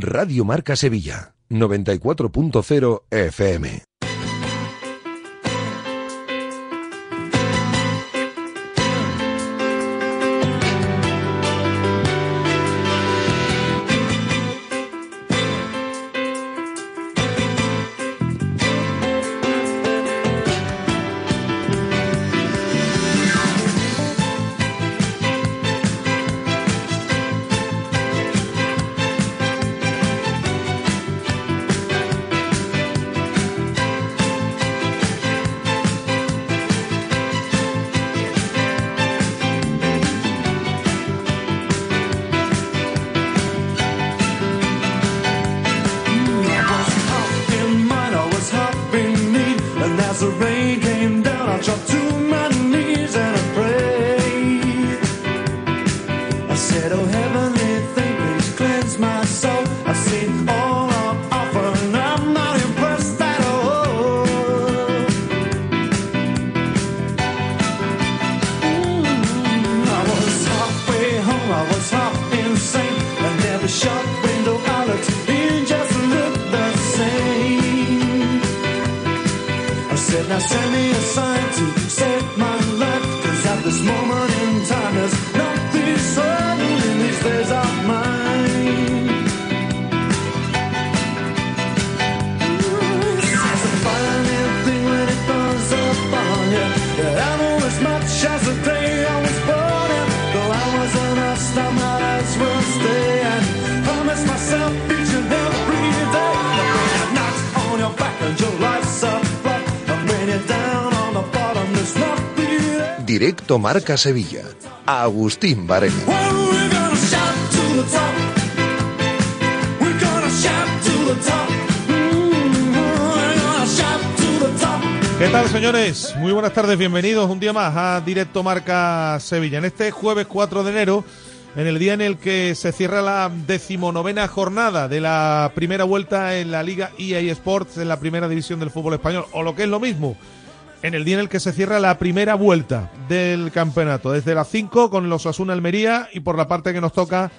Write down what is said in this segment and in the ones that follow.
Radio Marca Sevilla, 94.0 FM. Marca Sevilla. Agustín Varela. ¿Qué tal, señores? Muy buenas tardes, bienvenidos un día más a Directo Marca Sevilla. En este jueves 4 de enero, en el día en el que se cierra la decimonovena jornada de la primera vuelta en la Liga EA Sports, en la primera división del fútbol español, o lo que es lo mismo, en el día en el que se cierra la primera vuelta del campeonato, desde las 5 con los Asuna Almería y por la parte que nos toca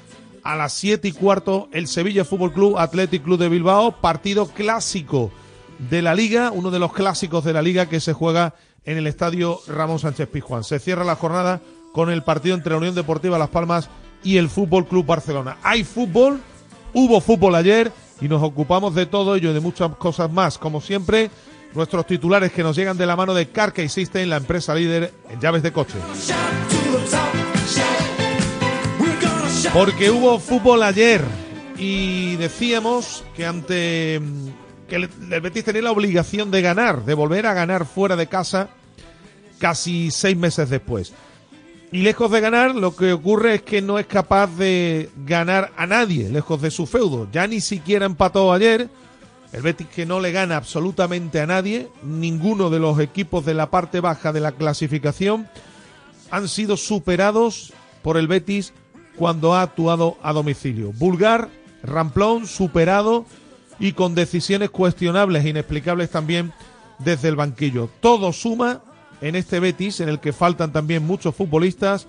a las 7 y cuarto el Sevilla Fútbol Club Athletic Club de Bilbao, partido clásico de la liga, uno de los clásicos de la liga que se juega en el estadio Ramón Sánchez Pizjuán. Se cierra la jornada con el partido entre la Unión Deportiva Las Palmas y el Fútbol Club Barcelona. Hay fútbol, hubo fútbol ayer y nos ocupamos de todo ello y de muchas cosas más, como siempre. Nuestros titulares que nos llegan de la mano de Carca System, la empresa líder en llaves de coche. Porque hubo fútbol ayer y decíamos que ante que el, Betis tenía la obligación de ganar, de volver a ganar fuera de casa casi seis meses después. Y lejos de ganar, lo que ocurre es que no es capaz de ganar a nadie, lejos de su feudo. Ya ni siquiera empató ayer. El Betis que no le gana absolutamente a nadie, ninguno de los equipos de la parte baja de la clasificación han sido superados por el Betis cuando ha actuado a domicilio. Vulgar, Ramplón, superado y con decisiones cuestionables inexplicables también desde el banquillo. Todo suma en este Betis, en el que faltan también muchos futbolistas.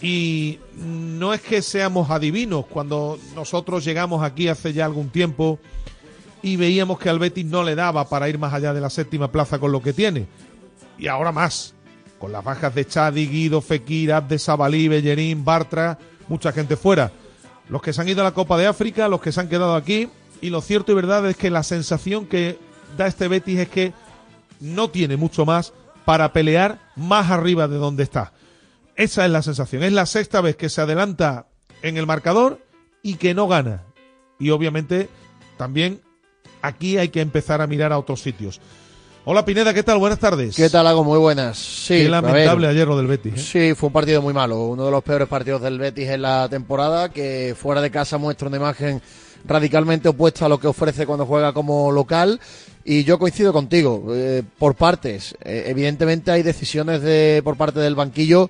Y no es que seamos adivinos, cuando nosotros llegamos aquí hace ya algún tiempo y veíamos que al Betis no le daba para ir más allá de la séptima plaza con lo que tiene. Y ahora más, con las bajas de Chadi, Guido, Fekir, de Sabalí, Bellerín, Bartra, mucha gente fuera. Los que se han ido a la Copa de África, los que se han quedado aquí, y lo cierto y verdad es que la sensación que da este Betis es que no tiene mucho más para pelear más arriba de donde está. Esa es la sensación. Es la sexta vez que se adelanta en el marcador y que no gana. Y obviamente también aquí hay que empezar a mirar a otros sitios. Hola Pineda, ¿qué tal? Buenas tardes. ¿Qué tal, Hago? Muy buenas. Sí, Qué lamentable ayer lo del Betis. ¿eh? Sí, fue un partido muy malo. Uno de los peores partidos del Betis en la temporada, que fuera de casa muestra una imagen radicalmente opuesta a lo que ofrece cuando juega como local. Y yo coincido contigo, eh, por partes. Eh, evidentemente hay decisiones de por parte del banquillo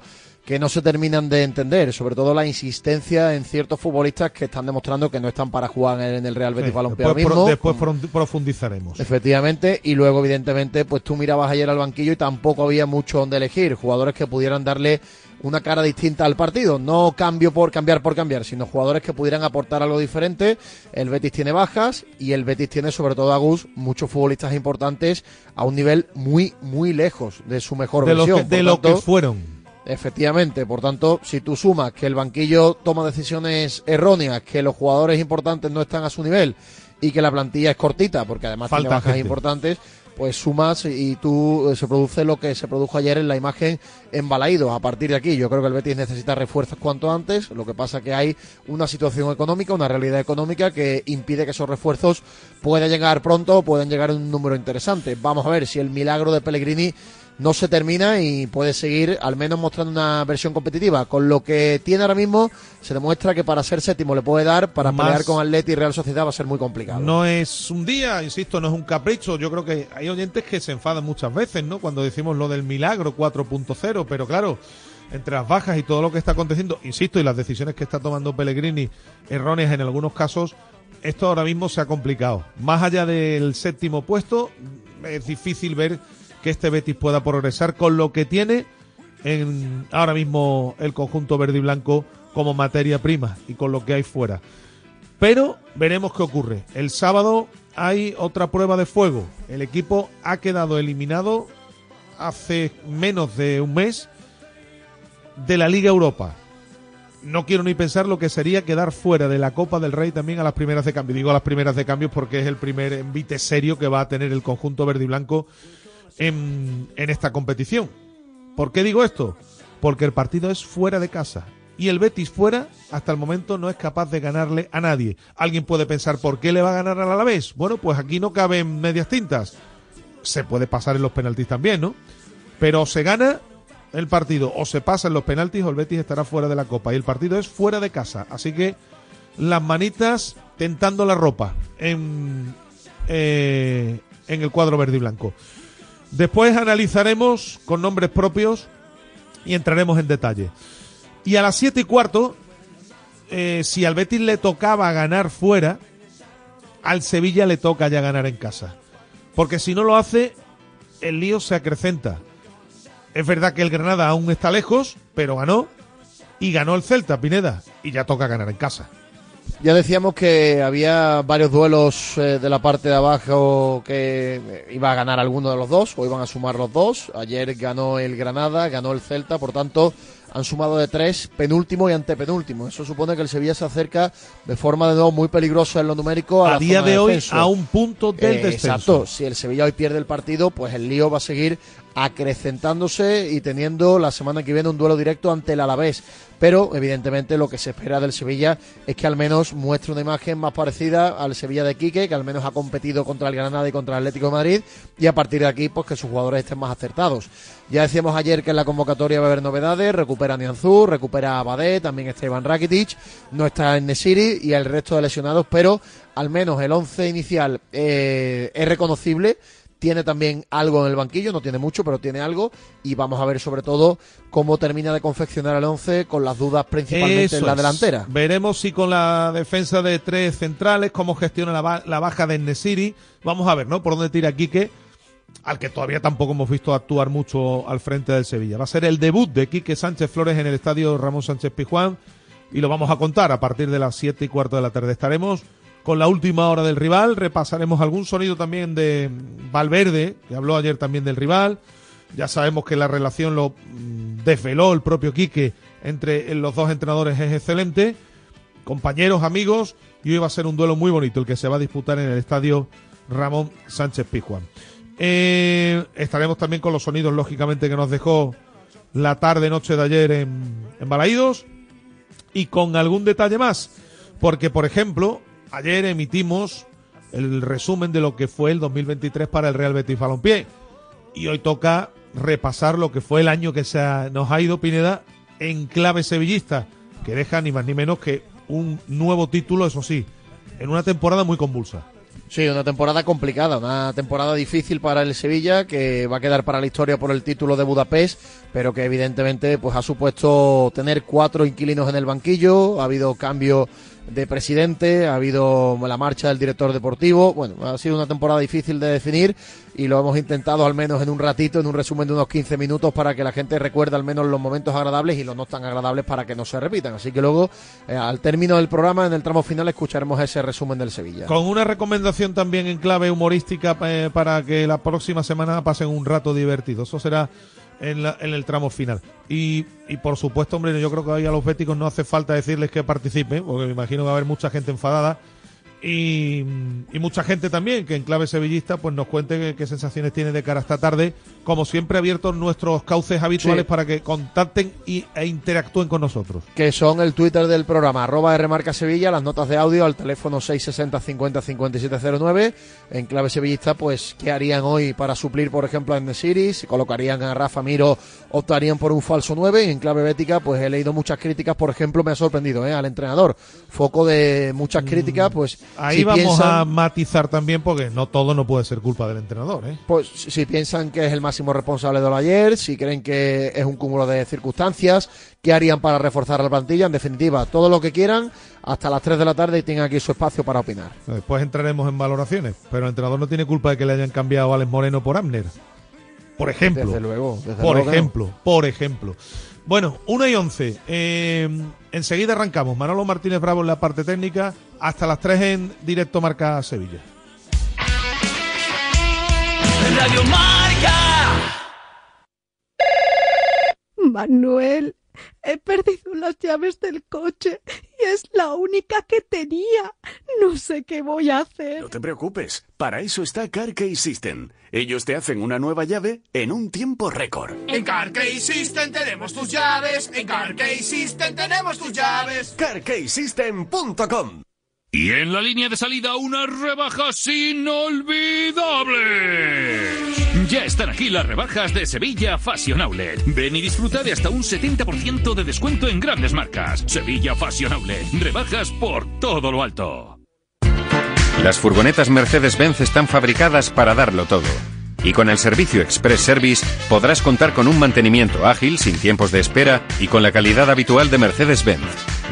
que no se terminan de entender, sobre todo la insistencia en ciertos futbolistas que están demostrando que no están para jugar en el Real Betis Balompié después, mismo. después profundizaremos. Efectivamente, y luego evidentemente, pues tú mirabas ayer al banquillo y tampoco había mucho donde elegir, jugadores que pudieran darle una cara distinta al partido, no cambio por cambiar por cambiar, sino jugadores que pudieran aportar algo diferente. El Betis tiene bajas y el Betis tiene sobre todo a Gus muchos futbolistas importantes a un nivel muy muy lejos de su mejor de versión. Lo que, de lo que fueron Efectivamente, por tanto, si tú sumas que el banquillo toma decisiones erróneas, que los jugadores importantes no están a su nivel y que la plantilla es cortita, porque además tiene bajas importantes, pues sumas y tú eh, se produce lo que se produjo ayer en la imagen en Balaídos. A partir de aquí, yo creo que el Betis necesita refuerzos cuanto antes. Lo que pasa que hay una situación económica, una realidad económica que impide que esos refuerzos puedan llegar pronto o puedan llegar en un número interesante. Vamos a ver si el milagro de Pellegrini no se termina y puede seguir al menos mostrando una versión competitiva. Con lo que tiene ahora mismo, se demuestra que para ser séptimo le puede dar, para pelear con Atleti y Real Sociedad va a ser muy complicado. No es un día, insisto, no es un capricho. Yo creo que hay oyentes que se enfadan muchas veces, ¿no? Cuando decimos lo del milagro 4.0, pero claro, entre las bajas y todo lo que está aconteciendo, insisto, y las decisiones que está tomando Pellegrini, erróneas en algunos casos, esto ahora mismo se ha complicado. Más allá del séptimo puesto, es difícil ver que este Betis pueda progresar con lo que tiene en ahora mismo el conjunto verde y blanco como materia prima y con lo que hay fuera. Pero veremos qué ocurre. El sábado hay otra prueba de fuego. El equipo ha quedado eliminado hace menos de un mes de la Liga Europa. No quiero ni pensar lo que sería quedar fuera de la Copa del Rey también a las primeras de cambio. Digo a las primeras de cambio porque es el primer envite serio que va a tener el conjunto verde y blanco en, esta competición. ¿Por qué digo esto? Porque el partido es fuera de casa. Y el Betis fuera, hasta el momento, no es capaz de ganarle a nadie. Alguien puede pensar, ¿por qué le va a ganar al Alavés? Bueno, pues aquí no caben medias tintas. Se puede pasar en los penaltis también, ¿no? Pero se gana el partido o se pasa en los penaltis o el Betis estará fuera de la Copa. Y el partido es fuera de casa. Así que las manitas tentando la ropa en, eh, en el cuadro verde y blanco. Después analizaremos con nombres propios y entraremos en detalle. Y a las siete y cuarto, eh, si al Betis le tocaba ganar fuera, al Sevilla le toca ya ganar en casa. Porque si no lo hace, el lío se acrecenta. Es verdad que el Granada aún está lejos, pero ganó. Y ganó el Celta, Pineda. Y ya toca ganar en casa. Ya decíamos que había varios duelos eh, de la parte de abajo que iba a ganar alguno de los dos o iban a sumar los dos. Ayer ganó el Granada, ganó el Celta, por tanto han sumado de tres, penúltimo y antepenúltimo. Eso supone que el Sevilla se acerca de forma de nuevo muy peligrosa en lo numérico a, día de, hoy a un punto del eh, descenso. Exacto, si el Sevilla hoy pierde el partido, pues el lío va a seguir acrecentándose y teniendo la semana que viene un duelo directo ante el Alavés. Pero evidentemente lo que se espera del Sevilla es que al menos muestre una imagen más parecida al Sevilla de Quique, que al menos ha competido contra el Granada y contra el Atlético de Madrid, y a partir de aquí pues que sus jugadores estén más acertados. Ya decíamos ayer que en la convocatoria va a haber novedades, recupera a Nianzú, recupera a Abadé, también está Iván Rakitic, no está en Nesiri y el resto de lesionados, pero al menos el once inicial eh, es reconocible tiene también algo en el banquillo, no tiene mucho, pero tiene algo. Y vamos a ver sobre todo cómo termina de confeccionar el 11 con las dudas principalmente en la delantera. Veremos si con la defensa de tres centrales, cómo gestiona la, baja de Nesiri. Vamos a ver, ¿no? Por dónde tira Quique, al que todavía tampoco hemos visto actuar mucho al frente del Sevilla. Va a ser el debut de Quique Sánchez Flores en el estadio Ramón Sánchez Pijuán. Y lo vamos a contar a partir de las siete y cuarto de la tarde. Estaremos con la última hora del rival. Repasaremos algún sonido también de Valverde, que habló ayer también del rival. Ya sabemos que la relación lo mm, desveló el propio Quique entre los dos entrenadores es excelente. Compañeros, amigos, y hoy va a ser un duelo muy bonito el que se va a disputar en el estadio Ramón Sánchez Pizjuán. Eh, estaremos también con los sonidos, lógicamente, que nos dejó la tarde-noche de ayer en, en Balaídos y con algún detalle más. Porque, por ejemplo, ayer emitimos el resumen de lo que fue el 2023 para el Real Betis Balompié. Y hoy toca repasar lo que fue el año que se nos ha ido Pineda en clave sevillista, que deja ni más ni menos que un nuevo título, eso sí, en una temporada muy convulsa. Sí, una temporada complicada, una temporada difícil para el Sevilla, que va a quedar para la historia por el título de Budapest, pero que evidentemente pues ha supuesto tener cuatro inquilinos en el banquillo, ha habido cambio de presidente, ha habido la marcha del director deportivo. Bueno, ha sido una temporada difícil de definir y lo hemos intentado al menos en un ratito, en un resumen de unos 15 minutos para que la gente recuerde al menos los momentos agradables y los no tan agradables para que no se repitan. Así que luego, eh, al término del programa, en el tramo final, escucharemos ese resumen del Sevilla. Con una recomendación también en clave humorística eh, para que la próxima semana pasen un rato divertido. Eso será en, en el tramo final. Y, y, por supuesto, hombre, yo creo que ahí a los béticos no hace falta decirles que participen, porque me imagino que va a haber mucha gente enfadada y, y, mucha gente también que en clave sevillista pues nos cuente qué, sensaciones tiene de cara a esta tarde. Como siempre, abiertos nuestros cauces habituales sí. para que contacten y, e interactúen con nosotros. Que son el Twitter del programa, arroba Rmarca Sevilla, las notas de audio al teléfono 660 50 5709. En clave sevillista, pues, ¿qué harían hoy para suplir, por ejemplo, en The Series? ¿Colocarían a Rafa Miro, optarían por un falso 9? Y en clave bética, pues he leído muchas críticas, por ejemplo, me ha sorprendido ¿eh? al entrenador. Foco de muchas críticas, pues Ahí si vamos piensan, a matizar también porque no todo no puede ser culpa del entrenador. ¿eh? Pues si piensan que es el máximo responsable de lo ayer, si creen que es un cúmulo de circunstancias, qué harían para reforzar la plantilla, en definitiva, todo lo que quieran hasta las 3 de la tarde y tengan aquí su espacio para opinar. Después entraremos en valoraciones, pero el entrenador no tiene culpa de que le hayan cambiado a Alex Moreno por Amner. Por ejemplo. Desde luego. Desde por luego ejemplo, no. por ejemplo. Bueno, 1 y 11. Eh, enseguida arrancamos. Manolo Martínez Bravo en la parte técnica. Hasta las 3 en directo Marca Sevilla. Radio Marca. Manuel, he perdido las llaves del coche y es la única que tenía. No sé qué voy a hacer. No te preocupes, para eso está CarKey System. Ellos te hacen una nueva llave en un tiempo récord. En CarKey System tenemos tus llaves. En CarKey System tenemos tus llaves. CarKeySystem.com Y en la línea de salida, unas rebajas inolvidables. Ya están aquí las rebajas de Sevilla Fashion Outlet. Ven y disfruta de hasta un 70% de descuento en grandes marcas. Sevilla Fashion Outlet. Rebajas por todo lo alto. Las furgonetas Mercedes-Benz están fabricadas para darlo todo. Y con el servicio Express Service podrás contar con un mantenimiento ágil, sin tiempos de espera y con la calidad habitual de Mercedes-Benz.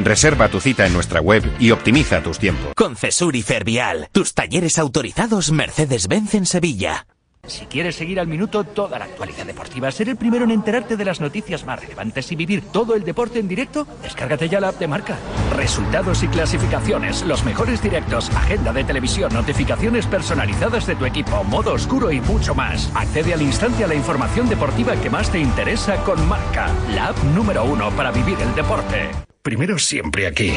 Reserva tu cita en nuestra web y optimiza tus tiempos. Con Cesur y Fervial, tus talleres autorizados Mercedes-Benz en Sevilla. Si quieres seguir al minuto toda la actualidad deportiva, ser el primero en enterarte de las noticias más relevantes y vivir todo el deporte en directo, descárgate ya la app de marca. Resultados y clasificaciones, los mejores directos, agenda de televisión, notificaciones personalizadas de tu equipo, modo oscuro y mucho más. Accede al instante a la información deportiva que más te interesa con marca, la app número uno para vivir el deporte. Primero siempre aquí.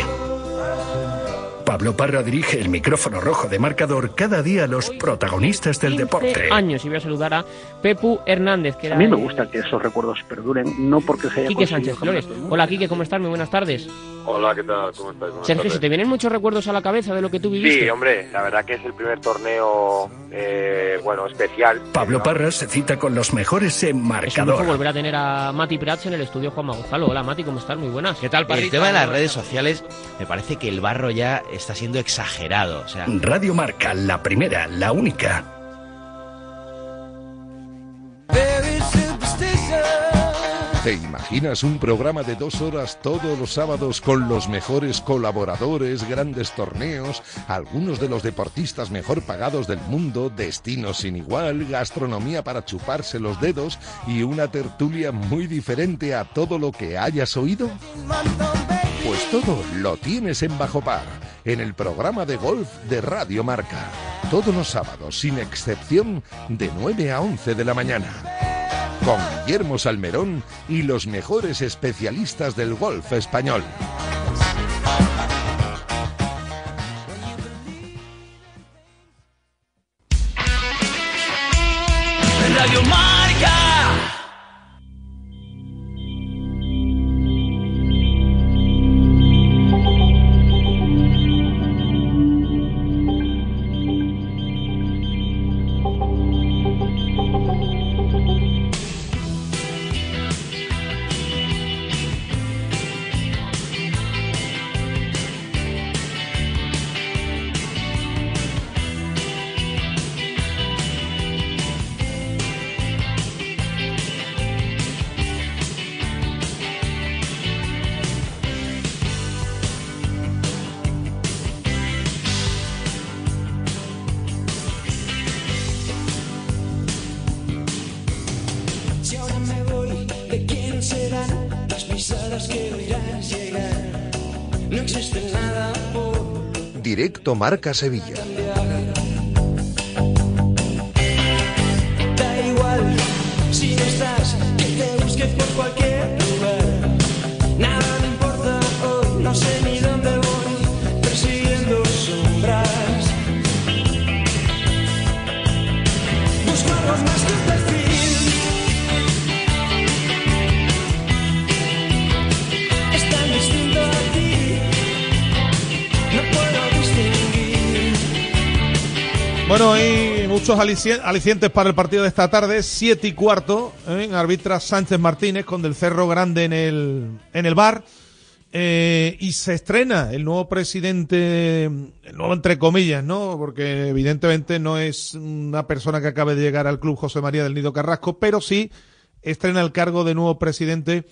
Pablo Parra dirige el micrófono rojo de marcador cada día a los protagonistas del deporte. años y voy a saludar a Pepu Hernández. Que era a mí me gusta que esos recuerdos perduren, no porque se haya Quique Sánchez Flores. Hola Quique, ¿cómo estás? Muy buenas tardes. Hola, ¿qué tal? ¿Cómo estás? Buenas Sergio, tardes. ¿se te vienen muchos recuerdos a la cabeza de lo que tú viviste? Sí, hombre, la verdad que es el primer torneo, eh, bueno, especial. Pablo Parra se cita con los mejores en Es marcador. volver a tener a Mati Prats en el estudio Juan Gonzalo. Hola Mati, ¿cómo estás? Muy buenas. ¿Qué tal, El tema de las redes sociales, me parece que el barro ya está siendo exagerado. O sea, Radio Marca, la primera, la única. ¿Te imaginas un programa de dos horas todos los sábados con los mejores colaboradores, grandes torneos, algunos de los deportistas mejor pagados del mundo, destinos sin igual, gastronomía para chuparse los dedos y una tertulia muy diferente a todo lo que hayas oído? Pues todo lo tienes en Bajo Par, en el programa de golf de Radio Marca. Todos los sábados, sin excepción, de 9 a 11 de la mañana con Guillermo Salmerón y los mejores especialistas del golf español. Directo Marca Sevilla. Da igual si no estás, Bueno, hay muchos alicien- alicientes para el partido de esta tarde, siete y cuarto, ¿eh? arbitra Sánchez Martínez con Del Cerro Grande en el, en el bar. Eh, y se estrena el nuevo presidente, el nuevo entre comillas, ¿no? Porque evidentemente no es una persona que acabe de llegar al club José María del Nido Carrasco, pero sí estrena el cargo de nuevo presidente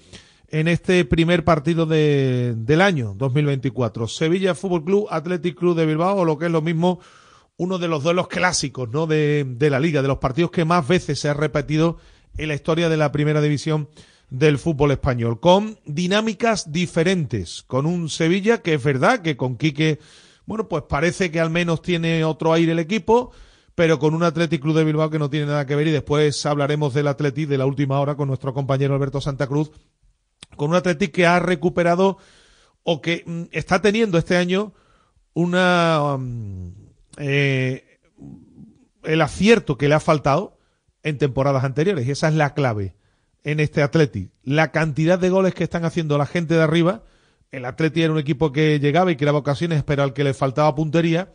en este primer partido de, del año 2024. Sevilla Fútbol Club, Athletic Club de Bilbao, o lo que es lo mismo, uno de los duelos clásicos, ¿no? De, de la liga, de los partidos que más veces se ha repetido en la historia de la primera división del fútbol español, con dinámicas diferentes, con un Sevilla que es verdad que con Quique, bueno, pues parece que al menos tiene otro aire el equipo, pero con un Athletic Club de Bilbao que no tiene nada que ver y después hablaremos del Athletic de la última hora con nuestro compañero Alberto Santa Cruz, con un Athletic que ha recuperado o que mm, está teniendo este año una mm, eh, el acierto que le ha faltado en temporadas anteriores y esa es la clave en este Atleti. La cantidad de goles que están haciendo la gente de arriba. El Atleti era un equipo que llegaba y creaba ocasiones, pero al que le faltaba puntería.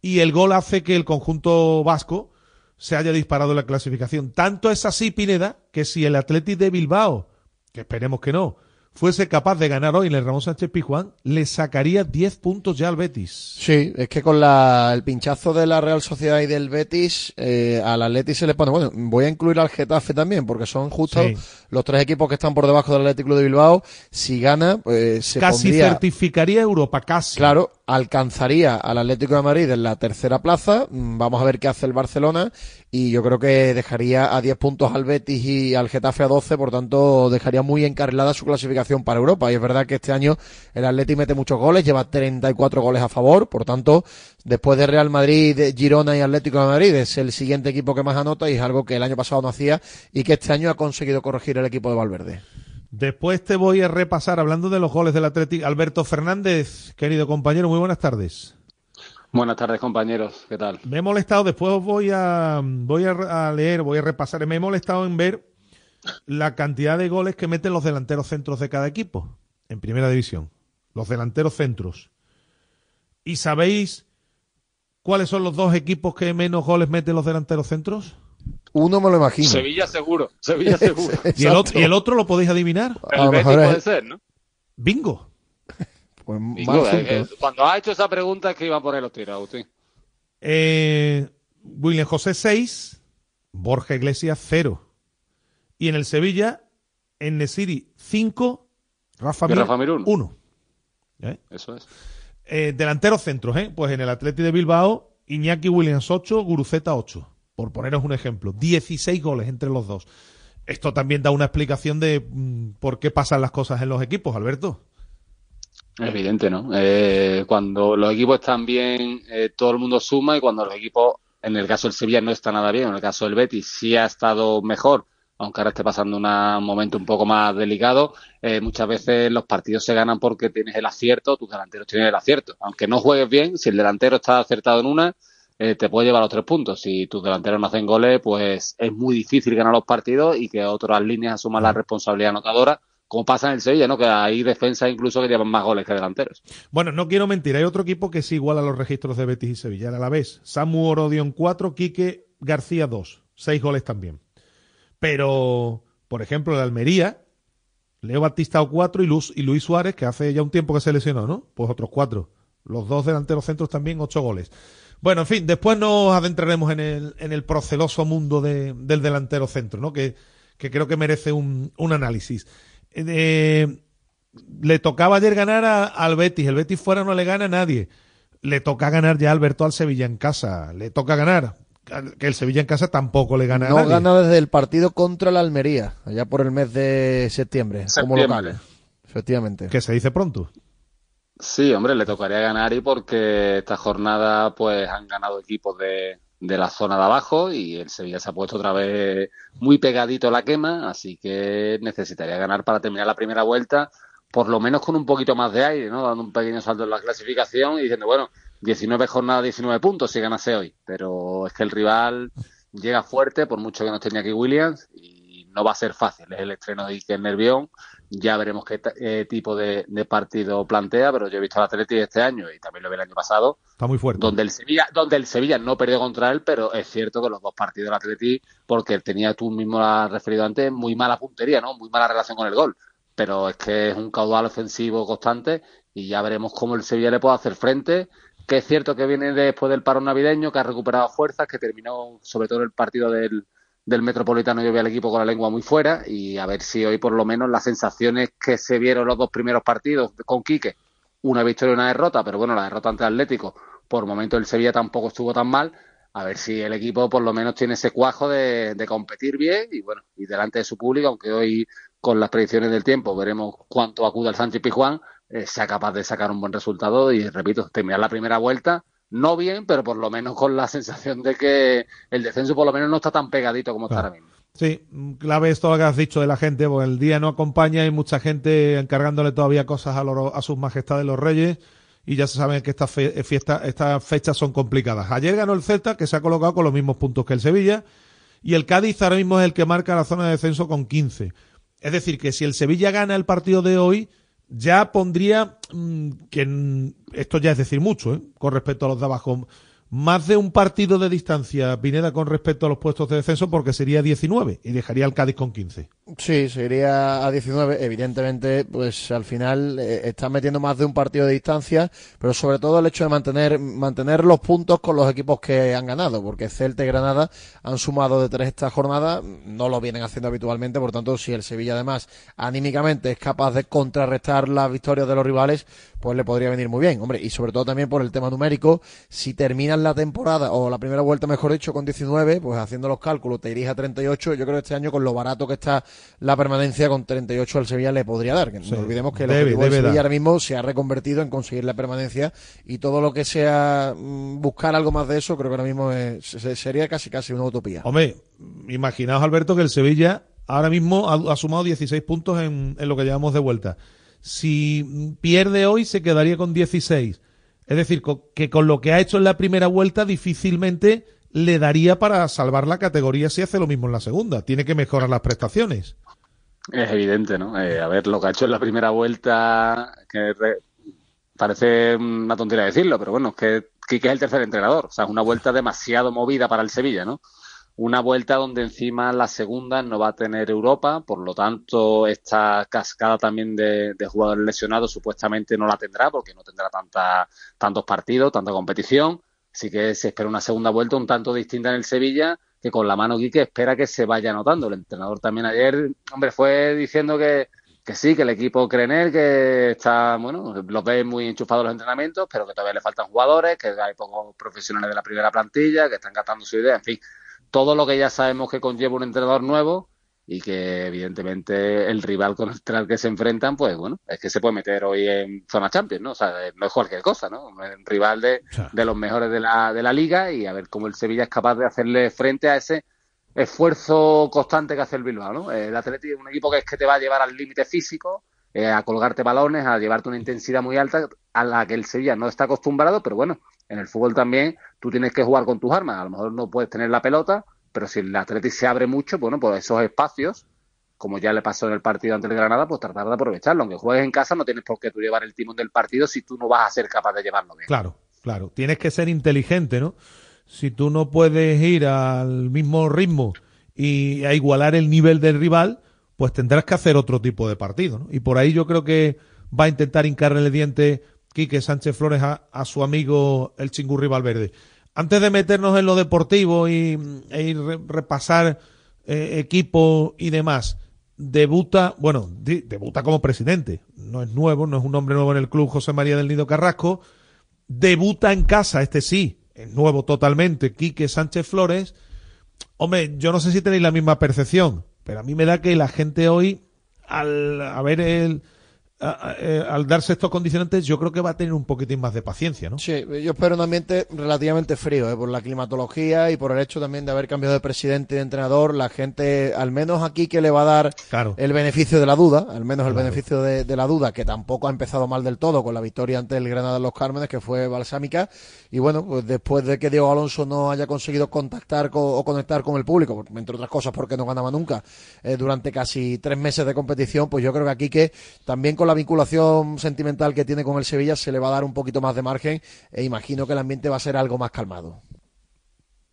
Y el gol hace que el conjunto vasco se haya disparado en la clasificación. Tanto es así, Pineda, que si el Atleti de Bilbao, que esperemos que no, fuese capaz de ganar hoy en el Ramón Sánchez Pizjuán, le sacaría 10 puntos ya al Betis. Sí, es que con la, el pinchazo de la Real Sociedad y del Betis, eh, al Atleti se le pone. Bueno, voy a incluir al Getafe también, porque son justo Sí. los tres equipos que están por debajo del Atlético de Bilbao. Si gana, pues se Casi pondría. certificaría Europa, casi. Claro, alcanzaría al Atlético de Madrid en la tercera plaza. Mm, Vamos a ver qué hace el Barcelona. Y yo creo que dejaría a 10 puntos al Betis y al Getafe a 12. Por tanto, dejaría muy encarrilada su clasificación para Europa. Y es verdad que este año el Atlético mete muchos goles, lleva 34 goles a favor. Por tanto, después de Real Madrid, Girona y Atlético de Madrid, es el siguiente equipo que más anota y es algo que el año pasado no hacía y que este año ha conseguido corregir el equipo de Valverde. Después te voy a repasar, hablando de los goles del Atlético, Alberto Fernández, querido compañero, muy buenas tardes. Buenas tardes, compañeros. ¿Qué tal? Me he molestado, después os voy a, voy a, a leer, voy a repasar, me he molestado en ver la cantidad de goles que meten los delanteros centros de cada equipo en primera división. Los delanteros centros. ¿Y sabéis cuáles son los dos equipos que menos goles meten los delanteros centros? Uno me lo imagino. Sevilla seguro, Sevilla seguro. ¿Y el, otro, ¿Y el otro lo podéis adivinar? El Betis puede ser, ¿no? Bingo. Pues Bingo, eh, eh, cuando ha hecho esa pregunta es que iban por ahí los tiros, Agustín. Eh, William José 6, Borja Iglesias 0. Y en el Sevilla, en Nesiri 5, Rafa Mir Rafa Mir uno. 1. ¿Eh? Eso es. Eh, delanteros centros, ¿eh? Pues en el Atleti de Bilbao, Iñaki Williams 8, Guruceta 8. Por poneros un ejemplo. 16 goles entre los dos. Esto también da una explicación de mm, por qué pasan las cosas en los equipos, Alberto. Evidente, ¿no? Eh, cuando los equipos están bien, eh, todo el mundo suma y cuando los equipos, en el caso del Sevilla no está nada bien, en el caso del Betis sí ha estado mejor, aunque ahora esté pasando un momento un poco más delicado, eh, muchas veces los partidos se ganan porque tienes el acierto, tus delanteros tienen el acierto. Aunque no juegues bien, si el delantero está acertado en una, eh, te puede llevar los tres puntos. Si tus delanteros no hacen goles, pues es muy difícil ganar los partidos y que otras líneas asuman la responsabilidad anotadora, como pasa en el Sevilla, ¿no? Que hay defensas incluso que llevan más goles que delanteros. Bueno, no quiero mentir, hay otro equipo que sí iguala los registros de Betis y Sevilla, a la vez. Samu Orodion 4, Quique García 2, 6 goles también. Pero, por ejemplo, el Almería, Leo Batista 4 y, Luz, y Luis Suárez, que hace ya un tiempo que se lesionó, ¿no? Pues otros 4. Los dos delanteros centros también, 8 goles. Bueno, en fin, después nos adentraremos en el, en el proceloso mundo de- del delantero centro, ¿no? Que, que creo que merece un, un análisis. Eh, le tocaba ayer ganar a- al Betis. El Betis fuera no le gana a nadie. Le toca ganar ya Alberto al Sevilla en casa. Le toca ganar. Que el Sevilla en casa tampoco le gana a No nadie. gana desde el partido contra la Almería, allá por el mes de septiembre, como Septiembre. local. Efectivamente. Que se dice pronto. Sí, hombre, le tocaría ganar y porque esta jornada pues han ganado equipos de, de la zona de abajo y el Sevilla se ha puesto otra vez muy pegadito a la quema, así que necesitaría ganar para terminar la primera vuelta, por lo menos con un poquito más de aire, ¿no? Dando un pequeño salto en la clasificación y diciendo, bueno, 19 jornadas, 19 puntos si ganase hoy, pero es que el rival llega fuerte, por mucho que no tenía aquí Williams, y no va a ser fácil, es el estreno de Iker Nervión, ya veremos qué eh, tipo de, de partido plantea, pero yo he visto al Atleti este año y también lo vi el año pasado, Está muy fuerte. donde el Sevilla, donde el Sevilla no perdió contra él, pero es cierto que los dos partidos del Atleti, porque tenía tú mismo has referido antes, muy mala puntería, ¿no? Muy mala relación con el gol. Pero es que es un caudal ofensivo constante y ya veremos cómo el Sevilla le puede hacer frente. Que es cierto que viene después del paro navideño, que ha recuperado fuerzas, que terminó sobre todo el partido del, del Metropolitano yo vi al equipo con la lengua muy fuera y a ver si hoy por lo menos las sensaciones que se vieron los dos primeros partidos con Quique, una victoria y una derrota, pero bueno, la derrota ante Atlético, por momento el Sevilla tampoco estuvo tan mal, a ver si el equipo por lo menos tiene ese cuajo de, competir bien y bueno, y delante de su público, aunque hoy con las predicciones del tiempo veremos cuánto acuda el Sánchez Pizjuán, eh, sea capaz de sacar un buen resultado y repito, terminar la primera vuelta no bien, pero por lo menos con la sensación de que el descenso por lo menos no está tan pegadito como está ahora mismo. Sí, clave es todo lo que has dicho de la gente, porque el día no acompaña y mucha gente encargándole todavía cosas a, los- a sus majestades los reyes y ya se saben que estas fe- fiesta- estas fechas son complicadas. Ayer ganó el Celta, que se ha colocado con los mismos puntos que el Sevilla, y el Cádiz ahora mismo es el que marca la zona de descenso con 15. Es decir, que si el Sevilla gana el partido de hoy, ya pondría mm, que esto ya es decir mucho, ¿eh? con respecto a los de abajo. Más de un partido de distancia, Pineda, con respecto a los puestos de descenso, porque sería 19 y dejaría al Cádiz con 15. Sí, se iría a 19. Evidentemente, pues al final eh, están metiendo más de un partido de distancia, pero sobre todo el hecho de mantener, mantener los puntos con los equipos que han ganado, porque Celta y Granada han sumado de tres esta jornada, no lo vienen haciendo habitualmente, por tanto, si el Sevilla además anímicamente es capaz de contrarrestar las victorias de los rivales, pues le podría venir muy bien, hombre, y sobre todo también por el tema numérico, si terminan la temporada, o la primera vuelta mejor dicho, con 19, pues haciendo los cálculos te irías a 38, yo creo que este año con lo barato que está la permanencia con 38 al Sevilla le podría dar, Sí, no olvidemos que el debe- objetivo del debe Sevilla ahora mismo se ha reconvertido en conseguir la permanencia y todo lo que sea mm, buscar algo más de eso, creo que ahora mismo es- sería casi casi una utopía. Hombre, imaginaos, Alberto, que el Sevilla ahora mismo ha, ha sumado 16 puntos en, en lo que llevamos de vuelta. Si pierde hoy, se quedaría con 16. Es decir, que con lo que ha hecho en la primera vuelta, difícilmente le daría para salvar la categoría si hace lo mismo en la segunda. Tiene que mejorar las prestaciones. Es evidente, ¿no? Eh, a ver, lo que ha hecho en la primera vuelta, que re- parece una tontería decirlo, pero bueno, es que es el tercer entrenador. O sea, es una vuelta demasiado movida para el Sevilla, ¿no? Una vuelta donde encima la segunda no va a tener Europa, por lo tanto, esta cascada también de, de jugadores lesionados supuestamente no la tendrá, porque no tendrá tanta, tantos partidos, tanta competición. Así que se espera una segunda vuelta un tanto distinta en el Sevilla, que con la mano Quique espera que se vaya notando. El entrenador también ayer, hombre, fue diciendo que, que sí, que el equipo cree en él, que está, bueno, los ve muy enchufados los entrenamientos, pero que todavía le faltan jugadores, que hay pocos profesionales de la primera plantilla, que están gastando su idea, en fin, todo lo que ya sabemos que conlleva un entrenador nuevo y que evidentemente el rival con el que se enfrentan, pues bueno, es que se puede meter hoy en zona Champions, ¿no? O sea, no es cualquier cosa, ¿no? Un rival de, de los mejores de la, de la liga y a ver cómo el Sevilla es capaz de hacerle frente a ese esfuerzo constante que hace el Bilbao, ¿no? El Atleti es un equipo que es que te va a llevar al límite físico, eh, a colgarte balones, a llevarte una intensidad muy alta a la que el Sevilla no está acostumbrado, pero bueno, en el fútbol también tú tienes que jugar con tus armas, a lo mejor no puedes tener la pelota, pero si el Atleti se abre mucho, bueno, pues esos espacios, como ya le pasó en el partido ante el Granada, pues tratar de aprovecharlo. Aunque juegues en casa, no tienes por qué tú llevar el timón del partido si tú no vas a ser capaz de llevarlo bien. Claro, claro. Tienes que ser inteligente, ¿no? Si tú no puedes ir al mismo ritmo y a igualar el nivel del rival, pues tendrás que hacer otro tipo de partido, ¿no? Y por ahí yo creo que va a intentar hincarle el diente Quique Sánchez Flores a, a su amigo el Chingurri Valverde. Antes de meternos en lo deportivo y, e ir re- repasar eh, equipo y demás, debuta, bueno, debuta como presidente. No es nuevo, no es un hombre nuevo en el club José María del Nido Carrasco. Debuta en casa, este sí, es nuevo totalmente, Quique Sánchez Flores. Hombre, yo no sé si tenéis la misma percepción, pero a mí me da que la gente hoy, al a ver el, a- a- eh, al darse estos condicionantes, yo creo que va a tener un poquitín más de paciencia, ¿no? Sí, yo espero un ambiente relativamente frío, ¿eh? por la climatología y por el hecho también de haber cambiado de presidente y de entrenador. La gente, al menos aquí, que le va a dar Claro. el beneficio de la duda, al menos el Claro. beneficio de, de la duda, que tampoco ha empezado mal del todo con la victoria ante el Granada en los Cármenes, que fue balsámica. Y bueno, pues después de que Diego Alonso no haya conseguido contactar co- o conectar con el público, entre otras cosas porque no ganaba nunca, eh, durante casi tres meses de competición, pues yo creo que aquí que también con la vinculación sentimental que tiene con el Sevilla se le va a dar un poquito más de margen e imagino que el ambiente va a ser algo más calmado.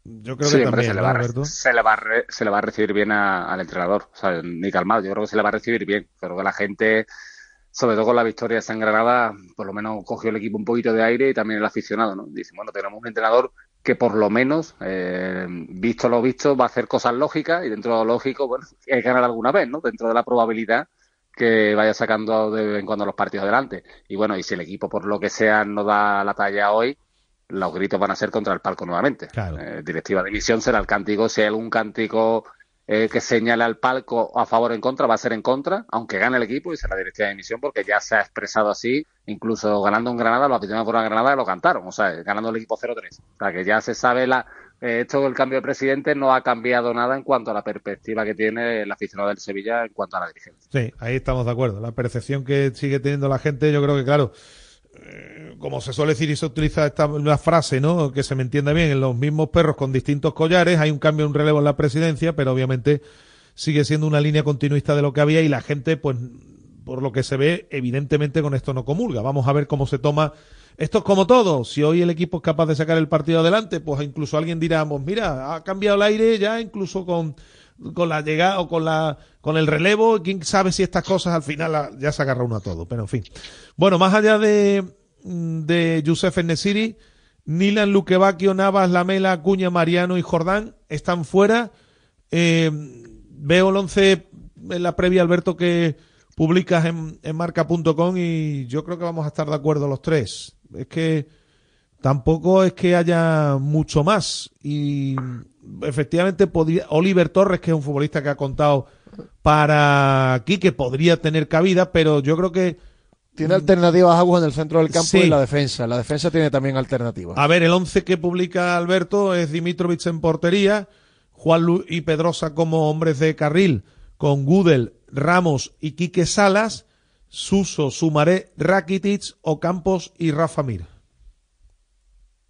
Yo creo Sí, que también, se, le ¿no, va a, se, le va a re- se le va a recibir bien a- al entrenador. O sea, ni calmado, yo creo que se le va a recibir bien. Creo que la gente, sobre todo con la victoria de San Granada, por lo menos cogió el equipo un poquito de aire y también el aficionado, ¿no? Dice, bueno, tenemos un entrenador que por lo menos, eh, visto lo visto, va a hacer cosas lógicas y dentro de lo lógico, bueno, hay que ganar alguna vez, ¿no? Dentro de la probabilidad que vaya sacando de vez en cuando los partidos adelante. Y bueno, y si el equipo por lo que sea no da la talla hoy, los gritos van a ser contra el palco nuevamente. Eh, directiva de emisión será el cántico. Si hay algún cántico eh, que señale al palco a favor o en contra, va a ser en contra, aunque gane el equipo y será directiva de emisión, porque ya se ha expresado así, incluso ganando en Granada, los aficionados por Granada lo cantaron, o sea, ganando el equipo 0-3. O sea, que ya se sabe la. Eh, esto del cambio de presidente no ha cambiado nada en cuanto a la perspectiva que tiene el aficionado del Sevilla en cuanto a la dirigencia. Sí, ahí estamos de acuerdo. La percepción que sigue teniendo la gente, yo creo que, claro, eh, como se suele decir y se utiliza esta frase, ¿no? Que se me entienda bien, en los mismos perros con distintos collares, hay un cambio, un relevo en la presidencia, pero obviamente sigue siendo una línea continuista de lo que había y la gente, pues, por lo que se ve, evidentemente con esto no comulga. Vamos a ver cómo se toma. Esto es como todo. Si hoy el equipo es capaz de sacar el partido adelante, pues incluso alguien dirá, pues mira, ha cambiado el aire ya incluso con, con la llegada o con la con el relevo. Quién sabe si estas cosas al final ya se agarra uno a todo. Pero en fin. Bueno, más allá de, de Youssef Nesiri, Nilan, Luquevaquio, Navas, Lamela, Acuña, Mariano y Jordán están fuera. Eh, veo el 11 en la previa, Alberto, que publicas en, en marca.com y yo creo que vamos a estar de acuerdo los tres. Es que tampoco es que haya mucho más. Y efectivamente podría, Oliver Torres, que es un futbolista que ha contado para aquí, que podría tener cabida, pero yo creo que Tiene alternativas Aguas en el centro del campo Sí. y la defensa. La defensa tiene también alternativas. A ver, el 11 que publica Alberto es Dimitrovic en portería, Juan y Pedrosa como hombres de carril, con Gudel, Ramos y Quique Salas, Suso, Sumaré, Rakitic, Ocampos y Rafa Mir.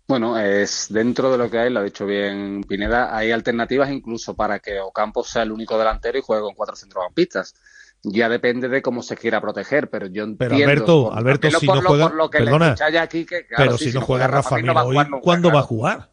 Bueno, es dentro de lo que hay, lo ha dicho bien Pineda, hay alternativas incluso para que Ocampos sea el único delantero y juegue con cuatro centrocampistas. Ya depende de cómo se quiera proteger, pero yo entiendo. Pero Alberto, Alberto, si no juega, perdona, pero si no juega Rafa Mir no hoy, nunca, ¿cuándo va a jugar?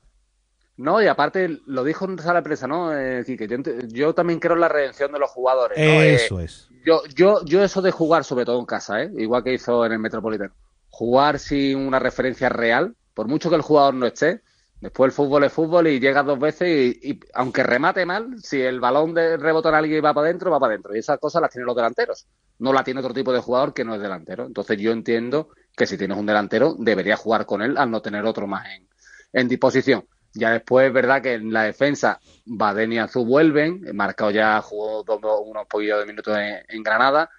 No, y aparte lo dijo en sala de prensa, ¿no, eh, Quique? Yo, también creo en la redención de los jugadores. ¿no? Eh, Eso es. Yo, yo, yo eso de jugar, sobre todo en casa, ¿eh? igual que hizo en el Metropolitano, jugar sin una referencia real, por mucho que el jugador no esté, después el fútbol es fútbol y llega dos veces y, y aunque remate mal, si el balón de rebota en alguien y va para adentro, va para adentro. Y esas cosas las tienen los delanteros. No la tiene otro tipo de jugador que no es delantero. Entonces yo entiendo que si tienes un delantero, debería jugar con él al no tener otro más en, en disposición. Ya después es verdad que en la defensa Baden y Azul vuelven, Marcao ya jugó dos- unos poquillos de minutos en, en Granada,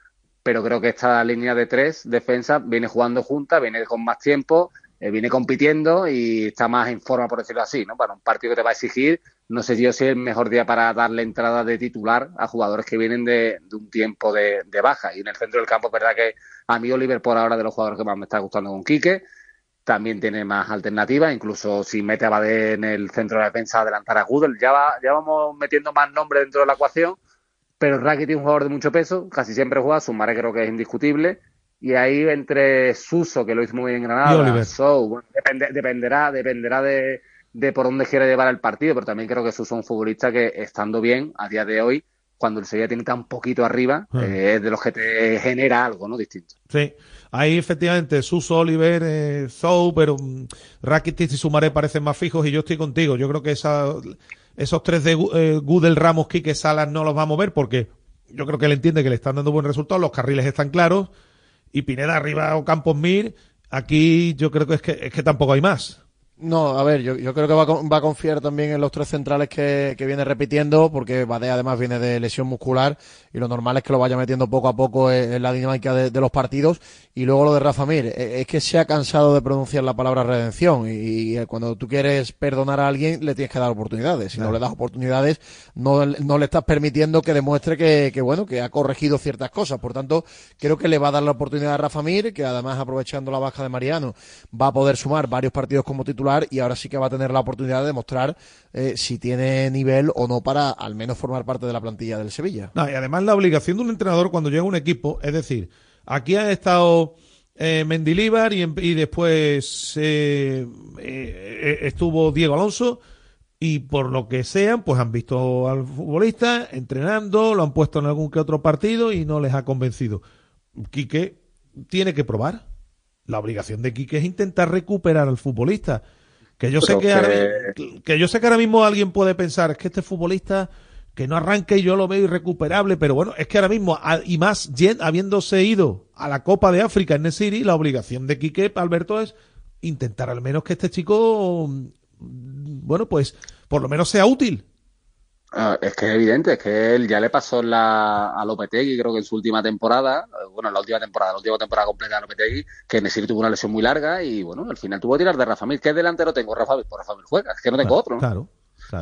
pero creo que esta línea de tres defensa viene jugando junta, viene con más tiempo, eh, viene compitiendo y está más en forma, por decirlo así, ¿no? Para un partido que te va a exigir, no sé yo si es el mejor día para darle entrada de titular a jugadores que vienen de, de un tiempo de, de baja. Y en el centro del campo es verdad que a mí Oliver por ahora de los jugadores que más me está gustando con Quique, también tiene más alternativas, incluso si mete a Badé en el centro de defensa, adelantar a Gudel. Ya, va, ya vamos metiendo más nombres dentro de la ecuación, pero Rakitic es un jugador de mucho peso, casi siempre juega, Sumaré creo que es indiscutible, y ahí entre Suso, que lo hizo muy bien en Granada. Sou, bueno, depende- dependerá, dependerá de, de por dónde quiere llevar el partido, pero también creo que Suso es un futbolista que, estando bien, a día de hoy, cuando el Sevilla tiene tan poquito arriba, Hmm. eh, es de los que te genera algo, ¿no? Distinto. Sí, ahí efectivamente Suso, Oliver, eh, Zou, pero mm, Rakitic y Sumaré parecen más fijos y yo estoy contigo. Yo creo que esos tres de eh, Gudel, Ramos, Quique, Salas no los va a mover porque yo creo que él entiende que le están dando buen resultado, los carriles están claros y Pineda arriba o Campos Mir, aquí yo creo que es que, es que tampoco hay más. No, a ver, yo, yo creo que va va a confiar también en los tres centrales que, que viene repitiendo, porque Badea además viene de lesión muscular y lo normal es que lo vaya metiendo poco a poco en, en la dinámica de, de los partidos. Y luego lo de Rafa Mir, eh, es que se ha cansado de pronunciar la palabra redención y, eh, cuando tú quieres perdonar a alguien le tienes que dar oportunidades. Si no le das oportunidades, no, no le estás permitiendo que demuestre que, que, bueno, que ha corregido ciertas cosas. Por tanto, creo que le va a dar la oportunidad a Rafa Mir, que además aprovechando la baja de Mariano va a poder sumar varios partidos como titular y ahora sí que va a tener la oportunidad de demostrar eh, si tiene nivel o no para al menos formar parte de la plantilla del Sevilla. No, y además la obligación de un entrenador cuando llega un equipo, es decir, aquí ha estado eh, Mendilíbar y, en- y después eh, eh, estuvo Diego Alonso y por lo que sean, pues han visto al futbolista entrenando, lo han puesto en algún que otro partido y no les ha convencido. Quique tiene que probar. La obligación de Quique es intentar recuperar al futbolista. Que yo sé Pero que, ahora que- que yo sé que ahora mismo alguien puede pensar es que este futbolista que no arranque y yo lo veo irrecuperable, pero bueno, es que ahora mismo, y más habiéndose ido a la Copa de África en Nesiri, la obligación de Quique Alberto es intentar al menos que este chico, mm, bueno, pues por lo menos sea útil. Ah, es que es evidente, es que él ya le pasó la, a Lopetegui, creo que en su última temporada, bueno, en la última temporada, la última temporada completa de Lopetegui, que Nesiri tuvo una lesión muy larga y bueno, al final tuvo que tirar de Rafa Mir. ¿Qué delantero tengo? Rafa Mir, pues Rafa Mir juega, es que no tengo otro. ¿no? Claro.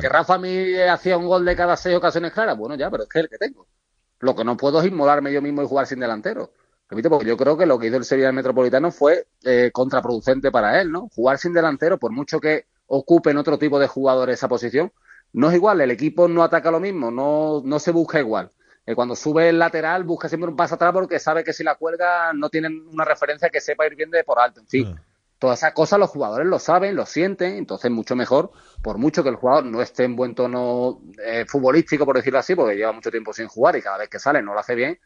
Que Rafa Mir hacía un gol de cada seis ocasiones claras, bueno, ya, pero es que es el que tengo. Lo que no puedo es inmolarme yo mismo y jugar sin delantero. Repito, porque yo creo que lo que hizo el Sevilla del Metropolitano fue eh, contraproducente para él, ¿no? Jugar sin delantero, por mucho que ocupen otro tipo de jugadores esa posición, no es igual, el equipo no ataca lo mismo, no, no se busca igual. Eh, cuando sube el lateral, busca siempre un paso atrás porque sabe que si la cuelga no tienen una referencia que sepa ir bien de por alto. En fin, todas esas cosas los jugadores lo saben, lo sienten, entonces mucho mejor, por mucho que el jugador no esté en buen tono eh, futbolístico, por decirlo así, porque lleva mucho tiempo sin jugar y cada vez que sale no lo hace bien,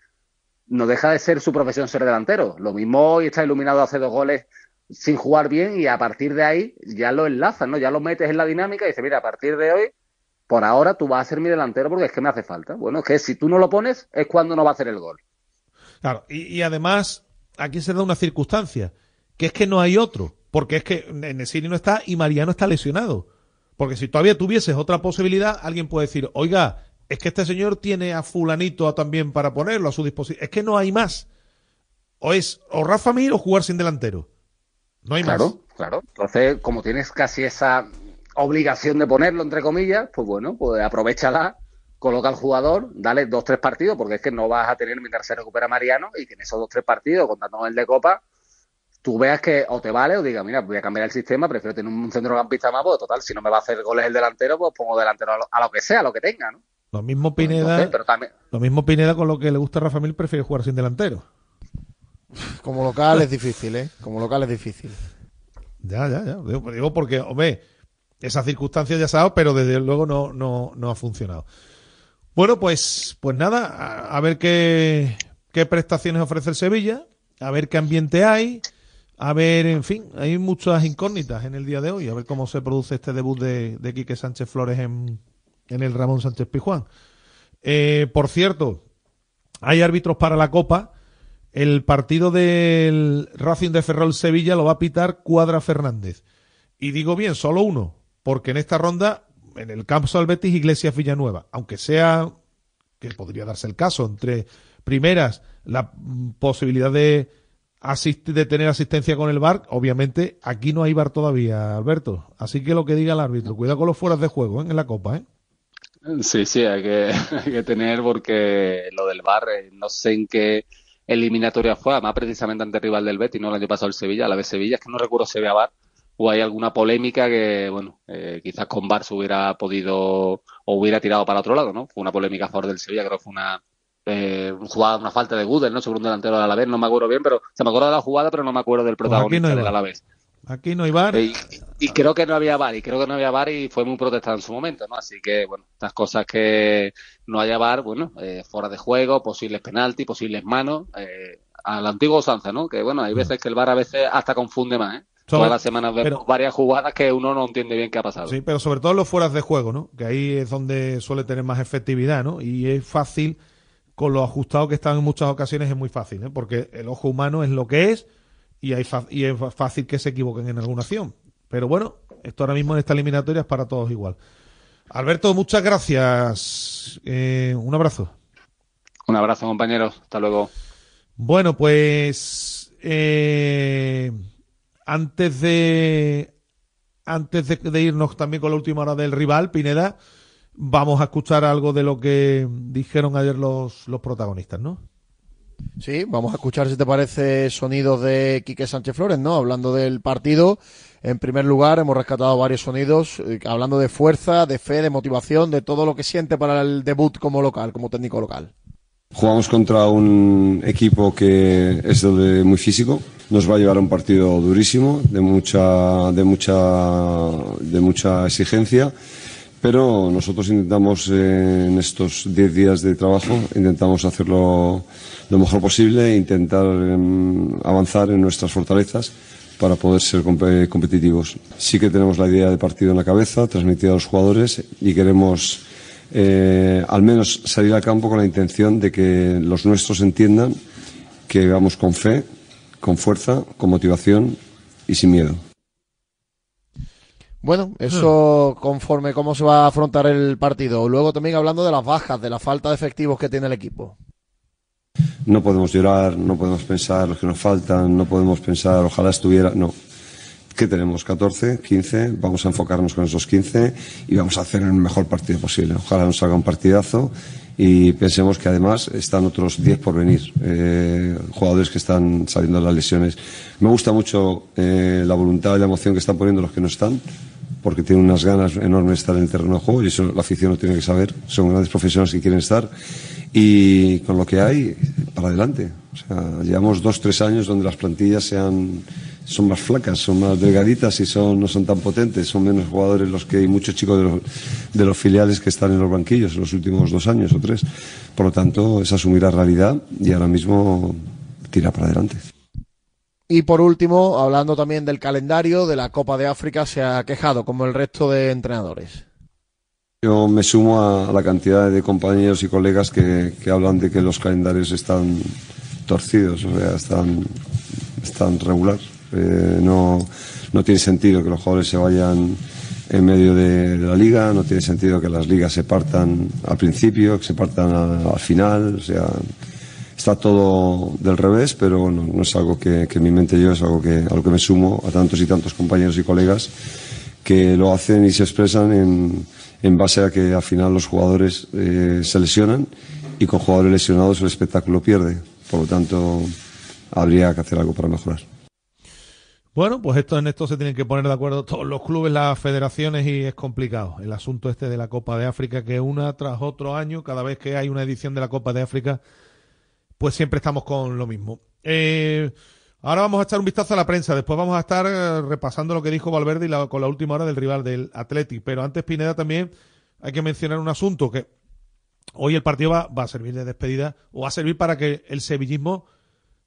no deja de ser su profesión ser delantero. Lo mismo hoy está iluminado hace dos goles sin jugar bien y a partir de ahí ya lo enlazas, ¿no? Ya lo metes en la dinámica y dices, mira, a partir de hoy, por ahora tú vas a ser mi delantero porque es que me hace falta. Bueno, es que si tú no lo pones es cuando no va a hacer el gol. Claro, y, y además aquí se da una circunstancia, que es que no hay otro, porque es que Nesiri no está y Mariano está lesionado. Porque si todavía tuvieses otra posibilidad, alguien puede decir, oiga, es que este señor tiene a fulanito también para ponerlo a su disposición. Es que no hay más. O es o Rafa Mir o jugar sin delantero. No hay claro, más. Claro, Entonces, como tienes casi esa obligación de ponerlo, entre comillas, pues bueno, pues aprovechala, coloca al jugador, dale dos, tres partidos, porque es que no vas a tener mientras se recupera Mariano y que en esos dos, tres partidos, contando con el de Copa, tú veas que o te vale o diga, mira, voy a cambiar el sistema, prefiero tener un centrocampista más, pues total, si no me va a hacer goles el delantero, pues pongo delantero a lo, a lo que sea, a lo que tenga, ¿no? Lo mismo Pineda, Entonces, pero también, lo mismo Pineda con lo que le gusta a Rafa Mir prefiere jugar sin delantero. Como local es difícil, ¿eh? Como local es difícil. Ya, ya, ya. Digo, digo porque, hombre, esas circunstancias ya dado, pero desde luego no, ha funcionado. Bueno, pues, pues nada, a, ver qué, prestaciones ofrece el Sevilla, a ver qué ambiente hay, a ver, en fin, hay muchas incógnitas en el día de hoy, a ver cómo se produce este debut de, de Quique Sánchez Flores en, en el Ramón Sánchez Pijuán. Eh, por cierto, hay árbitros para la Copa. El partido del Racing de Ferrol Sevilla lo va a pitar Cuadra Fernández. Y digo bien, solo uno, porque en esta ronda, en el campo del Betis, Iglesias Villanueva, aunque sea que podría darse el caso entre primeras la posibilidad de de tener asistencia con el VAR, obviamente aquí no hay VAR todavía, Alberto. Así que lo que diga el árbitro, cuidado con los fueras de juego ¿eh? en la Copa, ¿eh? Sí, sí, hay que, tener porque lo del VAR, eh, no sé en qué eliminatoria fue, además precisamente ante el rival del Betis, no el año pasado el Sevilla, a la vez Sevilla, es que no recuerdo si había VAR o hay alguna polémica que, bueno, eh, quizás con se hubiera podido o hubiera tirado para otro lado, ¿no? Fue una polémica a favor del Sevilla, creo que fue una eh, jugada, una falta de Gudel, ¿no? Sobre un delantero del Alavés, no me acuerdo bien, pero se me acuerdo de la jugada, pero no me acuerdo del Pues protagonista no del. Alavés. Aquí no hay VAR. Y, y creo que no había VAR, y creo que no había VAR y fue muy protestado en su momento, ¿no? Así que, bueno, estas cosas que no haya VAR, bueno, eh, fuera de juego, posibles penaltis, posibles manos, eh, a la antigua usanza, ¿no? Que, bueno, hay veces que el VAR a veces hasta confunde más, ¿eh? Sobre- Todas las semanas vemos varias jugadas que uno no entiende bien qué ha pasado. Sí, pero sobre todo los fueras de juego, ¿no? Que ahí es donde suele tener más efectividad, ¿no? Y es fácil, con lo ajustado que están en muchas ocasiones, es muy fácil, ¿eh? Porque el ojo humano es lo que es y, hay y es fácil que se equivoquen en alguna acción. Pero bueno, esto ahora mismo en esta eliminatoria es para todos igual. Alberto, muchas gracias. Eh, un abrazo. Un abrazo, compañeros. Hasta luego. Bueno, pues eh, antes de antes de, de irnos también con la última hora del rival, Pineda, vamos a escuchar algo de lo que dijeron ayer los, los protagonistas, ¿no? Sí, vamos a escuchar si te parece sonidos de Quique Sánchez Flores, ¿no? Hablando del partido. En primer lugar, hemos rescatado varios sonidos, eh, hablando de fuerza, de fe, de motivación, de todo lo que siente para el debut como local, como técnico local. Jugamos contra un equipo que es de muy físico. Nos va a llevar a un partido durísimo, de mucha, de mucha, de mucha exigencia. Pero nosotros intentamos eh, en estos 10 días de trabajo, intentamos hacerlo lo mejor posible, intentar em, avanzar en nuestras fortalezas para poder ser compe- competitivos. Sí que tenemos la idea de partido en la cabeza, transmitida a los jugadores y queremos eh, al menos salir al campo con la intención de que los nuestros entiendan que vamos con fe, con fuerza, con motivación y sin miedo. Bueno, eso conforme cómo se va a afrontar el partido. Luego también hablando de las bajas, de la falta de efectivos que tiene el equipo. No podemos llorar, no podemos pensar los que nos faltan, no podemos pensar ojalá estuviera. No. ¿Qué tenemos? 14, 15. Vamos a enfocarnos con esos 15 y vamos a hacer el mejor partido posible. Ojalá nos salga un partidazo y pensemos que además están otros 10 por venir. Eh, jugadores que están saliendo de las lesiones. Me gusta mucho eh, la voluntad y la emoción que están poniendo los que no están porque tienen unas ganas enormes de estar en el terreno de juego y eso la afición lo tiene que saber. Son grandes profesionales que quieren estar y con lo que hay, para adelante. O sea, llevamos dos, tres años donde las plantillas sean, son más flacas, son más delgaditas y son, no son tan potentes, son menos jugadores los que hay muchos chicos de los, de los filiales que están en los banquillos en los últimos dos años o tres. Por lo tanto, es asumir la realidad y ahora mismo tirar para adelante. Y por último, hablando también del calendario de la Copa de África, se ha quejado como el resto de entrenadores. Yo me sumo a, la cantidad de compañeros y colegas que, que hablan de que los calendarios están torcidos, o sea, están, están regular. Eh, no, no tiene sentido que los jugadores se vayan en medio de, la liga, no tiene sentido que las ligas se partan al principio, que se partan al final, o sea, está todo del revés, pero no, no es algo que, que en mi mente yo, es algo que, a lo que me sumo a tantos y tantos compañeros y colegas que lo hacen y se expresan en, en base a que al final los jugadores eh, se lesionan y con jugadores lesionados el espectáculo pierde. Por lo tanto, habría que hacer algo para mejorar. Bueno, pues esto en esto se tienen que poner de acuerdo todos los clubes, las federaciones y es complicado. El asunto este de la Copa de África, que una tras otro año, cada vez que hay una edición de la Copa de África, pues siempre estamos con lo mismo. Eh, ahora vamos a echar un vistazo a la prensa, después vamos a estar eh, repasando lo que dijo Valverde y la- con la última hora del rival del Athletic. Pero antes, Pineda, también hay que mencionar un asunto que hoy el partido va, va a servir de despedida o va a servir para que el sevillismo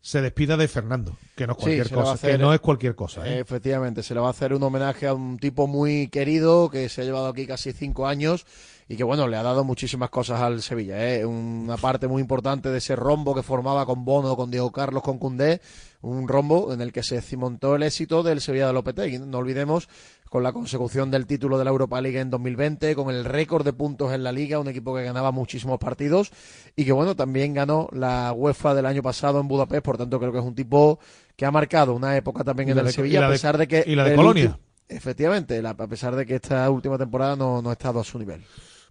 se despida de Fernando, que no es cualquier cosa, hacer- que no es cualquier cosa. ¿eh? Efectivamente, se le va a hacer un homenaje a un tipo muy querido que se ha llevado aquí casi cinco años y que, bueno, le ha dado muchísimas cosas al Sevilla. ¿eh? Una parte muy importante de ese rombo que formaba con Bono, con Diego Carlos, con Cundé, un rombo en el que se cimentó el éxito del Sevilla de Lopetegui. No olvidemos con la consecución del título de la Europa League en 2020, con el récord de puntos en la liga, un equipo que ganaba muchísimos partidos y que, bueno, también ganó la UEFA del año pasado en Budapest, por tanto creo que es un tipo que ha marcado una época también en el de- Sevilla, a pesar de que... y la de Colonia. Efectivamente, la- a pesar de que esta última temporada no, no ha estado a su nivel.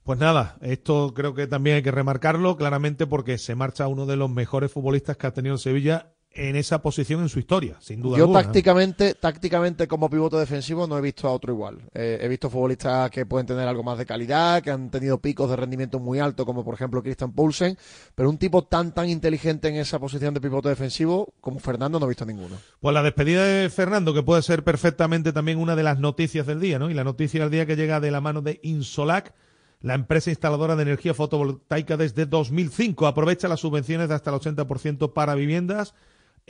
Pues nada, esto creo que también hay que remarcarlo claramente porque se marcha uno de los mejores futbolistas que ha tenido el Sevilla en esa posición en su historia, sin duda Yo alguna. tácticamente, tácticamente como pivote defensivo no he visto a otro igual. Eh, he visto futbolistas que pueden tener algo más de calidad, que han tenido picos de rendimiento muy altos, como por ejemplo Christian Poulsen, pero un tipo tan tan inteligente en esa posición de pivote defensivo como Fernando no he visto ninguno. Pues la despedida de Fernando, que puede ser perfectamente también una de las noticias del día, ¿no? Y la noticia del día que llega de la mano de Insolac, la empresa instaladora de energía fotovoltaica desde 2005. Aprovecha las subvenciones de hasta el 80% para viviendas,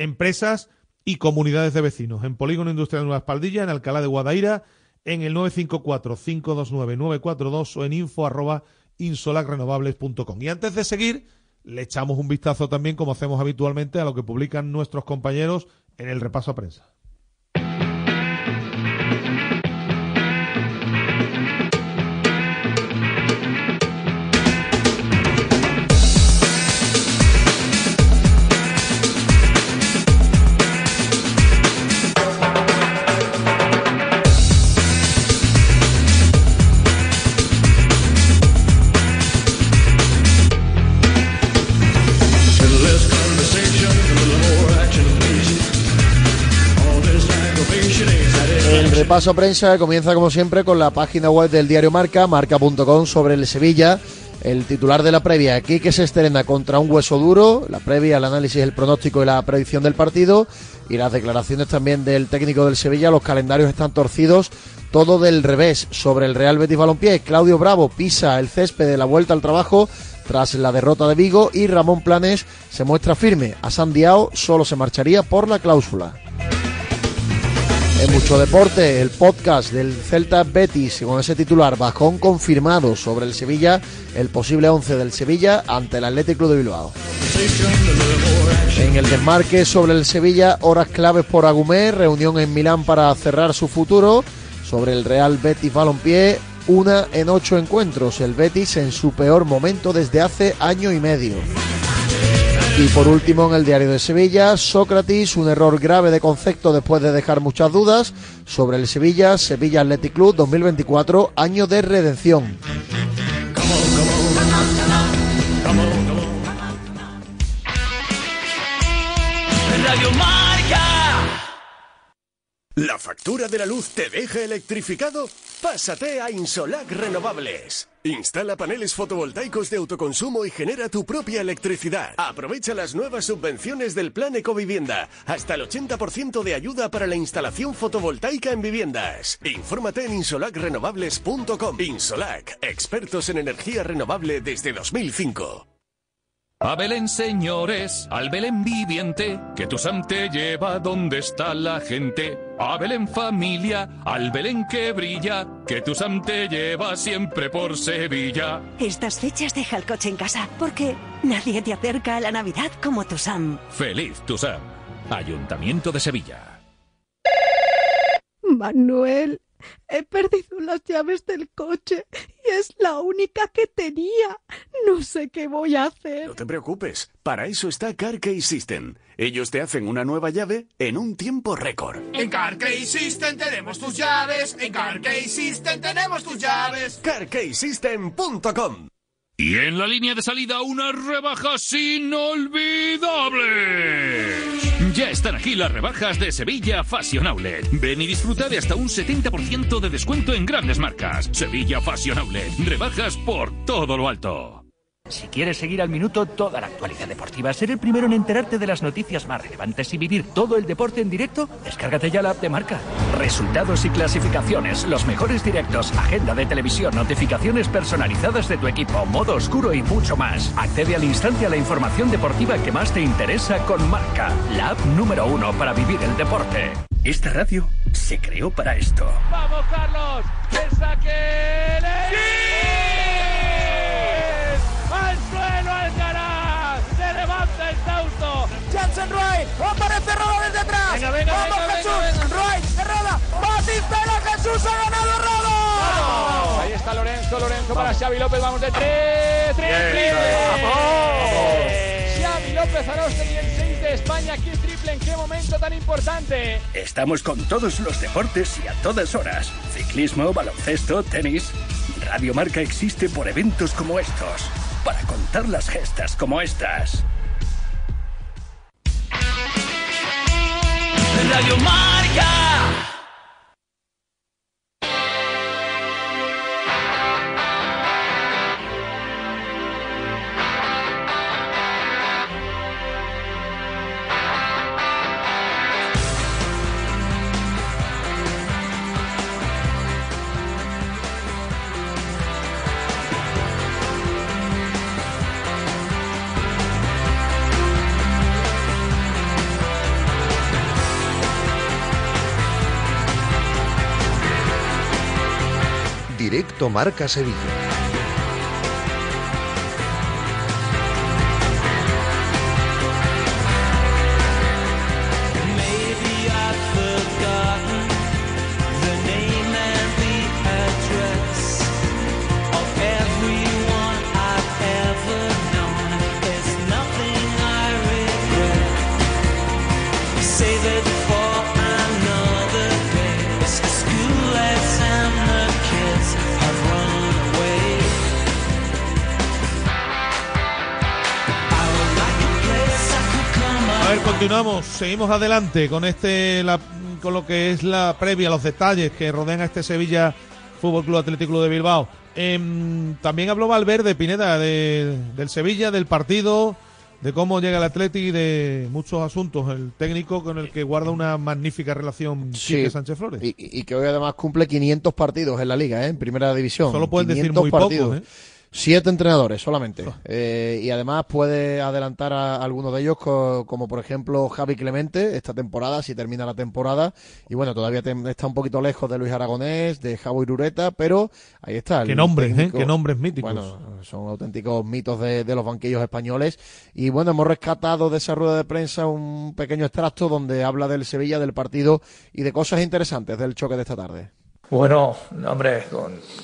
empresas y comunidades de vecinos. En Polígono Industrial Nueva Espaldilla, en Alcalá de Guadaira, en el 954-529-942 o en info arroba insolacrenovables.com. Y antes de seguir, le echamos un vistazo también, como hacemos habitualmente, a lo que publican nuestros compañeros en el repaso a prensa. Repaso prensa comienza como siempre con la página web del diario Marca, marca.com sobre el Sevilla. El titular de la previa, aquí que se estrena contra un hueso duro, la previa, el análisis, el pronóstico y la predicción del partido y las declaraciones también del técnico del Sevilla, los calendarios están torcidos, todo del revés sobre el Real Betis Balompié. Claudio Bravo pisa el césped de la vuelta al trabajo tras la derrota de Vigo y Ramón Planes se muestra firme. A Sandiao solo se marcharía por la cláusula. En mucho deporte, el podcast del Celta Betis con ese titular bajón confirmado sobre el Sevilla, el posible 11 del Sevilla ante el Atlético de Bilbao. En el desmarque sobre el Sevilla, horas claves por Agumé, reunión en Milán para cerrar su futuro. Sobre el Real Betis Balompié, una en ocho encuentros, el Betis en su peor momento desde hace año y medio. Y por último, en el diario de Sevilla, Sócrates, un error grave de concepto después de dejar muchas dudas sobre el Sevilla, Sevilla Athletic Club 2024, año de redención. Radio Marca. ¿La factura de la luz te deja electrificado? Pásate a Insolac Renovables. Instala paneles fotovoltaicos de autoconsumo y genera tu propia electricidad. Aprovecha las nuevas subvenciones del Plan Ecovivienda. Hasta el 80% de ayuda para la instalación fotovoltaica en viviendas. Infórmate en insolacrenovables.com. Insolac, expertos en energía renovable desde 2005. A Belén, señores, al Belén viviente, que tu Sam te lleva donde está la gente. A Belén, familia, al Belén que brilla, que tu Sam te lleva siempre por Sevilla. Estas fechas deja el coche en casa, porque nadie te acerca a la Navidad como tu Sam. Feliz tu Sam. Ayuntamiento de Sevilla. Manuel, he perdido las llaves del coche y es la única que tenía. No sé qué voy a hacer. No te preocupes, para eso está CarKey System. Ellos te hacen una nueva llave en un tiempo récord. En CarKey System tenemos tus llaves. En CarKey System tenemos tus llaves. CarKeySystem.com Y en la línea de salida, unas rebajas inolvidables. Ya están aquí las rebajas de Sevilla Fashion Outlet. Ven y disfruta de hasta un 70% de descuento en grandes marcas. Sevilla Fashion Outlet. Rebajas por todo lo alto. Si quieres seguir al minuto toda la actualidad deportiva, ser el primero en enterarte de las noticias más relevantes y vivir todo el deporte en directo, descárgate ya la app de marca. Resultados y clasificaciones, los mejores directos, agenda de televisión, notificaciones personalizadas de tu equipo, modo oscuro y mucho más. Accede al instante a la información deportiva que más te interesa con marca, la app número uno para vivir el deporte. Esta radio se creó para esto. ¡Vamos, Carlos! ¡El saque! ¡Al aparece Roda desde atrás. Venga, venga, Vamos venga, Jesús. Roy, Roda, Batistela, Jesús ha ganado Roda. Ahí está Lorenzo, Lorenzo para Xavi López, vamos de tres, tres, Bien, triple. vamos. Xavi López Arostegui, el 6 de España, aquí triple, ¿en qué momento tan importante? Estamos con todos los deportes y a todas horas. Ciclismo, baloncesto, tenis. Radio Marca existe por eventos como estos. Para contar las gestas como estas. Radio Marca. Directo Marca Sevilla. Continuamos, seguimos adelante con este la- con lo que es la previa, los detalles que rodean a este Sevilla Fútbol Club Atlético Club de Bilbao. Em, también habló Valverde Pineda de- del Sevilla, del partido, de cómo llega el Atlético y de muchos asuntos. El técnico con el que guarda una magnífica relación Quique Sánchez Flores. Y, y que hoy además cumple 500 partidos en la liga, ¿eh? en primera división. Solo puedes decir 500 muy partidos. pocos, ¿eh? Siete entrenadores solamente. Eh, y además puede adelantar a, algunos de ellos, co- como por ejemplo Javi Clemente, esta temporada, si termina la temporada. Y bueno, todavía está un poquito lejos de Luis Aragonés, de Javo Irureta, pero ahí está. Qué nombres, ¿eh? Qué nombres míticos. Bueno, son auténticos mitos de, de los banquillos españoles. Y bueno, hemos rescatado de esa rueda de prensa un pequeño extracto donde habla del Sevilla, del partido y de cosas interesantes del choque de esta tarde. Bueno, hombre,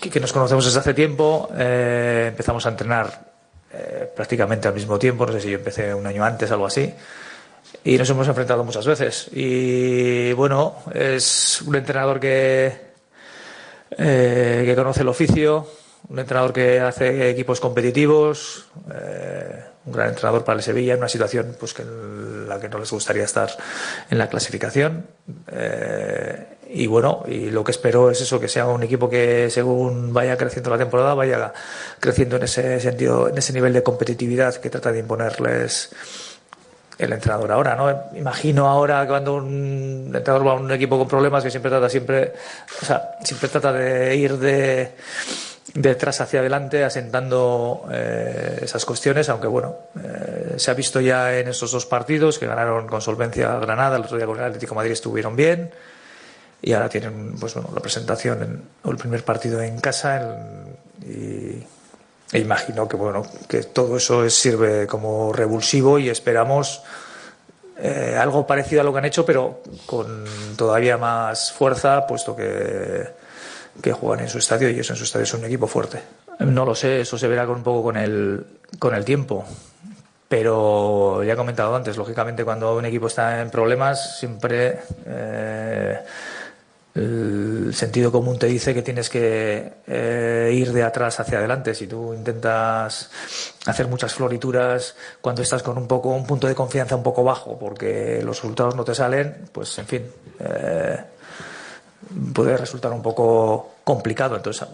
que nos conocemos desde hace tiempo, eh, empezamos a entrenar eh, prácticamente al mismo tiempo, no sé si yo empecé un año antes, algo así, y nos hemos enfrentado muchas veces. Y bueno, es un entrenador que, eh, que conoce el oficio, un entrenador que hace equipos competitivos, eh, un gran entrenador para el Sevilla en una situación pues que en la que no les gustaría estar en la clasificación. Y bueno, y lo que espero es eso, que sea un equipo que según vaya creciendo la temporada, vaya creciendo en ese sentido, en ese nivel de competitividad que trata de imponerles el entrenador ahora, ¿no? Imagino ahora cuando un entrenador va a un equipo con problemas que siempre trata siempre, o sea, siempre trata de ir de de atrás hacia adelante asentando eh, esas cuestiones, aunque bueno, eh, se ha visto ya en estos dos partidos que ganaron con solvencia Granada, el otro día con el Atlético Madrid estuvieron bien y ahora tienen pues bueno la presentación en, o el primer partido en casa y e imagino que bueno que todo eso es- sirve como revulsivo y esperamos eh, algo parecido a lo que han hecho pero con todavía más fuerza puesto que que juegan en su estadio y eso en su estadio es un equipo fuerte. No lo sé, eso se verá con un poco con el, con el tiempo. Pero ya he comentado antes, lógicamente cuando un equipo está en problemas, siempre eh, el sentido común te dice que tienes que eh, ir de atrás hacia adelante. Si tú intentas hacer muchas florituras cuando estás con un poco un punto de confianza un poco bajo porque los resultados no te salen, pues en fin, eh, puede resultar un poco complicado. Entonces,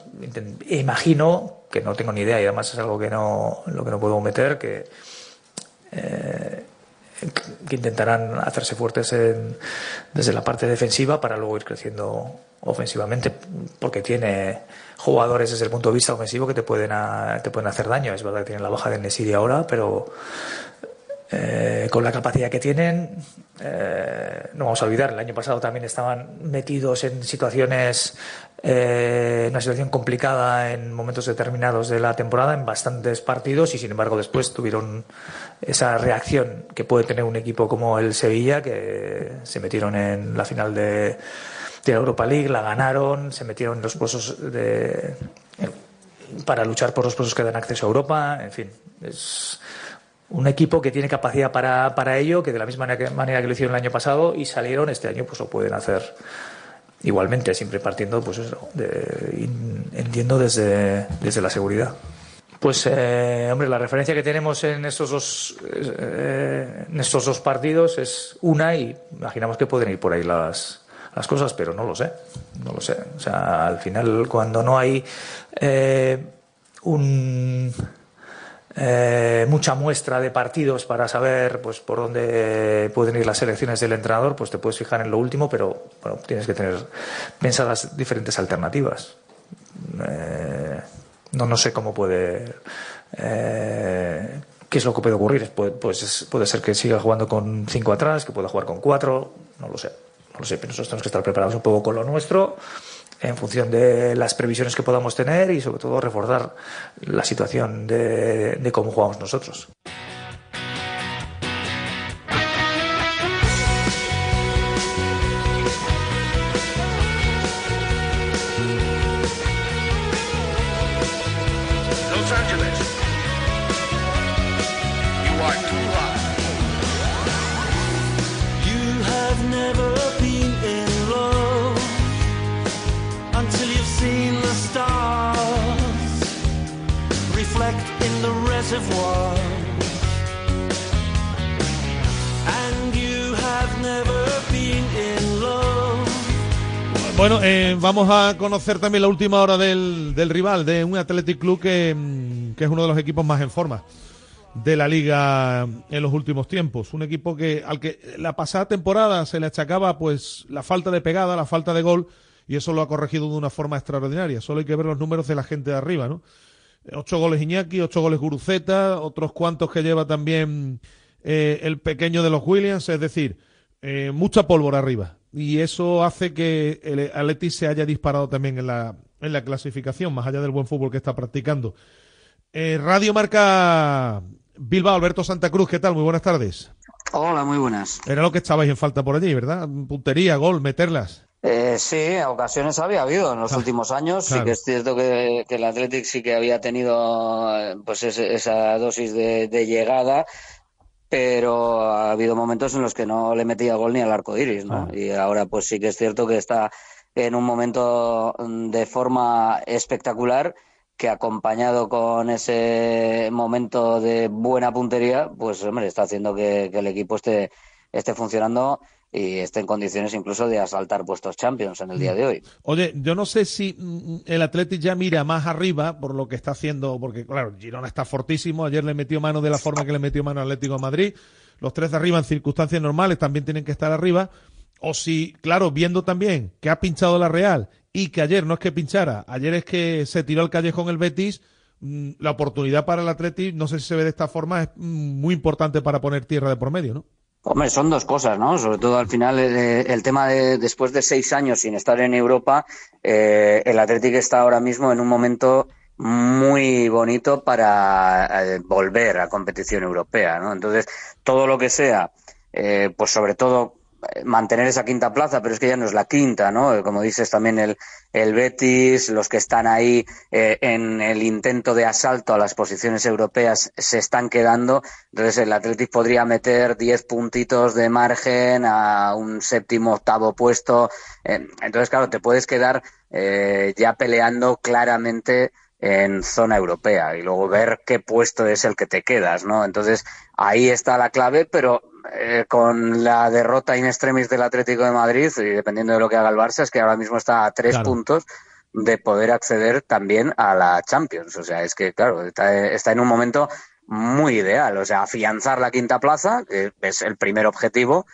imagino que no tengo ni idea y además es algo que no, lo que no puedo meter, que, eh, que intentarán hacerse fuertes en- desde la parte defensiva para luego ir creciendo ofensivamente, porque tiene jugadores desde el punto de vista ofensivo que te pueden, a- te pueden hacer daño. Es verdad que tienen la baja de Nesiri ahora, pero eh, con la capacidad que tienen, eh, no vamos a olvidar, el año pasado también estaban metidos en situaciones, eh, una situación complicada en momentos determinados de la temporada, en bastantes partidos, y sin embargo después tuvieron esa reacción que puede tener un equipo como el Sevilla, que se metieron en la final de, la Europa League, la ganaron, se metieron en los puestos de, para luchar por los puestos que dan acceso a Europa, en fin, es un equipo que tiene capacidad para, para ello, que de la misma manera que, lo hicieron el año pasado y salieron este año, pues lo pueden hacer igualmente, siempre partiendo, pues eso, de- entiendo desde, desde la seguridad. Pues, eh, hombre, la referencia que tenemos en estos dos eh, en estos dos partidos es una y imaginamos que pueden ir por ahí las, las cosas, pero no lo sé, no lo sé. O sea, al final, cuando no hay eh, un eh, mucha muestra de partidos para saber pues por dónde pueden ir las elecciones del entrenador, pues te puedes fijar en lo último, pero bueno, tienes que tener pensadas diferentes alternativas. Eh, no, no sé cómo puede. eh, ¿Qué es lo que puede ocurrir? Puede, pues, puede ser que siga jugando con cinco atrás, que pueda jugar con cuatro, no lo sé. No lo sé, pero nosotros tenemos que estar preparados un poco con lo nuestro en función de las previsiones que podamos tener y sobre todo reforzar la situación de, de cómo jugamos nosotros. Bueno, eh, vamos a conocer también la última hora del, del rival, de un Athletic Club que, mm, que es uno de los equipos más en forma de la liga en los últimos tiempos. Un equipo que al que la pasada temporada se le achacaba pues la falta de pegada, la falta de gol, y eso lo ha corregido de una forma extraordinaria. Solo hay que ver los números de la gente de arriba, ¿no? Ocho goles Iñaki, ocho goles Guruceta, otros cuantos que lleva también eh, el pequeño de los Williams, es decir, eh, mucha pólvora arriba. Y eso hace que el Atleti se haya disparado también en la, en la clasificación, más allá del buen fútbol que está practicando. Eh, Radio Marca Bilbao, Alberto Santa Cruz, ¿qué tal? Muy buenas tardes. Hola, muy buenas. Era lo que estabais en falta por allí, ¿verdad? Puntería, gol, meterlas. Eh, sí, ocasiones había habido en los últimos años. Sí que es cierto que, que el Athletic sí que había tenido eh, pues ese- esa dosis de, de llegada, pero ha habido momentos en los que no le metía gol ni al arco iris, ¿no? Y ahora pues sí que es cierto que está en un momento mm, de forma espectacular que acompañado con ese momento de buena puntería, pues hombre, está haciendo que, que el equipo esté, esté funcionando y esté en condiciones incluso de asaltar puestos Champions en el día de hoy. Oye, yo no sé si mm, el Athletic ya mira más arriba por lo que está haciendo, porque claro, Girona está fortísimo, ayer le metió mano de la forma que le metió mano al Atlético de Madrid, los tres de arriba en circunstancias normales también tienen que estar arriba, o si, claro, viendo también que ha pinchado la Real y que ayer no es que pinchara, ayer es que se tiró al callejón el Betis, mm, la oportunidad para el Athletic, no sé si se ve de esta forma, es mm, muy importante para poner tierra de por medio, ¿no? Hombre, son dos cosas, ¿no? Sobre todo al final eh, el tema de después de seis años sin estar en Europa, eh, el Athletic está ahora mismo en un momento muy bonito para eh, volver a competición europea, ¿no? Entonces, todo lo que sea, eh, pues sobre todo eh, mantener esa quinta plaza, pero es que ya no es la quinta, ¿no? Como dices también el, el Betis, los que están ahí eh, en el intento de asalto a las posiciones europeas se están quedando. Entonces el Athletic podría meter 10 puntitos de margen a un séptimo, octavo puesto. Eh, entonces, claro, te puedes quedar eh, ya peleando claramente en zona europea y luego ver qué puesto es el que te quedas, ¿no? Entonces ahí está la clave, pero eh, con la derrota in extremis del Atlético de Madrid y dependiendo de lo que haga el Barça es que ahora mismo está a tres Claro. puntos de poder acceder también a la Champions. O sea, es que claro, está, está en un momento muy ideal, o sea, afianzar la quinta plaza, que es el primer objetivo,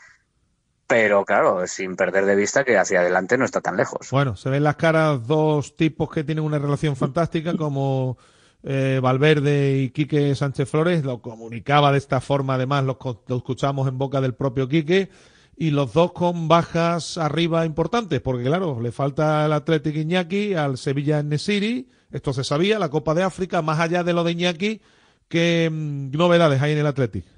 pero claro, sin perder de vista que hacia adelante no está tan lejos. Bueno, se ven las caras dos tipos que tienen una relación fantástica, como eh, Valverde y Quique Sánchez Flores. Lo comunicaba de esta forma, además, lo, lo escuchamos en boca del propio Quique. Y los dos con bajas arriba importantes, porque claro, le falta el Athletic Iñaki, al Sevilla Nesiri. Esto se sabía, la Copa de África, más allá de lo de Iñaki, ¿qué mm, novedades hay en el Athletic?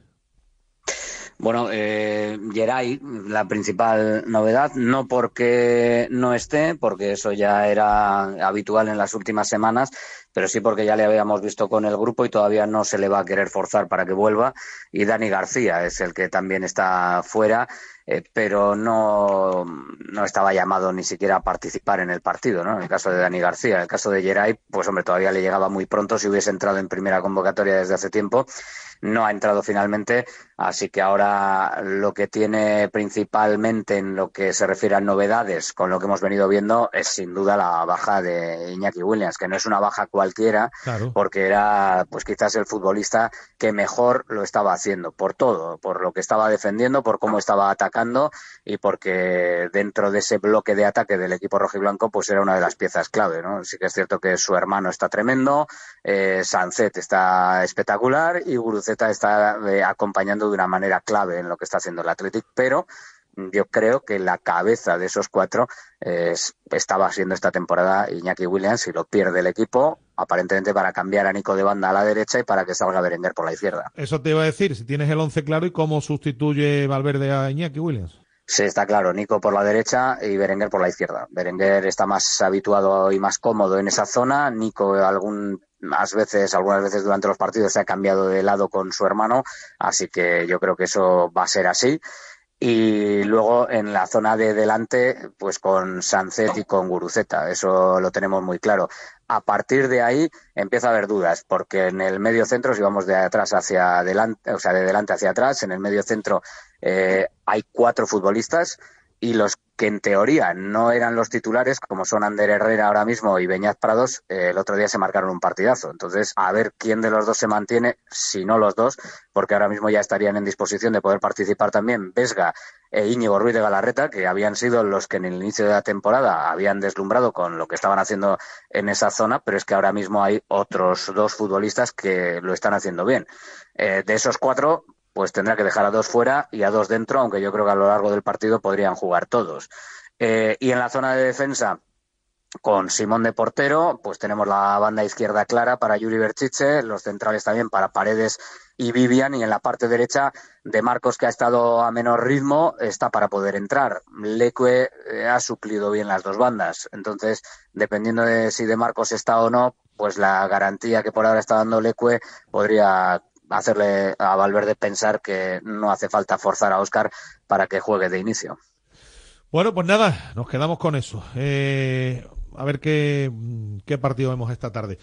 Bueno, eh, Geray, la principal novedad, no porque no esté, porque eso ya era habitual en las últimas semanas, pero sí porque ya le habíamos visto con el grupo y todavía no se le va a querer forzar para que vuelva. Y Dani García es el que también está fuera, eh, pero no, no estaba llamado ni siquiera a participar en el partido, ¿no? En el caso de Dani García. En el caso de Geray, pues hombre, todavía le llegaba muy pronto si hubiese entrado en primera convocatoria desde hace tiempo no ha entrado finalmente, así que ahora lo que tiene principalmente en lo que se refiere a novedades con lo que hemos venido viendo es sin duda la baja de Iñaki Williams, que no es una baja cualquiera, Claro. porque era pues quizás el futbolista que mejor lo estaba haciendo, por todo, por lo que estaba defendiendo, por cómo estaba atacando y porque dentro de ese bloque de ataque del equipo rojiblanco pues era una de las piezas clave, ¿no? Sí que es cierto que su hermano está tremendo, eh, Sancet está espectacular y Guruceta está eh, acompañando de una manera clave en lo que está haciendo el Athletic, pero yo creo que la cabeza de esos cuatro es- estaba siendo esta temporada Iñaki Williams y lo pierde el equipo, aparentemente para cambiar a Nico de banda a la derecha y para que salga Berenguer por la izquierda. Eso te iba a decir, si tienes el once claro y cómo sustituye Valverde a Iñaki Williams. Sí, está claro, Nico por la derecha y Berenguer por la izquierda. Berenguer está más habituado y más cómodo en esa zona. Nico algunas veces, algunas veces durante los partidos se ha cambiado de lado con su hermano, así que yo creo que eso va a ser así. Y luego en la zona de delante, pues con Sancet y con Guruceta, eso lo tenemos muy claro. A partir de ahí empieza a haber dudas, porque en el medio centro, si vamos de atrás hacia adelante, o sea, de delante hacia atrás, en el medio centro eh, hay cuatro futbolistas y los que en teoría no eran los titulares, como son Ander Herrera ahora mismo y Beñat Prados, eh, el otro día se marcaron un partidazo. Entonces, a ver quién de los dos se mantiene, si no los dos, porque ahora mismo ya estarían en disposición de poder participar también Vesga e Íñigo Ruiz de Galarreta, que habían sido los que en el inicio de la temporada habían deslumbrado con lo que estaban haciendo en esa zona, pero es que ahora mismo hay otros dos futbolistas que lo están haciendo bien. Eh, de esos cuatro, pues tendrá que dejar a dos fuera y a dos dentro, aunque yo creo que a lo largo del partido podrían jugar todos. Eh, y en la zona de defensa, con Simón de portero, pues tenemos la banda izquierda clara para Yuri Berchiche, los centrales también para Paredes y Vivian, y en la parte derecha de Marcos, que ha estado a menor ritmo, está para poder entrar. Leque eh, ha suplido bien las dos bandas, entonces, dependiendo de si de Marcos está o no, pues la garantía que por ahora está dando Leque podría hacerle a Valverde pensar que no hace falta forzar a Oscar para que juegue de inicio. Bueno, pues nada, nos quedamos con eso. Eh, a ver qué, qué partido vemos esta tarde.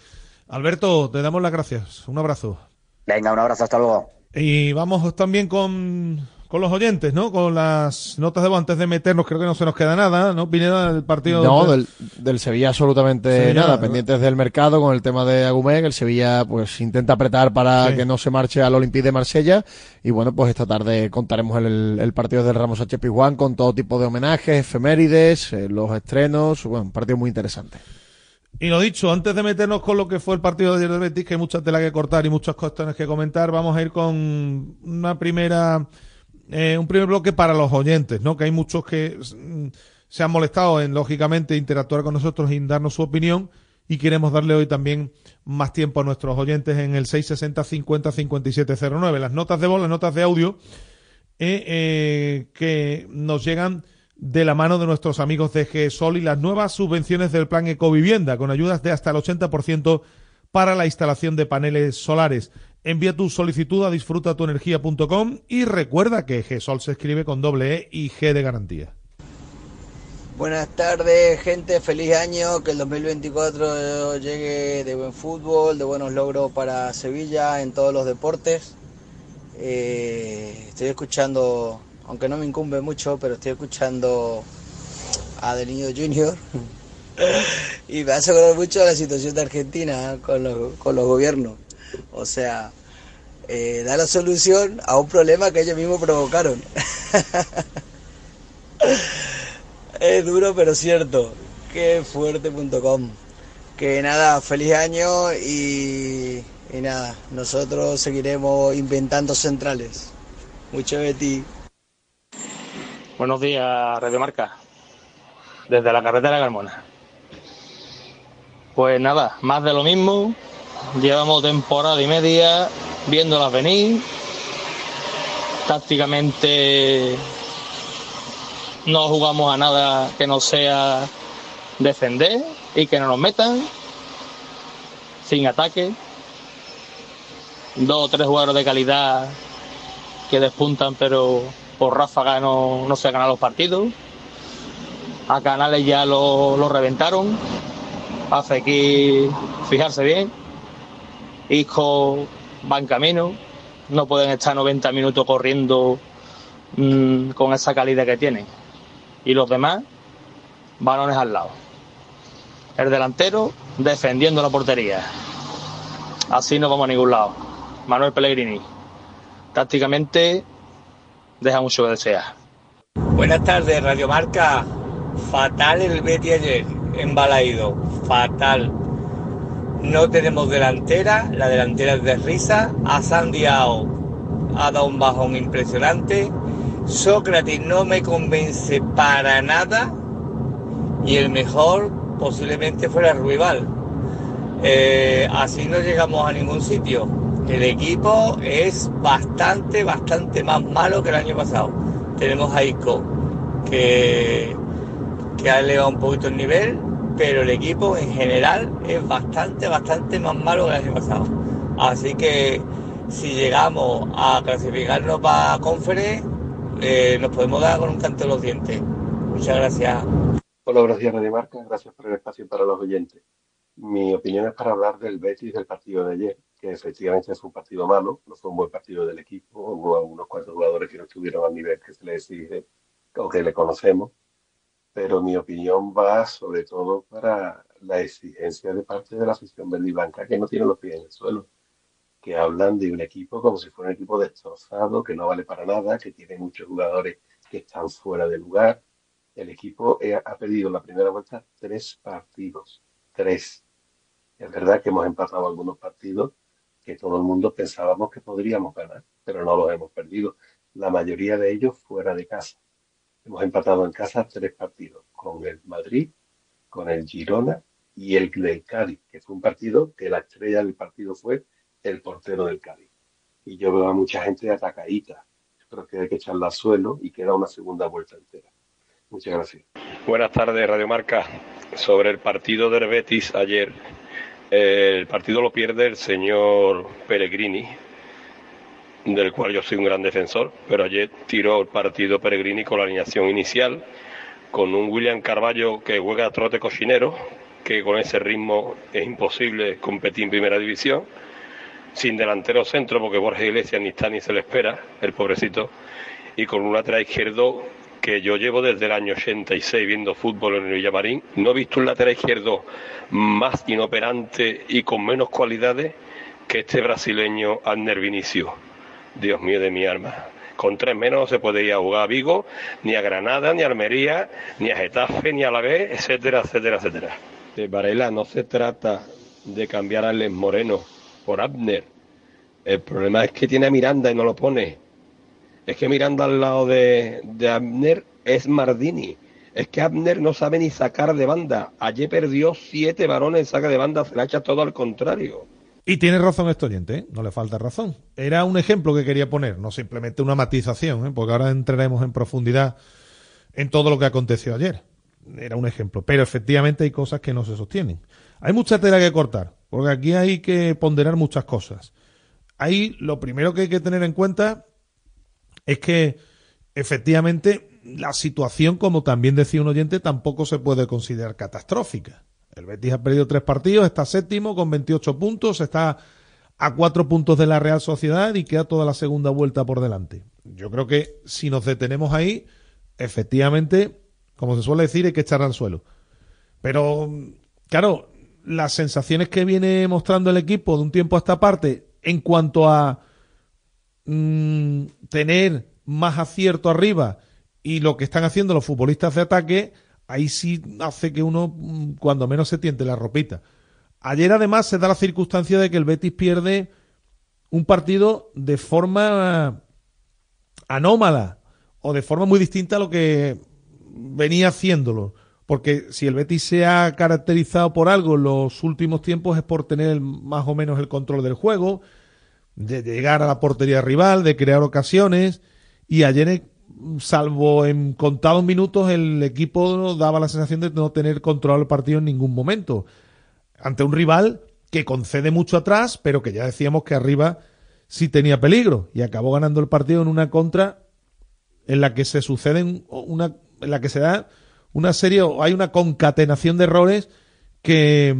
Alberto, te damos las gracias. Un abrazo. Venga, un abrazo, hasta luego. Y vamos también con, con los oyentes, ¿no? Con las notas de voz antes de meternos, creo que no se nos queda nada, ¿no? Pineda, del partido. No, de- del, del Sevilla absolutamente Sevilla, nada, pendientes del mercado con el tema de Agumé, que el Sevilla pues intenta apretar para Sí. que no se marche al Olympique de Marsella y bueno, pues esta tarde contaremos el, el partido del Ramos H. Pizjuán con todo tipo de homenajes, efemérides, eh, los estrenos, bueno, un partido muy interesante. Y lo dicho, antes de meternos con lo que fue el partido de ayer del Betis, que hay mucha tela que cortar y muchas cuestiones que comentar, vamos a ir con una primera, eh, un primer bloque para los oyentes, ¿no? Que hay muchos que mm, se han molestado en, lógicamente, interactuar con nosotros y darnos su opinión. Y queremos darle hoy también más tiempo a nuestros oyentes en el 660 50 5709. Las notas de voz, las notas de audio, eh, eh, que nos llegan de la mano de nuestros amigos de GESOL y las nuevas subvenciones del plan Ecovivienda, con ayudas de hasta el 80% para la instalación de paneles solares. Envía tu solicitud a disfrutatuenergia.com y recuerda que GESOL se escribe con doble E y G de garantía. Buenas tardes, gente. Feliz año. Que el 2024 llegue de buen fútbol, de buenos logros para Sevilla en todos los deportes. Eh, estoy escuchando, aunque no me incumbe mucho, pero estoy escuchando a Del Niño Junior. y me hace acordar mucho de la situación de Argentina con los, con los gobiernos. O sea, eh, da la solución a un problema que ellos mismos provocaron. Es duro pero cierto. Qué fuerte.com. Que nada, feliz año y, nada, nosotros seguiremos inventando centrales. Mucho de ti. Buenos días, Radio Marca. Desde la carretera de Carmona. Pues nada, más de lo mismo. Llevamos temporada y media viéndolas venir. Tácticamente no jugamos a nada que no sea defender y que no nos metan. Sin ataque. Dos o tres jugadores de calidad que despuntan, pero por ráfaga no, no se ganan los partidos. A Canales ya lo, lo reventaron. Hace que fijarse bien. Isco va en camino. No pueden estar 90 minutos corriendo mm, con esa calidad que tienen. Y los demás, balones al lado. El delantero defendiendo la portería. Así no vamos a ningún lado. Manuel Pellegrini. Tácticamente deja mucho que desear. Buenas tardes, Radio Marca. Fatal el Betty ayer en Balaído. Fatal. No tenemos delantera, la delantera es de risa. A Sandiao ha dado un bajón impresionante. Sócrates no me convence para nada. Y el mejor posiblemente fuera Ruibal. Eh, así no llegamos a ningún sitio. El equipo es bastante, bastante más malo que el año pasado. Tenemos a Isco, que, que ha elevado un poquito el nivel, pero el equipo en general es bastante, bastante más malo que el año pasado. Así que si llegamos a clasificarnos para Conference, eh, nos podemos dar con un canto de los dientes. Muchas gracias. Hola, días, Radio Marca. Gracias por el espacio para los oyentes. Mi opinión es para hablar del Betis del partido de ayer, que efectivamente es un partido malo, no fue un buen partido del equipo, hubo unos cuantos jugadores que no estuvieron al nivel que se le exige o que le conocemos. Pero mi opinión va sobre todo para la exigencia de parte de la afición verde y que no tiene los pies en el suelo, que hablan de un equipo como si fuera un equipo destrozado, que no vale para nada, que tiene muchos jugadores que están fuera de lugar. El equipo eh, ha pedido la primera vuelta tres partidos, tres. Es verdad que hemos empatado algunos partidos que todo el mundo pensábamos que podríamos ganar, pero no los hemos perdido. La mayoría de ellos fuera de casa. Hemos empatado en casa tres partidos, con el Madrid, con el Girona y el del Cádiz, que fue un partido que la estrella del partido fue el portero del Cádiz. Y yo veo a mucha gente atacadita. Creo que hay que echarla al suelo y queda una segunda vuelta entera. Muchas gracias. Buenas tardes, Radio Marca. Sobre el partido del Betis ayer, el partido lo pierde el señor Pellegrini, del cual yo soy un gran defensor, pero ayer tiró el partido Pellegrini con la alineación inicial, con un William Carballo que juega a trote cochinero, que con ese ritmo es imposible competir en primera división, sin delantero centro, porque Borja Iglesias ni está ni se le espera, el pobrecito, y con un lateral izquierdo que yo llevo desde el año 86 viendo fútbol en el Villamarín, no he visto un lateral izquierdo más inoperante y con menos cualidades que este brasileño Abner Vinicio. Dios mío de mi alma. Con tres menos no se puede ir a jugar a Vigo, ni a Granada, ni a Almería, ni a Getafe, ni a la B, etcétera, etcétera, etcétera. De Varela no se trata de cambiar a Les Moreno por Abner. El problema es que tiene a Miranda y no lo pone. Es que Miranda al lado de, Abner es Mardini. Es que Abner no sabe ni sacar de banda. Ayer perdió siete varones en saca de banda, se la echa todo al contrario. Y tiene razón este oyente, ¿eh? no le falta razón. Era un ejemplo que quería poner, no simplemente una matización, ¿eh? porque ahora entraremos en profundidad en todo lo que aconteció ayer. Era un ejemplo, pero efectivamente hay cosas que no se sostienen. Hay mucha tela que cortar, porque aquí hay que ponderar muchas cosas. Ahí lo primero que hay que tener en cuenta es que efectivamente la situación, como también decía un oyente, tampoco se puede considerar catastrófica. El Betis ha perdido tres partidos, está séptimo con 28 puntos, está a cuatro puntos de la Real Sociedad y queda toda la segunda vuelta por delante. Yo creo que si nos detenemos ahí, efectivamente, como se suele decir, hay que echar al suelo. Pero, claro, las sensaciones que viene mostrando el equipo de un tiempo a esta parte en cuanto a mmm, tener más acierto arriba y lo que están haciendo los futbolistas de ataque, ahí sí hace que uno, mm, cuando menos se tiente la ropita. Ayer además se da la circunstancia de que el Betis pierde un partido de forma anómala o de forma muy distinta a lo que venía haciéndolo. Porque si el Betis se ha caracterizado por algo en los últimos tiempos es por tener más o menos el control del juego, de llegar a la portería rival, de crear ocasiones. Y ayer, salvo en contados minutos, el equipo daba la sensación de no tener control del partido en ningún momento. Ante un rival que concede mucho atrás, pero que ya decíamos que arriba sí tenía peligro. Y acabó ganando el partido en una contra en la que se suceden una, en la que se da una serie, hay una concatenación de errores que,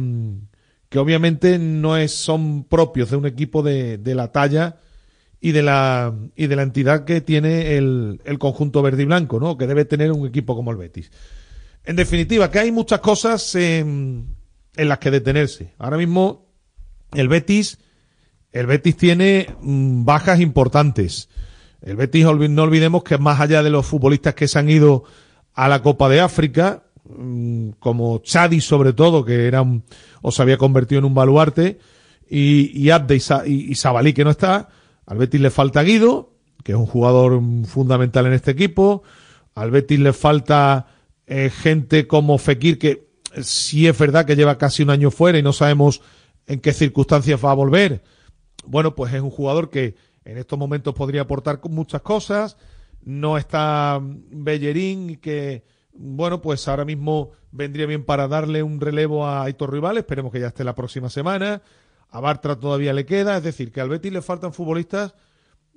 que obviamente no es, son propios de un equipo de, de la talla y de la y de la entidad que tiene el, el, conjunto verde y blanco, ¿no? Que debe tener un equipo como el Betis. En definitiva, que hay muchas cosas en, las que detenerse. Ahora mismo el Betis el Betis tiene mm, bajas importantes. El Betis no olvidemos que más allá de los futbolistas que se han ido a la Copa de África, mm, como Chadi sobre todo, que era o se había convertido en un baluarte, y, y Abde y, y Sabalí que no está, al Betis le falta Guido, que es un jugador fundamental en este equipo. Al Betis le falta eh, gente como Fekir, que sí es verdad que lleva casi un año fuera y no sabemos en qué circunstancias va a volver. Bueno, pues es un jugador que en estos momentos podría aportar muchas cosas. No está Bellerín, que, bueno, pues ahora mismo vendría bien para darle un relevo a Aitor Rival. Esperemos que ya esté la próxima semana. A Bartra todavía le queda, es decir, que al Betis le faltan futbolistas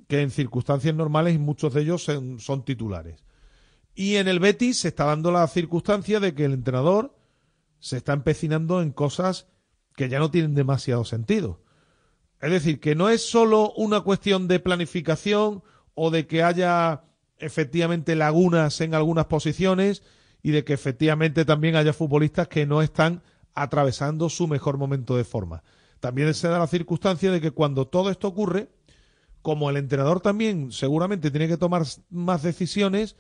que en circunstancias normales muchos de ellos son, son titulares. Y en el Betis se está dando la circunstancia de que el entrenador se está empecinando en cosas que ya no tienen demasiado sentido. Es decir, que no es solo una cuestión de planificación o de que haya efectivamente lagunas en algunas posiciones y de que efectivamente también haya futbolistas que no están atravesando su mejor momento de forma. También se da la circunstancia de que cuando todo esto ocurre, como el entrenador también seguramente tiene que tomar más decisiones,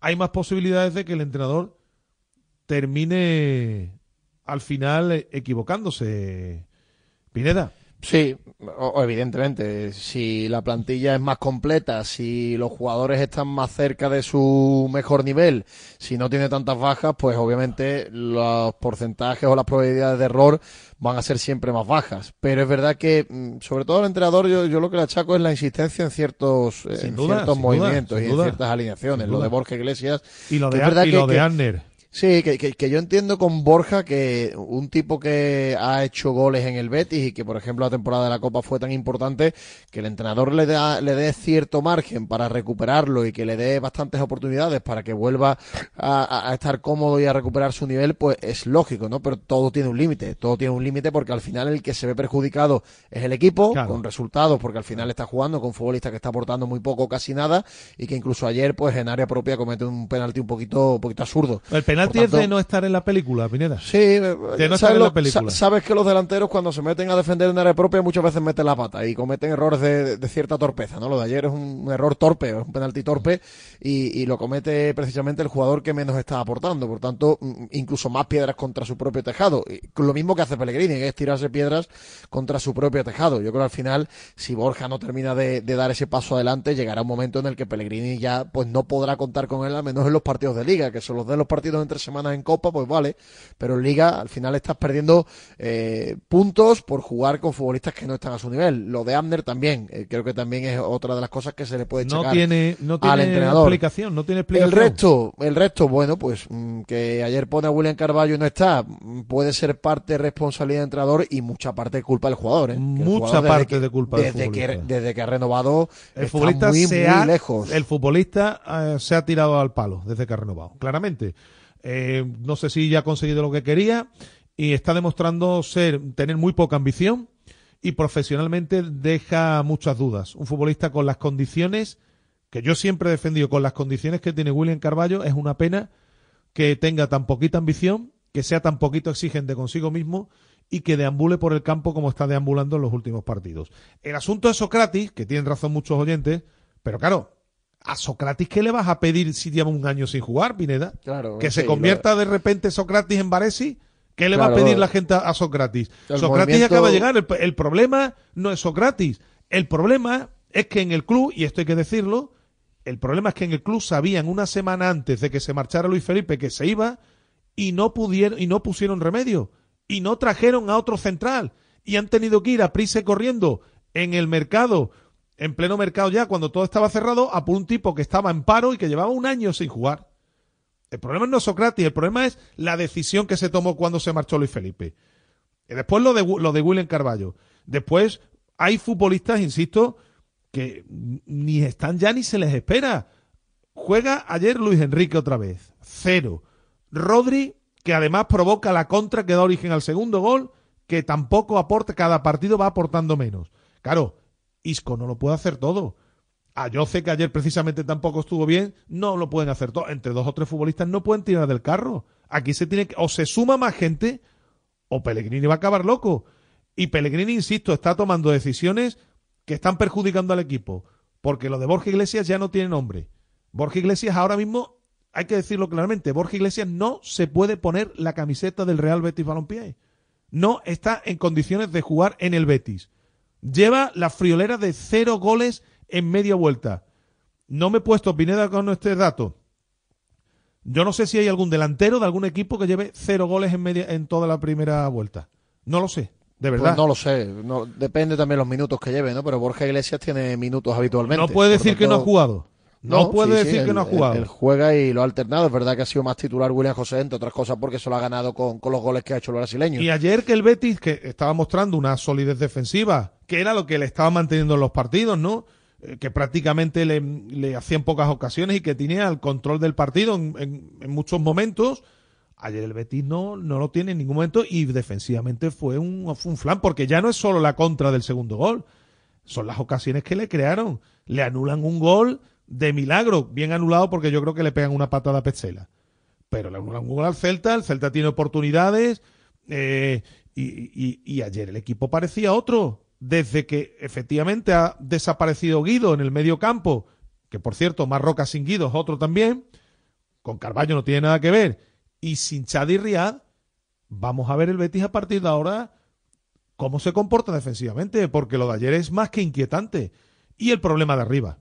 hay más posibilidades de que el entrenador termine al final equivocándose. Pineda. Sí, o- evidentemente. Si la plantilla es más completa, si los jugadores están más cerca de su mejor nivel, si no tiene tantas bajas, pues obviamente los porcentajes o las probabilidades de error van a ser siempre más bajas. Pero es verdad que, mm, sobre todo el entrenador, yo, yo lo que le achaco es la insistencia en ciertos, eh, en duda, ciertos duda, movimientos y en ciertas alineaciones. Lo de Borja Iglesias. Y lo de, es verdad y que- lo de Anner. Sí, que, que, que yo entiendo con Borja que un tipo que ha hecho goles en el Betis y que, por ejemplo, la temporada de la Copa fue tan importante que el entrenador le, da, le dé cierto margen para recuperarlo y que le dé bastantes oportunidades para que vuelva a, estar cómodo y a recuperar su nivel, pues es lógico, ¿no? Pero todo tiene un límite, todo tiene un límite porque al final el que se ve perjudicado es el equipo, Claro. con resultados, porque al final está jugando con futbolistas que está aportando muy poco casi nada y que incluso ayer, pues en área propia comete un penalti un poquito, un poquito absurdo. El penalti Es de no estar en la película, Pineda. Sí, eh, de no ¿sabes, estar en lo- la película. sa- sabes que los delanteros cuando se meten a defender en área propia muchas veces meten la pata y cometen errores de, de cierta torpeza, ¿no? Lo de ayer es un, error torpe, es un penalti torpe y, y lo comete precisamente el jugador que menos está aportando, por tanto, mm, incluso más piedras contra su propio tejado. Y lo mismo que hace Pellegrini, que es tirarse piedras contra su propio tejado. Yo creo que al final, si Borja no termina de, de dar ese paso adelante, llegará un momento en el que Pellegrini ya pues no podrá contar con él, al menos en los partidos de liga, que son los de los partidos entre semanas en Copa, pues vale, pero en Liga al final estás perdiendo eh, puntos por jugar con futbolistas que no están a su nivel. Lo de Abner también, eh, creo que también es otra de las cosas que se le puede No checar tiene, no al tiene entrenador. explicación, no tiene El explicación. resto, el resto, bueno, pues mm, que ayer pone a William Carballo y no está, mm, puede ser parte de responsabilidad del entrenador y mucha parte de culpa del jugador. ¿eh? El Mucha jugador parte que- de culpa del desde que, desde que ha renovado El está futbolista muy, se muy ha, lejos. el futbolista eh, se ha tirado al palo desde que ha renovado, claramente. Eh, no sé si ya ha conseguido lo que quería y está demostrando ser tener muy poca ambición y profesionalmente deja muchas dudas. Un futbolista con las condiciones que yo siempre he defendido, con las condiciones que tiene William Carballo, es una pena que tenga tan poquita ambición, que sea tan poquito exigente consigo mismo y que deambule por el campo como está deambulando en los últimos partidos. El asunto de Socrates, que tienen razón muchos oyentes, pero claro, a Socrates, ¿qué le vas a pedir si lleva un año sin jugar, Pineda? Claro, que sí, se convierta de repente Socrates en Varesi. ¿Qué le va a pedir la gente a, Socrates? Socrates movimiento- acaba de llegar. El, el problema no es Socrates. El problema es que en el club, y esto hay que decirlo, el problema es que en el club sabían una semana antes de que se marchara Luis Felipe que se iba y no pudieron y no pusieron remedio y no trajeron a otro central y han tenido que ir a prisa corriendo en el mercado, en pleno mercado ya cuando todo estaba cerrado, a por un tipo que estaba en paro y que llevaba un año sin jugar. El problema no es Socrates, el problema es la decisión que se tomó cuando se marchó Luis Felipe. Y después lo de, lo de William Carballo. Después hay futbolistas, insisto, que ni están ya ni se les espera. Juega ayer Luis Enrique otra vez. Cero. Rodri, que además provoca la contra que da origen al segundo gol, que tampoco aporta, cada partido va aportando menos. Claro, Isco no lo puede hacer todo. A Yoce, que ayer precisamente tampoco estuvo bien, no lo pueden hacer todo. Entre dos o tres futbolistas no pueden tirar del carro. Aquí se tiene que, o se suma más gente, o Pellegrini va a acabar loco. Y Pellegrini, insisto, está tomando decisiones que están perjudicando al equipo. Porque lo de Borja Iglesias ya no tiene nombre. Borja Iglesias ahora mismo, hay que decirlo claramente, Borja Iglesias no se puede poner la camiseta del Real Betis Balompié. No está en condiciones de jugar en el Betis. Lleva la friolera de cero goles en media vuelta. No me he puesto Pineda con este dato. Yo no sé si hay algún delantero de algún equipo que lleve cero goles en media en toda la primera vuelta. No lo sé, de verdad. Pues no lo sé, no, depende también los minutos que lleve, ¿no? Pero Borja Iglesias tiene minutos habitualmente. No puede decir que no ha jugado. No, puede sí, sí, decir que él- no ha jugado. Él, él juega y lo ha alternado. Es verdad que ha sido más titular William José, entre otras cosas, porque se lo ha ganado con, con los goles que ha hecho el brasileño. Y ayer que el Betis, que estaba mostrando una solidez defensiva, que era lo que le estaba manteniendo en los partidos, ¿no? Eh, Que prácticamente le, le hacían pocas ocasiones y que tenía el control del partido en, en- en muchos momentos. Ayer el Betis no, no lo tiene en ningún momento y defensivamente fue un, fue un flan, porque ya no es solo la contra del segundo gol, son las ocasiones que le crearon. Le anulan un gol de milagro, bien anulado porque yo creo que le pegan una patada a Petzela. pero le anulan un gol al Celta, el Celta tiene oportunidades eh, y, y- y ayer el equipo parecía otro. Desde que efectivamente ha desaparecido Guido en el medio campo, que por cierto, más Roca sin Guido es otro también, con Carballo no tiene nada que ver, y sin Chad y Riad, vamos a ver el Betis a partir de ahora cómo se comporta defensivamente, porque lo de ayer es más que inquietante. Y el problema de arriba.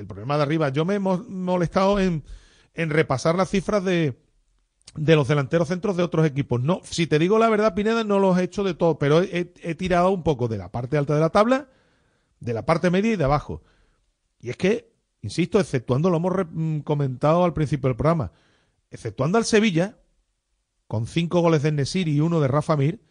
El problema de arriba. Yo me he mo- molestado en, repasar las cifras de, los delanteros centros de otros equipos. No, si te digo la verdad, Pineda, no los he hecho de todo, pero he, tirado un poco de la parte alta de la tabla, de la parte media y de abajo. Y es que, insisto, exceptuando, lo hemos mm, comentado al principio del programa, exceptuando al Sevilla, con cinco goles de Nesir y uno de Rafa Mir,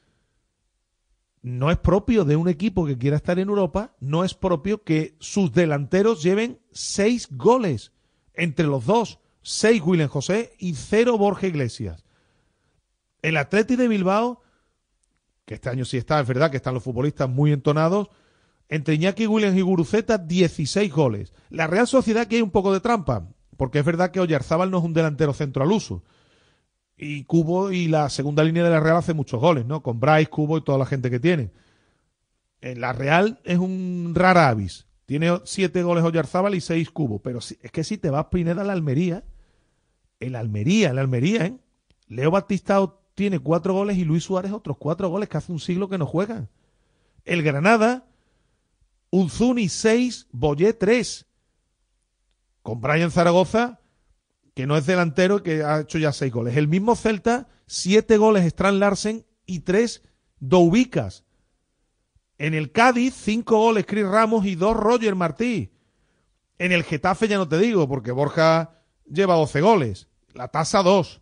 no es propio de un equipo que quiera estar en Europa, no es propio que sus delanteros lleven seis goles entre los dos, seis William José y cero Borja Iglesias. El Atleti de Bilbao, que este año sí está, es verdad que están los futbolistas muy entonados, entre Iñaki Williams y Guruceta, 16 goles. La Real Sociedad aquí hay un poco de trampa, porque es verdad que Oyarzábal no es un delantero centro al uso. Y Cubo y la segunda línea de la Real hace muchos goles, ¿no? Con Bryce, Cubo y toda la gente que tiene. En la Real es un rara avis. Tiene siete goles Oyarzábal y seis Cubo. Pero es que si te vas Pineda a la Almería, el Almería, el Almería, ¿eh? Leo Batistao tiene cuatro goles y Luis Suárez otros cuatro goles que hace un siglo que no juegan. El Granada, Unzuni 6, Boyé 3. Con Brian Zaragoza, que no es delantero que ha hecho ya seis goles. El mismo Celta, siete goles Strand Larsen y tres Doubicas. En el Cádiz, cinco goles Chris Ramos y dos Roger Martí. En el Getafe ya no te digo, porque Borja lleva 12 goles. La tasa 2.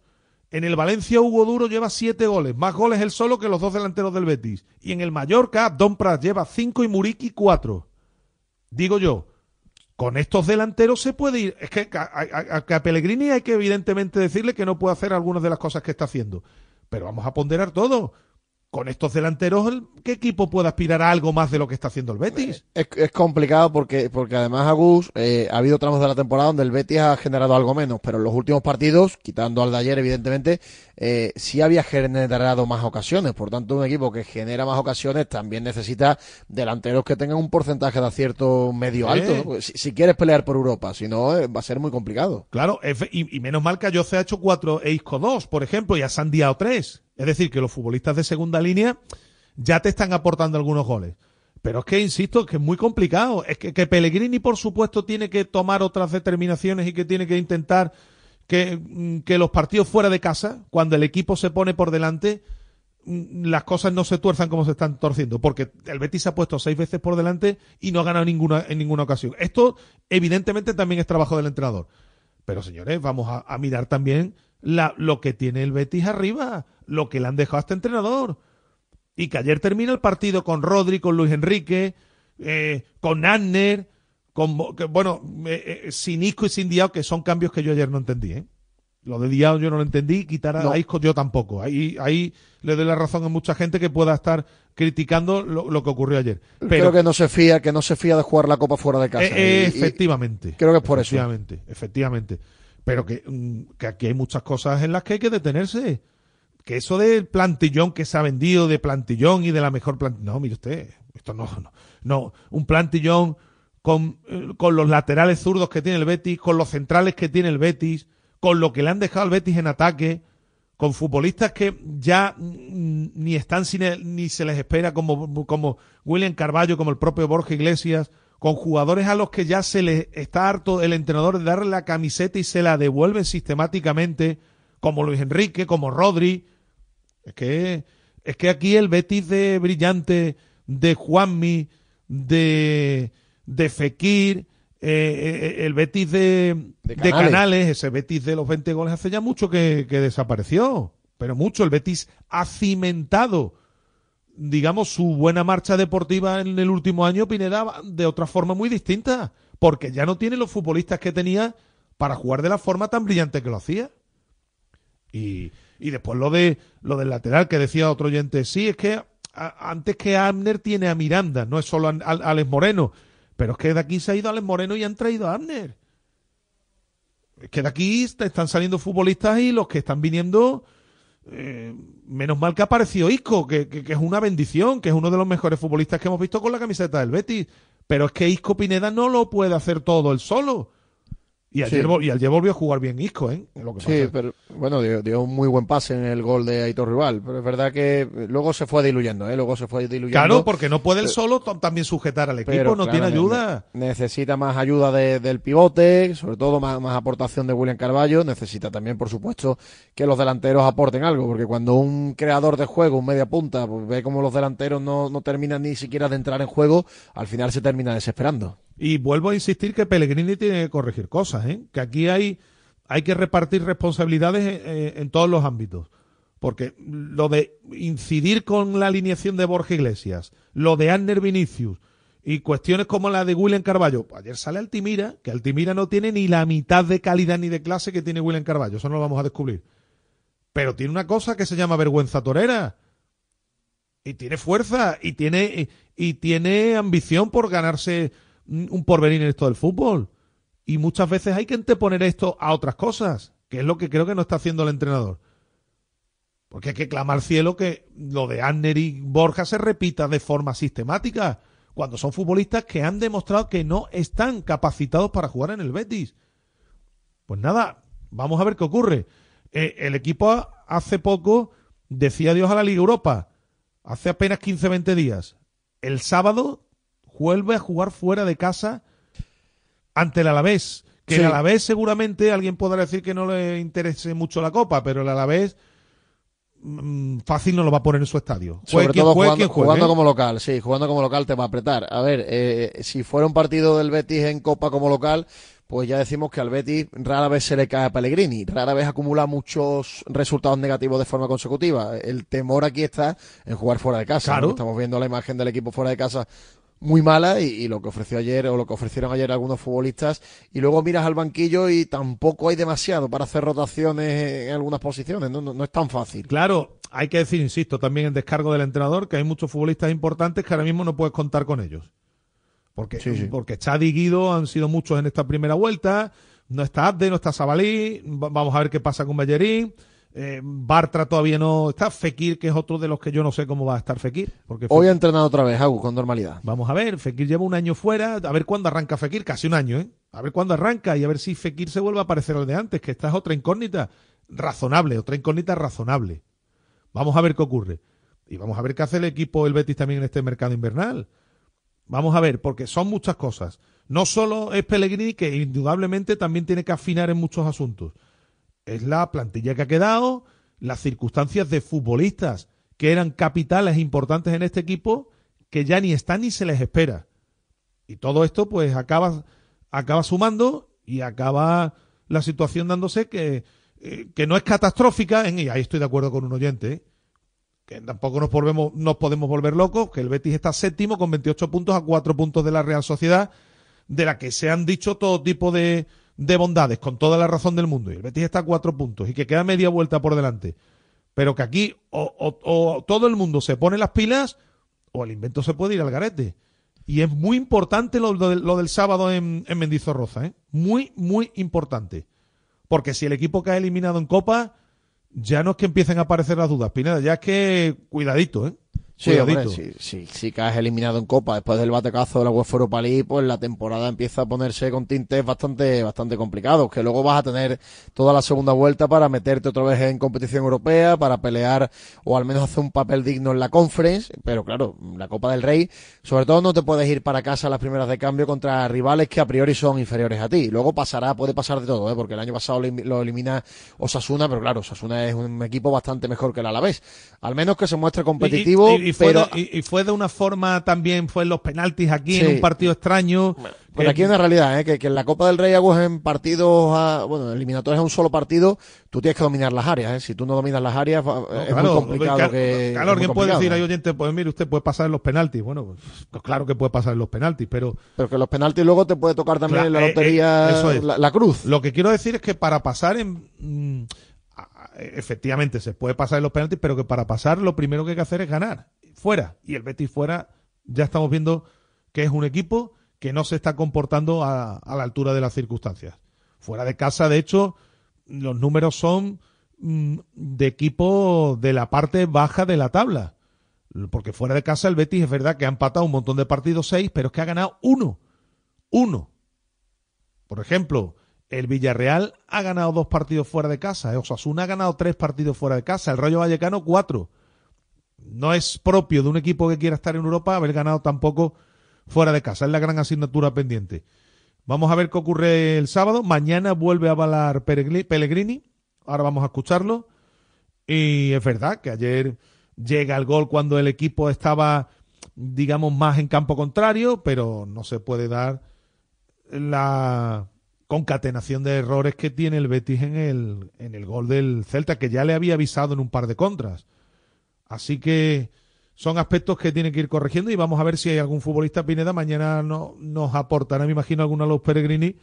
En el Valencia, Hugo Duro lleva 7 goles. Más goles él solo que los dos delanteros del Betis. Y en el Mallorca, Don Prat lleva 5 y Muriqui 4. Digo yo, con estos delanteros se puede ir. Es que a, Pellegrini hay que evidentemente decirle que no puede hacer algunas de las cosas que está haciendo. Pero vamos a ponderar todo. Con estos delanteros, el- ¿qué equipo puede aspirar a algo más de lo que está haciendo el Betis? Es, es complicado porque, porque además, Agus, eh, ha habido tramos de la temporada donde el Betis ha generado algo menos, pero en los últimos partidos, quitando al de ayer, evidentemente, eh, sí había generado más ocasiones. Por tanto, un equipo que genera más ocasiones también necesita delanteros que tengan un porcentaje de acierto medio alto. ¿no? Porque Si, si quieres pelear por Europa, si no, eh, va a ser muy complicado. Claro, y, y menos mal que Ayoce ha hecho cuatro e Isco dos, por ejemplo, y a Sandiao tres. Es decir, que los futbolistas de segunda línea ya te están aportando algunos goles. Pero es que, insisto, es que es muy complicado. Es que, que Pellegrini, por supuesto, tiene que tomar otras determinaciones y que tiene que intentar que, mm, que los partidos fuera de casa, cuando el equipo se pone por delante, mm, las cosas no se tuerzan como se están torciendo, porque el Betis se ha puesto seis veces por delante y no ha ganado ninguna, en ninguna ocasión. Esto, evidentemente, también es trabajo del entrenador. Pero señores, vamos a, mirar también la, lo que tiene el Betis arriba, lo que le han dejado a este entrenador. Y que ayer termina el partido con Rodri, con Luis Enrique, eh, con Anner, con, bueno, eh, sin Isco y sin Diao, que son cambios que yo ayer no entendí. ¿eh? Lo de Diao yo no lo entendí, quitar a, No. a Isco yo tampoco. Ahí, ahí le doy la razón a mucha gente que pueda estar criticando lo, lo que ocurrió ayer. Pero Creo que no se fía, que no se fía de jugar la Copa fuera de casa. eh, eh, Y- y- efectivamente. creo que es por eso. Efectivamente, efectivamente. Pero que, mm, que aquí hay muchas cosas en las que hay que detenerse. Que eso del plantillón que se ha vendido, de plantillón y de la mejor plantilla. No, mire usted, esto no, no. No, un plantillón con, con los laterales zurdos que tiene el Betis, con los centrales que tiene el Betis, con lo que le han dejado al Betis en ataque, con futbolistas que ya mm, ni están sin ni se les espera como, como William Carballo, como el propio Borja Iglesias, con jugadores a los que ya se les está harto el entrenador de darle la camiseta y se la devuelven sistemáticamente, como Luis Enrique, como Rodri. Es que, es que aquí el Betis de Brillante, de Juanmi, de, de Fekir, eh, eh, el Betis de, De de Canales. Ese Betis de los 20 goles hace ya mucho que, que desapareció. Pero mucho, el Betis ha cimentado, digamos, su buena marcha deportiva en el último año, Pineda, de otra forma muy distinta. Porque ya no tiene los futbolistas que tenía para jugar de la forma tan brillante que lo hacía. Y, y después lo de lo del lateral que decía otro oyente, sí, es que a- antes que Abner tiene a Miranda, no es solo a, a- Alex Moreno, pero es que de aquí se ha ido Alex Moreno y han traído a Abner. Es que de aquí est- están saliendo futbolistas y los que están viniendo, eh, menos mal que ha aparecido Isco, que, que- que es una bendición, que es uno de los mejores futbolistas que hemos visto con la camiseta del Betis. Pero es que Isco Pineda no lo puede hacer todo él solo. Y ayer, Sí. y ayer volvió a jugar bien Isco, ¿eh? Lo que Sí, pasa- pero bueno, dio, dio un muy buen pase en el gol de Aitor Rival, pero es verdad que luego se fue diluyendo, ¿eh? Luego se fue diluyendo. Claro, porque no puede él Pero- solo también sujetar al equipo, pero, no claro, tiene ne- ayuda. ne- necesita más ayuda de- del pivote, sobre todo más, más aportación de William Carballo. Necesita también, por supuesto, que los delanteros aporten algo, porque cuando un creador de juego, un media punta, pues ve como los delanteros no, no terminan ni siquiera de entrar en juego, al final se termina desesperando. Y vuelvo a insistir que Pellegrini tiene que corregir cosas, ¿eh? que aquí hay, hay que repartir responsabilidades eh, en todos los ámbitos. Porque lo de incidir con la alineación de Borja Iglesias, lo de Anner Vinicius y cuestiones como la de William Carballo. Ayer sale Altimira, que Altimira no tiene ni la mitad de calidad ni de clase que tiene William Carballo, eso no lo vamos a descubrir. Pero tiene una cosa que se llama vergüenza torera. Y tiene fuerza, y tiene, y tiene ambición por ganarse un porvenir en esto del fútbol. Y muchas veces hay que anteponer esto a otras cosas, que es lo que creo que no está haciendo el entrenador. Porque hay que clamar al cielo que lo de Anner y Borja se repita de forma sistemática, cuando son futbolistas que han demostrado que no están capacitados para jugar en el Betis. Pues nada, vamos a ver qué ocurre. Eh, el equipo ha- hace poco decía adiós a la Liga Europa, hace apenas 15-20 días. El sábado vuelve a jugar fuera de casa ante el Alavés. Que Sí. el Alavés seguramente alguien podrá decir que no le interese mucho la Copa, pero el Alavés mm, fácil no lo va a poner en su estadio. Sobre todo juegue, jugando, quien juegue, jugando ¿eh? como local, sí, jugando como local te va a apretar. A ver, eh, si fuera un partido del Betis en Copa como local, pues ya decimos que al Betis rara vez se le cae a Pellegrini, rara vez acumula muchos resultados negativos de forma consecutiva. El temor aquí está en jugar fuera de casa. Claro. ¿no? Estamos viendo la imagen del equipo fuera de casa muy mala y, y lo que ofreció ayer o lo que ofrecieron ayer algunos futbolistas y luego miras al banquillo y tampoco hay demasiado para hacer rotaciones en algunas posiciones, no, no, no es tan fácil. Claro, hay que decir, insisto, también en descargo del entrenador, que hay muchos futbolistas importantes que ahora mismo no puedes contar con ellos. Porque, Sí, sí. porque Chad y Guido han sido muchos en esta primera vuelta. No está Abde, no está Sabalí. va- Vamos a ver qué pasa con Bellerín. Eh, Bartra todavía no está. Fekir, que es otro de los que yo no sé cómo va a estar Fekir. Porque Hoy ha entrenado otra vez, Agus, con normalidad. Vamos a ver, Fekir lleva un año fuera, a ver cuándo arranca Fekir, casi un año, ¿eh? A ver cuándo arranca y a ver si Fekir se vuelve a parecer al de antes, que esta es otra incógnita razonable, otra incógnita razonable. Vamos a ver qué ocurre. Y vamos a ver qué hace el equipo, el Betis también en este mercado invernal. Vamos a ver, porque son muchas cosas. No solo es Pellegrini, que indudablemente también tiene que afinar en muchos asuntos. Es la plantilla que ha quedado, las circunstancias de futbolistas que eran capitales importantes en este equipo, que ya ni están ni se les espera. Y todo esto, pues, acaba, acaba sumando y acaba la situación dándose que, eh, que no es catastrófica, en, y ahí estoy de acuerdo con un oyente, que tampoco nos, volvemos, nos podemos volver locos, que el Betis está séptimo con 28 puntos a 4 puntos de la Real Sociedad, de la que se han dicho todo tipo de, de bondades, con toda la razón del mundo. Y el Betis está a 4 puntos y que queda media vuelta por delante. Pero que aquí o, o- todo el mundo se pone las pilas o el invento se puede ir al garete. Y es muy importante lo, lo lo del sábado en, en Mendizorroza, ¿eh? Muy, muy importante. Porque si el equipo cae eliminado en Copa, ya no es que empiecen a aparecer las dudas, Pineda, ya es que cuidadito, ¿eh? Sí, hombre, si, si, si caes eliminado en Copa después del batecazo de la UEFA Europa League, pues la temporada empieza a ponerse con tintes bastante, bastante complicados, que luego vas a tener toda la segunda vuelta para meterte otra vez en competición europea, para pelear o al menos hacer un papel digno en la Conference, pero claro, la Copa del Rey, sobre todo no te puedes ir para casa a las primeras de cambio contra rivales que a priori son inferiores a ti. Luego pasará, puede pasar de todo, ¿eh? porque el año pasado lo lo elimina Osasuna, pero claro, Osasuna es un equipo bastante mejor que el Alavés. Al menos que se muestre competitivo, Y, y- y fue pero de, y- y fue de una forma también, fue en los penaltis aquí, Sí. en un partido extraño. Que- aquí hay una realidad, ¿eh? que, que en la Copa del Rey Aguas en partidos, a- bueno, eliminatorios a un solo partido, tú tienes que dominar las áreas. ¿eh? Si tú no dominas las áreas, es claro, muy complicado claro, que. claro, es alguien puede decir, ¿eh? hay oyente, pues mire, usted puede pasar en los penaltis. Bueno, pues, pues claro que puede pasar en los penaltis, pero Pero que los penaltis luego te puede tocar también Claro, en la eh, eh, lotería eso es. la, la cruz. Lo que quiero decir es que para pasar en. mm, a- efectivamente, se puede pasar en los penaltis, pero que para pasar lo primero que hay que hacer es ganar. Fuera. Y el Betis fuera, ya estamos viendo que es un equipo que no se está comportando a, la altura de las circunstancias. Fuera de casa, de hecho, los números son mm, de equipo de la parte baja de la tabla. Porque fuera de casa el Betis es verdad que ha empatado un montón de partidos, seis, pero es que ha ganado uno. Uno. Por ejemplo, el Villarreal ha ganado dos partidos fuera de casa. ¿eh? Osasuna ha ganado tres partidos fuera de casa. El Rayo Vallecano cuatro. No es propio de un equipo que quiera estar en Europa haber ganado tampoco fuera de casa. Es la gran asignatura pendiente. Vamos a ver qué ocurre el sábado. Mañana vuelve a avalar Pellegrini. Ahora vamos a escucharlo. Y es verdad que ayer llega el gol cuando el equipo estaba, digamos, más en campo contrario, pero no se puede dar la concatenación de errores que tiene el Betis en el, en el gol del Celta, que ya le había avisado en un par de contras. Así que son aspectos que tiene que ir corrigiendo y vamos a ver si hay algún futbolista Pineda mañana no, nos aportará, me imagino, alguno a los Peregrini.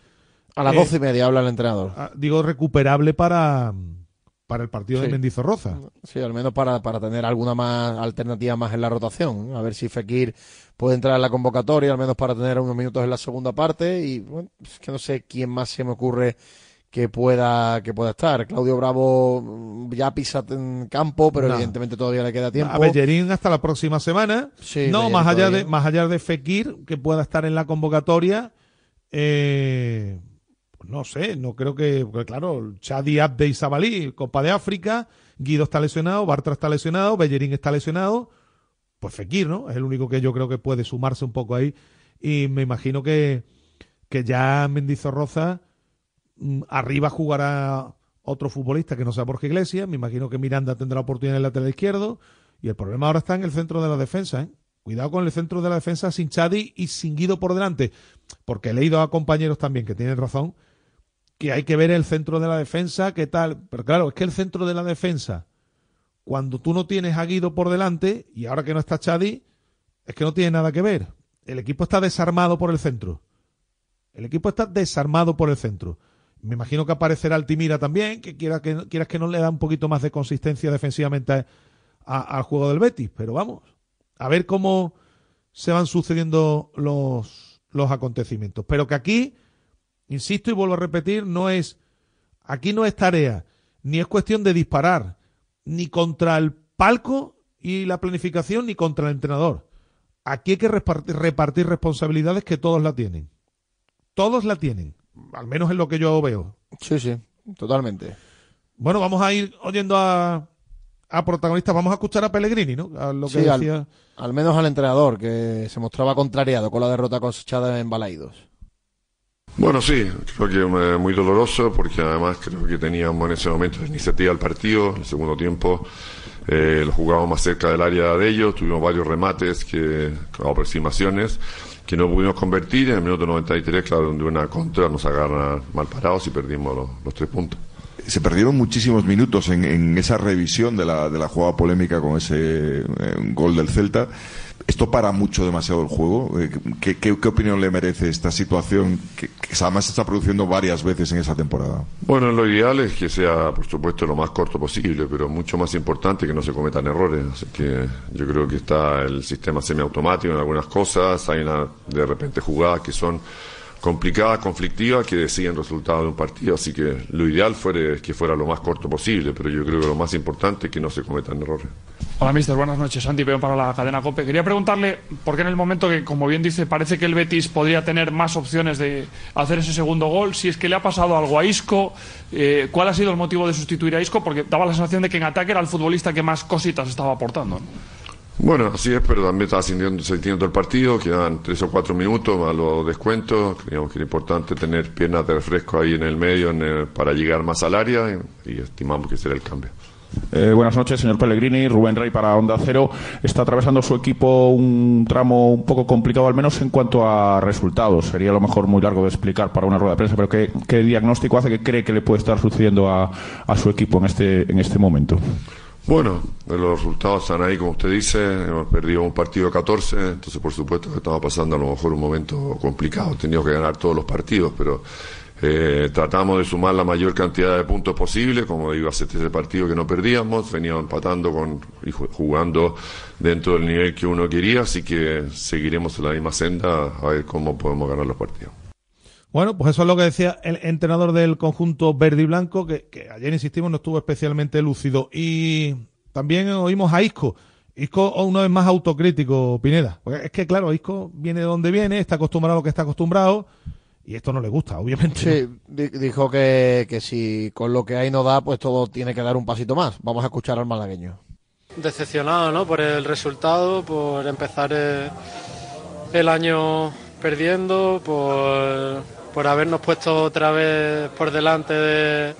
A las doce y media habla el entrenador. Digo, recuperable para, para el partido de Mendizorroza. Sí, al menos para, para tener alguna más alternativa más en la rotación. A ver si Fekir puede entrar en la convocatoria, al menos para tener unos minutos en la segunda parte. Y bueno, es que no sé quién más se me ocurre que pueda que pueda estar. Claudio Bravo ya pisa en campo, pero evidentemente todavía le queda tiempo. A Bellerín hasta la próxima semana. no, más allá de más allá de Fekir que pueda estar en la convocatoria. Eh, no sé, no creo que, claro, Chadi Abde y Sabalí, Copa de África, Guido está lesionado, Bartra está lesionado, Bellerín está lesionado, pues Fekir, ¿no? Es el único que yo creo que puede sumarse un poco ahí. Y me imagino que, que ya Mendizorroza Mm, arriba jugará otro futbolista que no sea Borja Iglesias. Me imagino que Miranda tendrá oportunidad en el lateral izquierdo. Y el problema ahora está en el centro de la defensa. ¿eh? Cuidado con el centro de la defensa sin Chadi y sin Guido por delante. Porque he leído a compañeros también que tienen razón que hay que ver el centro de la defensa, qué tal. Pero claro, es que el centro de la defensa, cuando tú no tienes a Guido por delante y ahora que no está Chadi, es que no tiene nada que ver. El equipo está desarmado por el centro. El equipo está desarmado por el centro. Me imagino que aparecerá Altimira también, que quiera que quieras que no le da un poquito más de consistencia defensivamente al juego del Betis. Pero vamos, a ver cómo se van sucediendo los, los acontecimientos. Pero que aquí, insisto y vuelvo a repetir, no es, aquí no es tarea, ni es cuestión de disparar, ni contra el palco y la planificación, ni contra el entrenador. Aquí hay que repartir, repartir responsabilidades que todos la tienen. Todos la tienen al menos es lo que yo veo. Sí, sí, totalmente. Bueno, vamos a ir oyendo a, a protagonistas. Vamos a escuchar a Pellegrini, ¿no? A lo que decía... al, menos al entrenador, que se mostraba contrariado con la derrota cosechada en Balaidos. Bueno, sí, creo que muy doloroso porque además creo que teníamos en ese momento la iniciativa del partido. En el segundo tiempo eh, lo jugábamos más cerca del área de ellos, tuvimos varios remates, que, aproximaciones que no pudimos convertir. En el minuto 93, claro, donde una contra nos agarra mal parados y perdimos los, tres puntos. Se perdieron muchísimos minutos en, esa revisión de la, de la jugada polémica con ese eh, gol del Celta. ¿Esto para mucho demasiado el juego? Eh, ¿Qué, qué, opinión le merece esta situación que, además se está produciendo varias veces en esa temporada? Bueno, lo ideal es que sea, por supuesto, lo más corto posible, pero mucho más importante que no se cometan errores. Así que yo creo que está el sistema semiautomático en algunas cosas, hay una, de repente jugadas que son complicadas, conflictivas, que deciden resultado de un partido. Así que lo ideal fuera que fuera lo más corto posible, pero yo creo que lo más importante es que no se cometan errores. Hola, mister. Buenas noches. Santi Peón para la cadena COPE. Quería preguntarle por qué en el momento que, como bien dice, parece que el Betis podría tener más opciones de hacer ese segundo gol, si es que le ha pasado algo a Isco, eh, ¿cuál ha sido el motivo de sustituir a Isco? Porque daba la sensación de que en ataque era el futbolista que más cositas estaba aportando. Bueno, así es, pero también estaba sintiendo, el partido, quedan tres o cuatro minutos a los descuentos, creíamos que era importante tener piernas de refresco ahí en el medio para llegar más al área y, estimamos que será el cambio. Eh, buenas noches, señor Pellegrini. Rubén Rey para Onda Cero. Está atravesando su equipo un tramo un poco complicado, al menos en cuanto a resultados. Sería a lo mejor muy largo de explicar para una rueda de prensa, pero ¿qué, qué diagnóstico hace que cree que le puede estar sucediendo a, a su equipo en este, en este momento? Bueno, los resultados están ahí, como usted dice. Hemos perdido un partido 14, entonces por supuesto que estamos pasando a lo mejor un momento complicado. Teníamos que ganar todos los partidos, pero eh, tratamos de sumar la mayor cantidad de puntos posible. Como digo, hace ese partido que no perdíamos, veníamos empatando con, y jugando dentro del nivel que uno quería, así que seguiremos en la misma senda a ver cómo podemos ganar los partidos. Bueno, pues eso es lo que decía el entrenador del conjunto verde y blanco, que, que ayer, insistimos, no estuvo especialmente lúcido. Y también oímos a Isco. Isco uno vez más autocrítico, Pineda. Porque es que, claro, Isco viene de donde viene, está acostumbrado a lo que está acostumbrado, y esto no le gusta, obviamente. Sí, di- dijo que, que si con lo que hay no da, pues todo tiene que dar un pasito más. Vamos a escuchar al malagueño. decepcionado ¿no? por el resultado, por empezar eh, el año perdiendo, por, por habernos puesto otra vez por delante de-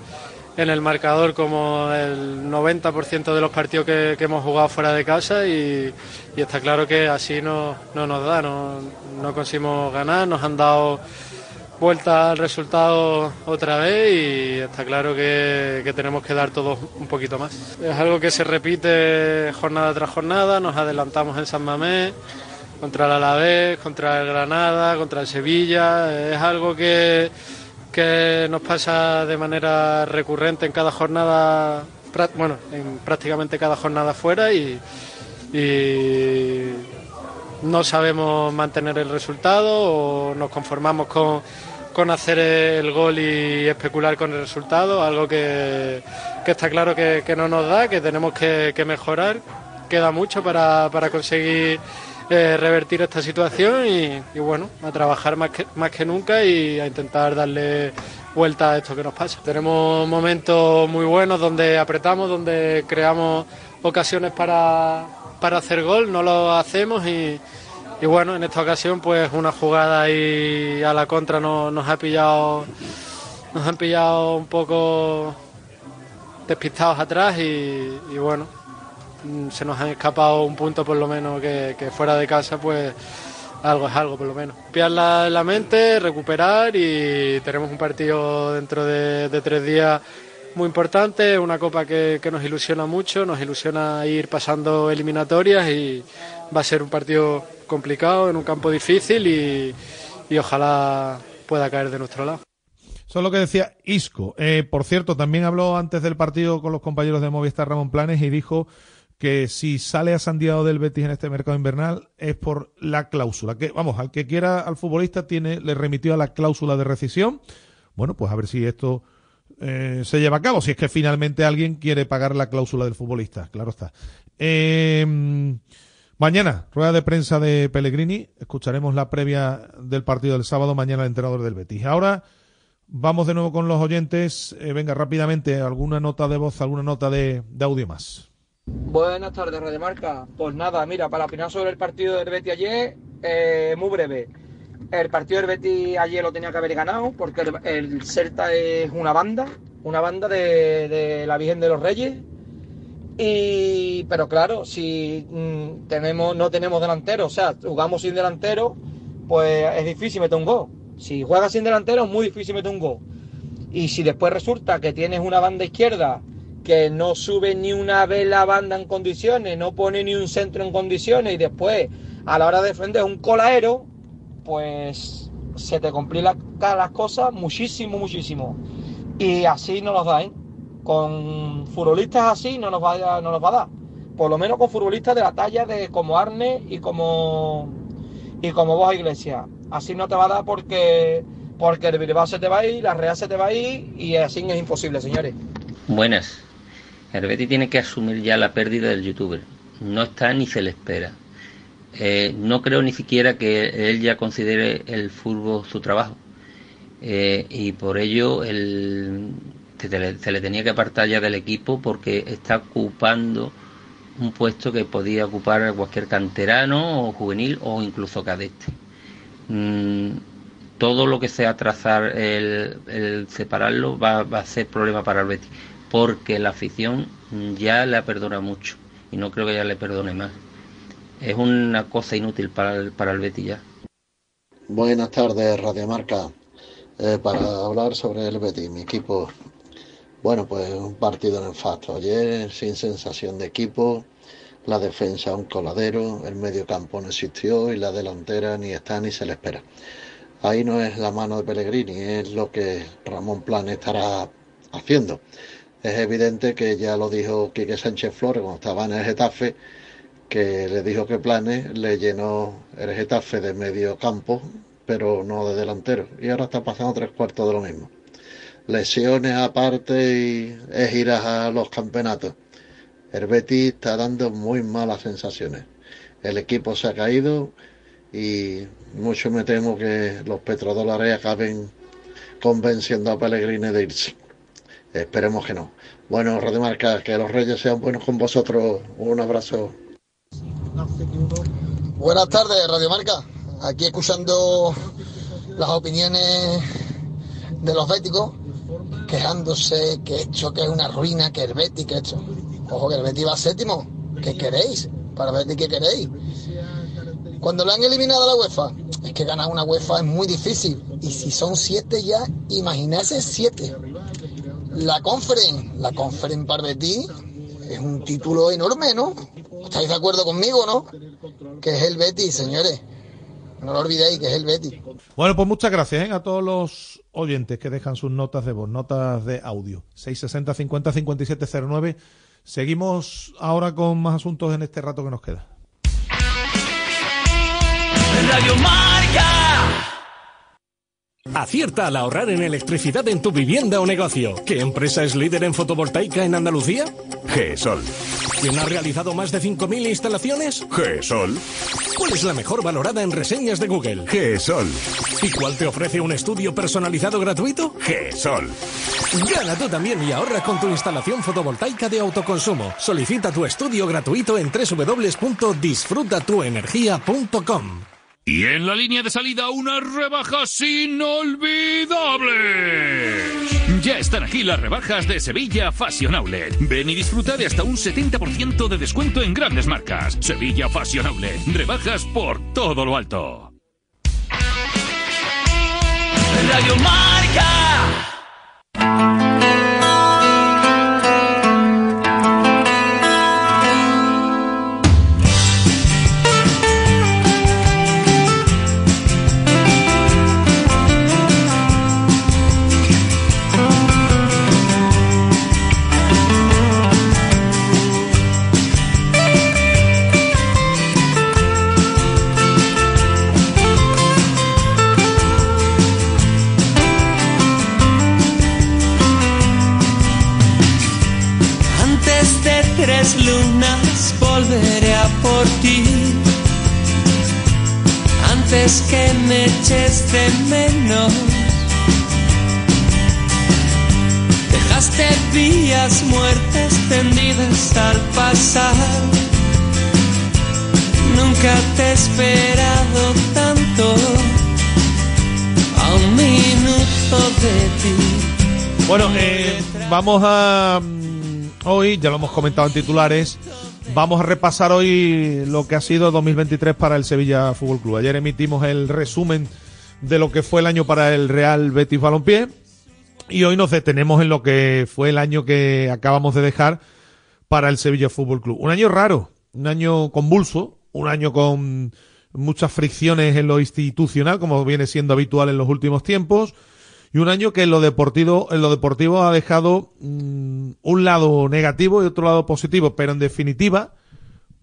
en el marcador como el 90% de los partidos que, hemos jugado fuera de casa y, y está claro que así no, no nos da, no, no conseguimos ganar, nos han dado vuelta al resultado otra vez y está claro que, que tenemos que dar todos un poquito más. Es algo que se repite jornada tras jornada, nos adelantamos en San Mamés, contra el Alavés, contra el Granada, contra el Sevilla, es algo que, que nos pasa de manera recurrente en cada jornada, bueno, en prácticamente cada jornada fuera y, no sabemos mantener el resultado o nos conformamos con, con hacer el gol y especular con el resultado, algo que, que está claro que, que no nos da, que tenemos que, que mejorar. Queda mucho para, para conseguir eh, revertir esta situación y, bueno, a trabajar más que, más que nunca y a intentar darle vuelta a esto que nos pasa. Tenemos momentos muy buenos donde apretamos, donde creamos ocasiones para, para hacer gol, no lo hacemos y, bueno, en esta ocasión pues una jugada ahí a la contra no- nos ha pillado nos han pillado un poco despistados atrás y, bueno, se nos han escapado un punto por lo menos que, fuera de casa pues algo es algo por lo menos. Piarla en la mente, recuperar y tenemos un partido dentro de, tres días muy importante, una copa que, nos ilusiona mucho, nos ilusiona ir pasando eliminatorias y va a ser un partido complicado en un campo difícil y, ojalá pueda caer de nuestro lado. Eso es lo que decía Isco. Eh, por cierto, también habló antes del partido con los compañeros de Movistar Ramón Planes y dijo que si sale a Santiago del Betis en este mercado invernal es por la cláusula. Que, vamos, al que quiera al futbolista tiene, le remitió a la cláusula de rescisión. Bueno, pues a ver si esto eh, se lleva a cabo, si es que finalmente alguien quiere pagar la cláusula del futbolista, claro está. Eh, mañana, rueda de prensa de Pellegrini, escucharemos la previa del partido del sábado, mañana el entrenador del Betis. Ahora vamos de nuevo con los oyentes, Eh, venga rápidamente, alguna nota de voz, alguna nota de audio más. Buenas tardes, Radio Marca. Pues nada, mira, para opinar sobre el partido del Betis ayer, eh, muy breve. El partido del Betis ayer lo tenía que haber ganado porque el, el Celta es una banda, una banda de, de la Virgen de los Reyes. Y, pero claro, si mm, tenemos, no tenemos delantero, o sea, jugamos sin delantero, pues es difícil meter un gol. Si juegas sin delantero es muy difícil meter un gol. Y si después resulta que tienes una banda izquierda que no sube ni una vez la banda en condiciones, no pone ni un centro en condiciones y después a la hora de defender un colaero, pues se te complican las cosas muchísimo, muchísimo. Y así no nos da, ¿eh? Con futbolistas así no nos va no nos va a dar. Por lo menos con futbolistas de la talla de como Arne y como y como vos Iglesias. Así no te va a dar porque porque el Bilbao se te va a ir, la Real se te va a ir y así es imposible, señores. Buenas. El tiene que asumir ya la pérdida del youtuber. No está ni se le espera. Eh, no creo ni siquiera que él ya considere el fútbol su trabajo. Eh, y por ello el, se, le, tenía que apartar ya del equipo porque está ocupando un puesto que podía ocupar cualquier canterano o juvenil o incluso cadete. Mm, todo lo que sea trazar el, el separarlo va, va, a ser problema para el Betis porque la afición ya le perdona mucho y no creo que ya le perdone más. Es una cosa inútil para el, para el Betis ya. Buenas tardes, Radio Marca. Eh, para hablar sobre el Betis, mi equipo. Bueno, pues un partido nefasto. Ayer sin sensación de equipo, la defensa un coladero, el medio campo no existió y la delantera ni está ni se le espera. Ahí no es la mano de Pellegrini, es lo que Ramón Plan estará haciendo. Es evidente que ya lo dijo Quique Sánchez Flores cuando estaba en el Getafe, que le dijo que Planes le llenó el Getafe de medio campo pero no de delantero. Y ahora está pasando tres cuartos de lo mismo. Lesiones aparte y es ir a los campeonatos. El está dando muy malas sensaciones. El equipo se ha caído y mucho me temo que los petrodólares acaben convenciendo a Pellegrini de irse. Esperemos que no. Bueno, Radio Marca, que los reyes sean buenos con vosotros. Un abrazo. Buenas tardes, Radio Marca. Aquí escuchando las opiniones de los béticos, quejándose que esto que es una ruina, que el Betis, que esto. Ojo, que el Betis va séptimo. ¿Qué queréis? Para Betis, ¿qué queréis? Cuando le han eliminado a la UEFA, es que ganar una UEFA es muy difícil. Y si son siete ya, imaginarse siete. La Conference, la Conference para Betis es un título enorme, ¿no? ¿Estáis de acuerdo conmigo, no? Que es el Betis, señores. No lo olvidéis, que es el Betis. Bueno, pues muchas gracias ¿eh? a todos los oyentes que dejan sus notas de voz, notas de audio. 660 50 5709. Seguimos ahora con más asuntos en este rato que nos queda. Radio Marca. Acierta al ahorrar en electricidad en tu vivienda o negocio. ¿Qué empresa es líder en fotovoltaica en Andalucía? GESOL. ¿Quién ha realizado más de 5.000 instalaciones? GESOL. ¿Cuál es la mejor valorada en reseñas de Google? GESOL. ¿Y cuál te ofrece un estudio personalizado gratuito? GESOL. Gana tú también y ahorra con tu instalación fotovoltaica de autoconsumo. Solicita tu estudio gratuito en www.disfrutatuenergia.com. Y en la línea de salida, unas rebajas inolvidables. Ya están aquí las rebajas de Sevilla Fashion Outlet. Ven y disfruta de hasta un 70% de descuento en grandes marcas. Sevilla Fashion Outlet. Rebajas por todo lo alto. Radio Marca. Lunas volveré a por ti. Antes que me eches de menos. Dejaste vías muertas tendidas al pasar. Nunca te he esperado tanto. A un minuto de ti. Bueno, eh, vamos a. Hoy, ya lo hemos comentado en titulares, vamos a repasar hoy lo que ha sido 2023 para el Sevilla Fútbol Club. Ayer emitimos el resumen de lo que fue el año para el Real Betis Balompié y hoy nos detenemos en lo que fue el año que acabamos de dejar para el Sevilla Fútbol Club. Un año raro, un año convulso, un año con muchas fricciones en lo institucional, como viene siendo habitual en los últimos tiempos, y un año que en lo deportivo, en lo deportivo ha dejado mm, un lado negativo y otro lado positivo, pero en definitiva,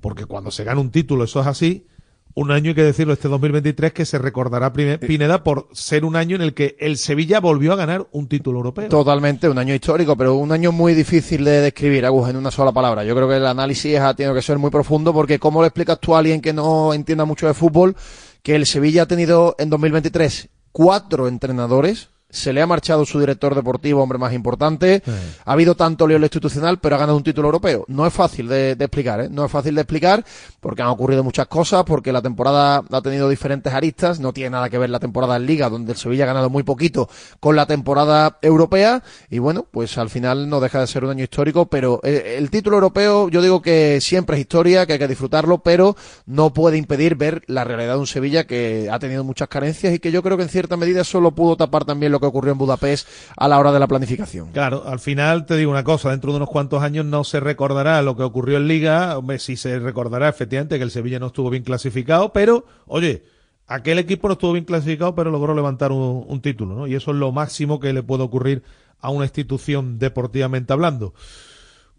porque cuando se gana un título eso es así, un año hay que decirlo este 2023 que se recordará Pineda por ser un año en el que el Sevilla volvió a ganar un título europeo. Totalmente, un año histórico, pero un año muy difícil de describir, Agus, en una sola palabra. Yo creo que el análisis ha tenido que ser muy profundo porque ¿cómo le explicas tú a alguien que no entienda mucho de fútbol que el Sevilla ha tenido en 2023 cuatro entrenadores? Se le ha marchado su director deportivo, hombre más importante. Ha habido tanto lío en lo institucional, pero ha ganado un título europeo. No es fácil de, de explicar, ¿eh? No es fácil de explicar porque han ocurrido muchas cosas, porque la temporada ha tenido diferentes aristas. No tiene nada que ver la temporada en Liga, donde el Sevilla ha ganado muy poquito, con la temporada europea. Y bueno, pues al final no deja de ser un año histórico, pero eh, el título europeo, yo digo que siempre es historia, que hay que disfrutarlo, pero no puede impedir ver la realidad de un Sevilla que ha tenido muchas carencias y que yo creo que en cierta medida solo pudo tapar también lo que ocurrió en Budapest a la hora de la planificación. Claro, al final te digo una cosa, dentro de unos cuantos años no se recordará lo que ocurrió en Liga, hombre, sí se recordará efectivamente que el Sevilla no estuvo bien clasificado, pero, oye, aquel equipo no estuvo bien clasificado, pero logró levantar un, un título, ¿no? Y eso es lo máximo que le puede ocurrir a una institución deportivamente hablando.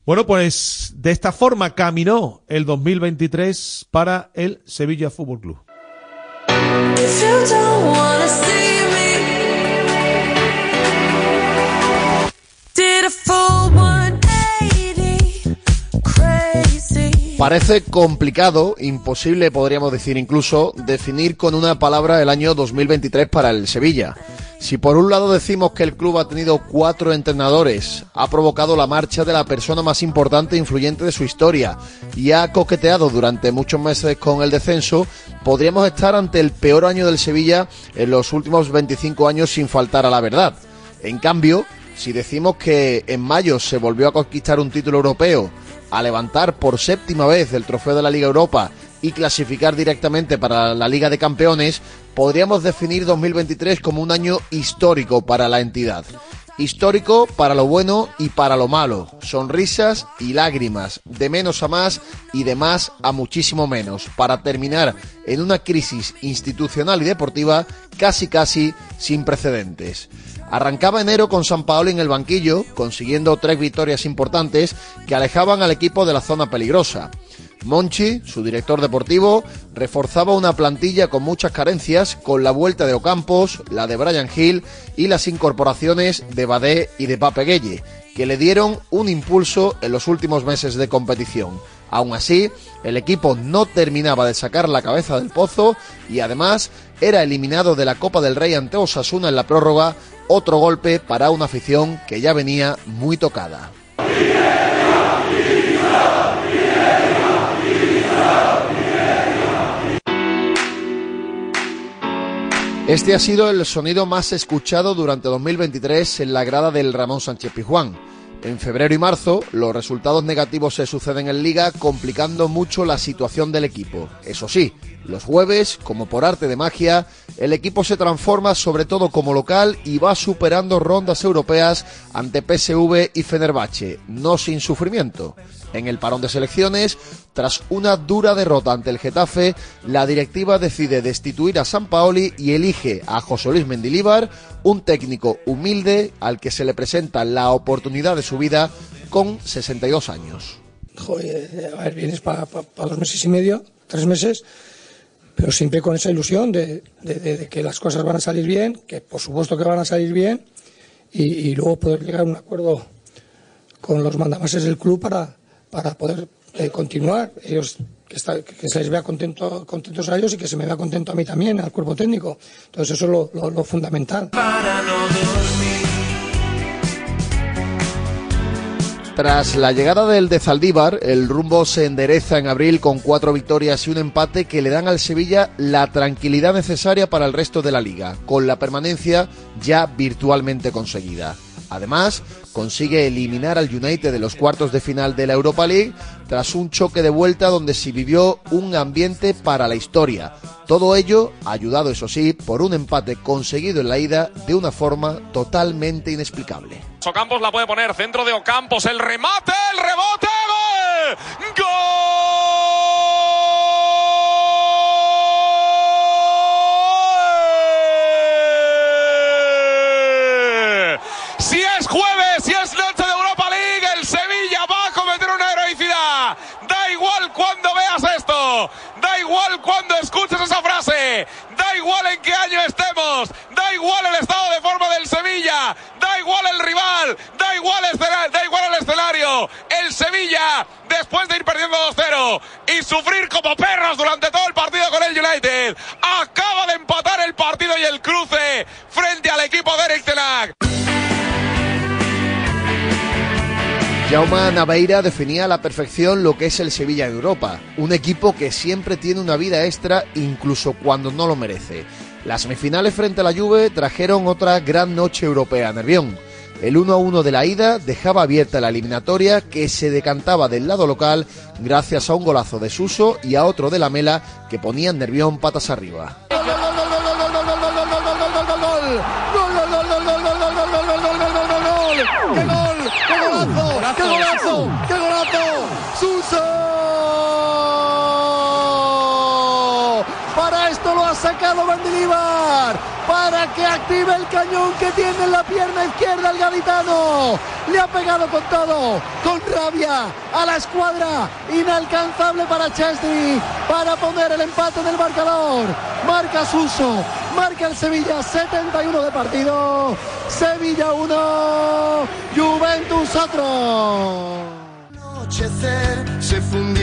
Bueno, pues de esta forma caminó el 2023 para el Sevilla Fútbol Club. Parece complicado, imposible podríamos decir incluso, definir con una palabra el año 2023 para el Sevilla. Si por un lado decimos que el club ha tenido cuatro entrenadores, ha provocado la marcha de la persona más importante e influyente de su historia y ha coqueteado durante muchos meses con el descenso, podríamos estar ante el peor año del Sevilla en los últimos 25 años sin faltar a la verdad. En cambio, si decimos que en mayo se volvió a conquistar un título europeo, a levantar por séptima vez el trofeo de la Liga Europa y clasificar directamente para la Liga de Campeones, podríamos definir 2023 como un año histórico para la entidad. Histórico para lo bueno y para lo malo. Sonrisas y lágrimas. De menos a más y de más a muchísimo menos. Para terminar en una crisis institucional y deportiva casi casi sin precedentes. Arrancaba enero con San Paolo en el banquillo, consiguiendo tres victorias importantes que alejaban al equipo de la zona peligrosa. Monchi, su director deportivo, reforzaba una plantilla con muchas carencias con la vuelta de Ocampos, la de Brian Hill y las incorporaciones de Badé y de Pape Gueye, que le dieron un impulso en los últimos meses de competición. Aún así, el equipo no terminaba de sacar la cabeza del pozo y además era eliminado de la Copa del Rey ante Osasuna en la prórroga, otro golpe para una afición que ya venía muy tocada. Este ha sido el sonido más escuchado durante 2023 en la grada del Ramón Sánchez Pizjuán. En febrero y marzo, los resultados negativos se suceden en Liga, complicando mucho la situación del equipo. Eso sí, los jueves, como por arte de magia, el equipo se transforma sobre todo como local y va superando rondas europeas ante PSV y Fenerbahce, no sin sufrimiento. En el parón de selecciones, tras una dura derrota ante el Getafe, la directiva decide destituir a San Paoli y elige a José Luis Mendilíbar, un técnico humilde al que se le presenta la oportunidad de su vida con 62 años. Joder, a ver, vienes para dos meses y medio, tres meses, pero siempre con esa ilusión de, que las cosas van a salir bien, que por supuesto que van a salir bien, y luego poder llegar a un acuerdo con los mandamases del club para, para poder eh, continuar. Ellos que, está- que se les vea contento, contentos a ellos y que se me vea contento a mí también, al cuerpo técnico. Entonces eso es lo, lo- lo fundamental. Tras la llegada del de Zaldívar, el rumbo se endereza en abril con cuatro victorias y un empate que le dan al Sevilla la tranquilidad necesaria para el resto de la liga, con la permanencia ya virtualmente conseguida. Además, consigue eliminar al United de los cuartos de final de la Europa League tras un choque de vuelta donde se vivió un ambiente para la historia. Todo ello ayudado, eso sí, por un empate conseguido en la ida de una forma totalmente inexplicable. Ocampos la puede poner, centro de Ocampos, el remate, el rebote, gol. Si es jueves, si es noche de Europa League, el Sevilla va a cometer una heroicidad. Da igual cuando veas esto, da igual cuando escuches esa frase, da igual en qué año estemos, da igual el estado de forma del Sevilla, da igual el rival, da igual, escena- da igual el escenario. El Sevilla, después de ir perdiendo 2-0 y sufrir como perros durante todo el partido con el United, acaba de empatar el partido y el cruce frente al equipo de Eric Ten Hag. Jaume Naveira definía a la perfección lo que es el Sevilla en Europa, un equipo que siempre tiene una vida extra incluso cuando no lo merece. Las semifinales frente a la Juve trajeron otra gran noche europea a Nervión. El 1-1 de la ida dejaba abierta la eliminatoria que se decantaba del lado local gracias a un golazo de Suso y a otro de la Mela que ponían Nervión patas arriba. ¡Qué golazo! ¡Qué golazo! ¡Suso! Para esto lo ha sacado Mendilibar. Para que active el cañón que tiene en la pierna izquierda el gaditano. Le ha pegado con todo, con rabia a la escuadra. Inalcanzable para Chesney. Para poner el empate en el marcador. Marca Suso. Marca el Sevilla. 71 de partido. Sevilla 1. Juventus otro.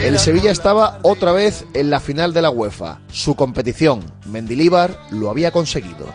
El Sevilla estaba otra vez en la final de la UEFA. Su competición, Mendilíbar, lo había conseguido.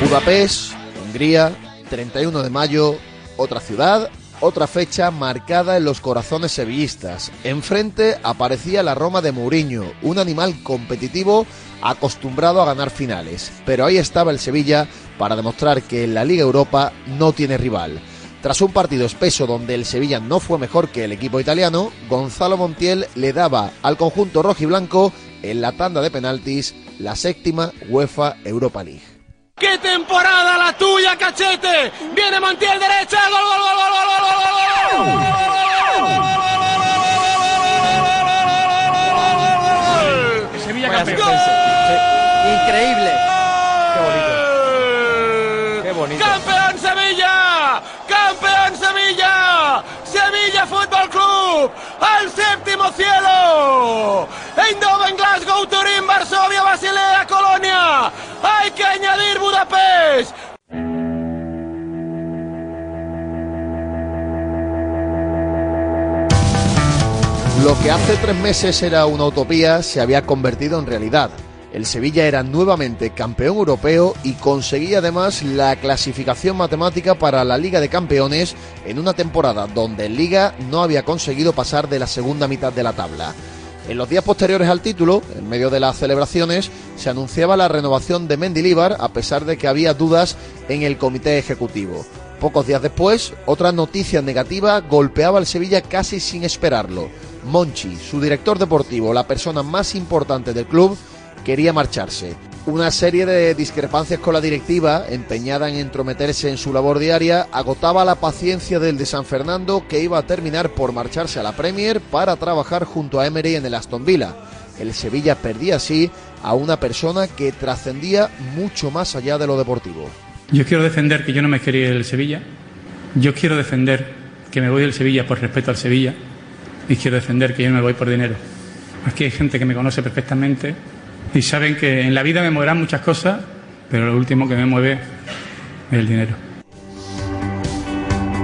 Budapest, Hungría, 31 de mayo, otra ciudad, otra fecha marcada en los corazones sevillistas. Enfrente aparecía la Roma de Mourinho, un animal competitivo acostumbrado a ganar finales. Pero ahí estaba el Sevilla para demostrar que en la Liga Europa no tiene rival. Tras un partido espeso donde el Sevilla no fue mejor que el equipo italiano, Gonzalo Montiel le daba al conjunto rojiblanco en la tanda de penaltis la séptima UEFA Europa League. ¡Qué temporada la tuya, cachete! ¡Viene Montiel derecha! ¡Gol, gol, gol, gol, gol! Sevilla Increíble. Qué bonito. Campeón Sevilla. Campeón Sevilla. Sevilla Fútbol Club. Al séptimo cielo. Eindhoven, Glasgow, Turín, Varsovia, Basilea, Colonia. ¡Hay que añadir Budapest! Lo que hace tres meses era una utopía se había convertido en realidad. El Sevilla era nuevamente campeón europeo y conseguía además la clasificación matemática para la Liga de Campeones en una temporada donde en Liga no había conseguido pasar de la segunda mitad de la tabla. En los días posteriores al título, en medio de las celebraciones, se anunciaba la renovación de Mendilíbar a pesar de que había dudas en el comité ejecutivo. Pocos días después, otra noticia negativa golpeaba al Sevilla casi sin esperarlo. Monchi, su director deportivo, la persona más importante del club, quería marcharse. Una serie de discrepancias con la directiva, empeñada en entrometerse en su labor diaria, agotaba la paciencia del de San Fernando que iba a terminar por marcharse a la Premier para trabajar junto a Emery en el Aston Villa. El Sevilla perdía así a una persona que trascendía mucho más allá de lo deportivo. Yo quiero defender que yo no me quería ir del Sevilla. Yo quiero defender que me voy del Sevilla por respeto al Sevilla. Y quiero defender que yo no me voy por dinero. Aquí hay gente que me conoce perfectamente y saben que en la vida me moverán muchas cosas, pero lo último que me mueve es el dinero.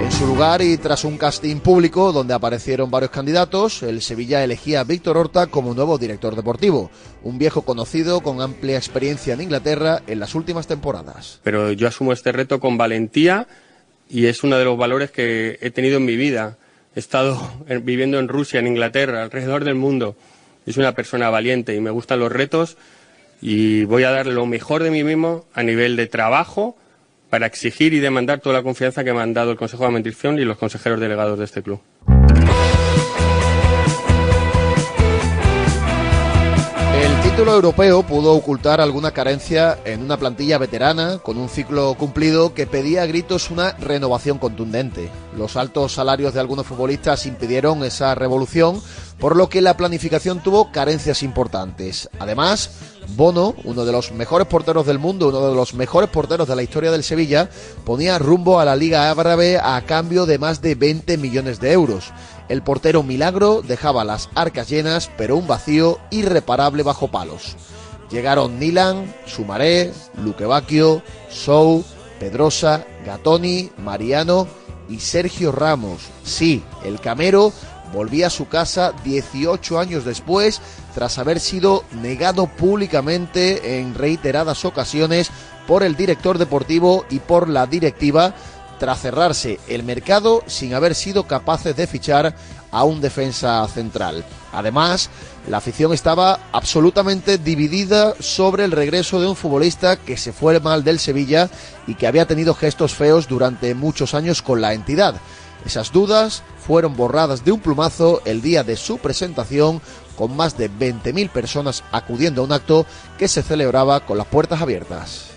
En su lugar y tras un casting público donde aparecieron varios candidatos, el Sevilla elegía a Víctor Horta como nuevo director deportivo, un viejo conocido con amplia experiencia en Inglaterra en las últimas temporadas. pero yo asumo este reto con valentía y es uno de los valores que he tenido en mi vida. He estado en- viviendo en Rusia, en Inglaterra, alrededor del mundo. Es una persona valiente y me gustan los retos y voy a dar lo mejor de mí mismo a nivel de trabajo para exigir y demandar toda la confianza que me han dado el Consejo de Administración y los consejeros delegados de este club. Título europeo pudo ocultar alguna carencia en una plantilla veterana con un ciclo cumplido que pedía a gritos una renovación contundente. Los altos salarios de algunos futbolistas impidieron esa revolución, por lo que la planificación tuvo carencias importantes. Además, Bono, uno de los mejores porteros del mundo, uno de los mejores porteros de la historia del Sevilla, ponía rumbo a la Liga Árabe a cambio de más de 20 millones de euros. El portero Milagro dejaba las arcas llenas, pero un vacío irreparable bajo palos. Llegaron Nilan, Sumaré, Luque Bacchio, Sou, Pedrosa, Gatoni, Mariano y Sergio Ramos. Sí, el Camero volvía a su casa 18 años después tras haber sido negado públicamente en reiteradas ocasiones por el director deportivo y por la directiva tras cerrarse el mercado sin haber sido capaces de fichar a un defensa central. Además, la afición estaba absolutamente dividida sobre el regreso de un futbolista que se fue mal del Sevilla y que había tenido gestos feos durante muchos años con la entidad. Esas dudas fueron borradas de un plumazo el día de su presentación con más de 20.000 personas acudiendo a un acto que se celebraba con las puertas abiertas.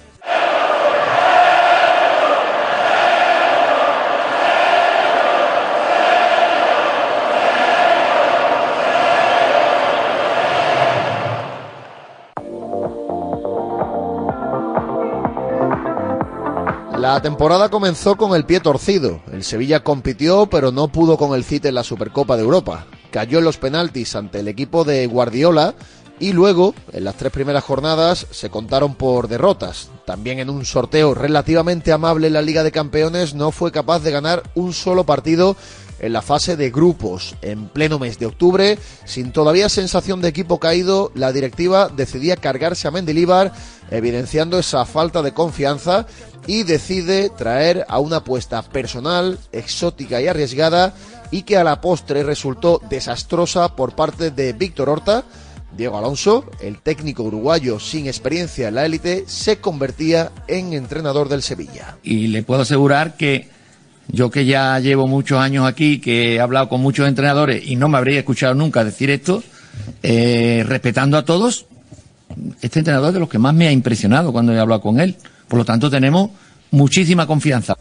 La temporada comenzó con el pie torcido. El Sevilla compitió, pero no pudo con el Cite en la Supercopa de Europa. Cayó en los penaltis ante el equipo de Guardiola y luego, en las tres primeras jornadas, se contaron por derrotas. También en un sorteo relativamente amable en la Liga de Campeones no fue capaz de ganar un solo partido en la fase de grupos. En pleno mes de octubre, sin todavía sensación de equipo caído, la directiva decidía cargarse a Mendilibar, evidenciando esa falta de confianza y decide traer a una apuesta personal, exótica y arriesgada y que a la postre resultó desastrosa por parte de Víctor Horta. Diego Alonso, el técnico uruguayo sin experiencia en la élite, se convertía en entrenador del Sevilla. Y le puedo asegurar que yo que ya llevo muchos años aquí, que he hablado con muchos entrenadores y no me habría escuchado nunca decir esto, eh, respetando a todos, este entrenador de los que más me ha impresionado cuando he hablado con él. Por lo tanto, tenemos muchísima confianza.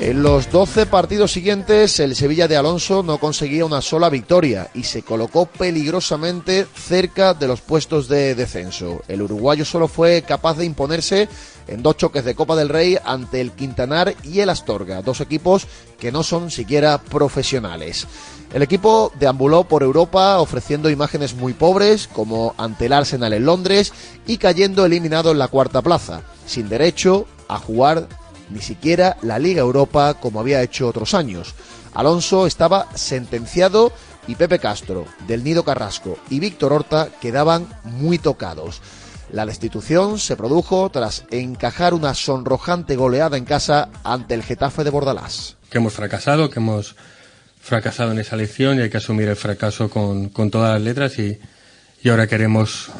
En los 12 partidos siguientes, el Sevilla de Alonso no conseguía una sola victoria y se colocó peligrosamente cerca de los puestos de descenso. El uruguayo solo fue capaz de imponerse en dos choques de Copa del Rey ante el Quintanar y el Astorga, dos equipos que no son siquiera profesionales. El equipo deambuló por Europa ofreciendo imágenes muy pobres, como ante el Arsenal en Londres, y cayendo eliminado en la cuarta plaza, sin derecho a jugar ni siquiera la Liga Europa como había hecho otros años. Alonso estaba sentenciado y Pepe Castro, del Nido Carrasco y Víctor Horta quedaban muy tocados. La destitución se produjo tras encajar una sonrojante goleada en casa ante el Getafe de Bordalás. Que hemos fracasado, que hemos fracasado en esa elección y hay que asumir el fracaso con, con todas las letras y, y, ahora queremos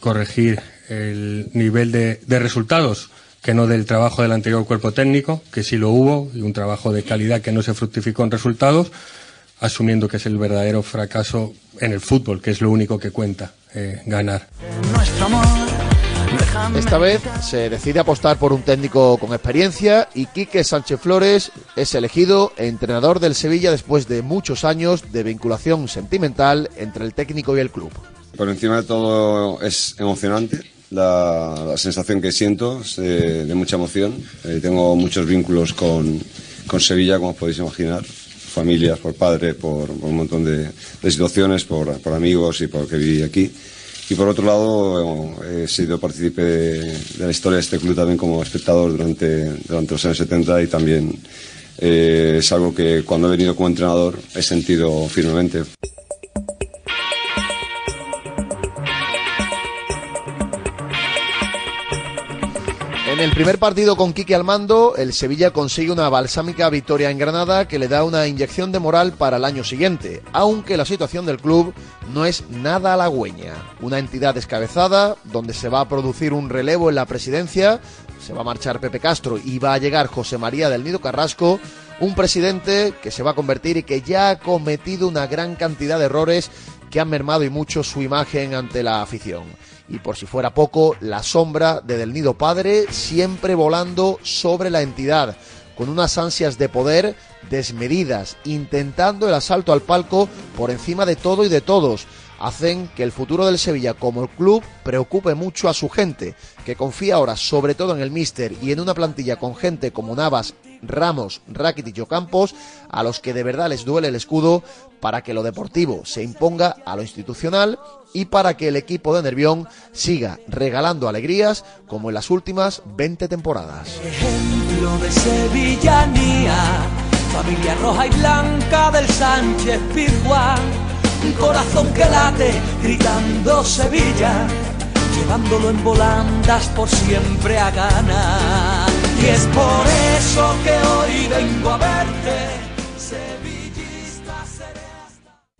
corregir el nivel de, de, resultados que no del trabajo del anterior cuerpo técnico, que sí lo hubo, y un trabajo de calidad que no se fructificó en resultados, asumiendo que es el verdadero fracaso en el fútbol, que es lo único que cuenta, eh, ganar. Esta vez se decide apostar por un técnico con experiencia y Quique Sánchez Flores es elegido entrenador del Sevilla después de muchos años de vinculación sentimental entre el técnico y el club. Por encima de todo es emocionante la, sensación que siento es de, de mucha emoción. Eh, tengo muchos vínculos con, con, Sevilla, como podéis imaginar. Familias, por padre, por, un montón de, de situaciones, por, por, amigos y por que viví aquí. Y por otro lado, he sido partícipe de, de, la historia de este club también como espectador durante, durante los años 70 y también eh, es algo que cuando he venido como entrenador he sentido firmemente. En el primer partido con Quique al mando, el Sevilla consigue una balsámica victoria en Granada que le da una inyección de moral para el año siguiente, aunque la situación del club no es nada halagüeña. Una entidad descabezada, donde se va a producir un relevo en la presidencia, se va a marchar Pepe Castro y va a llegar José María del Nido Carrasco, un presidente que se va a convertir y que ya ha cometido una gran cantidad de errores que han mermado y mucho su imagen ante la afición y por si fuera poco, la sombra de Del Nido Padre siempre volando sobre la entidad, con unas ansias de poder desmedidas, intentando el asalto al palco por encima de todo y de todos. Hacen que el futuro del Sevilla como el club preocupe mucho a su gente, que confía ahora sobre todo en el míster y en una plantilla con gente como Navas, Ramos, Rakitic o Campos, a los que de verdad les duele el escudo para que lo deportivo se imponga a lo institucional y para que el equipo de Nervión siga regalando alegrías como en las últimas 20 temporadas. Ejemplo de sevillanía, familia roja y blanca del Sánchez Pizjuán, un corazón que late gritando Sevilla, llevándolo en volandas por siempre a ganar. Y es por eso que hoy vengo a verte.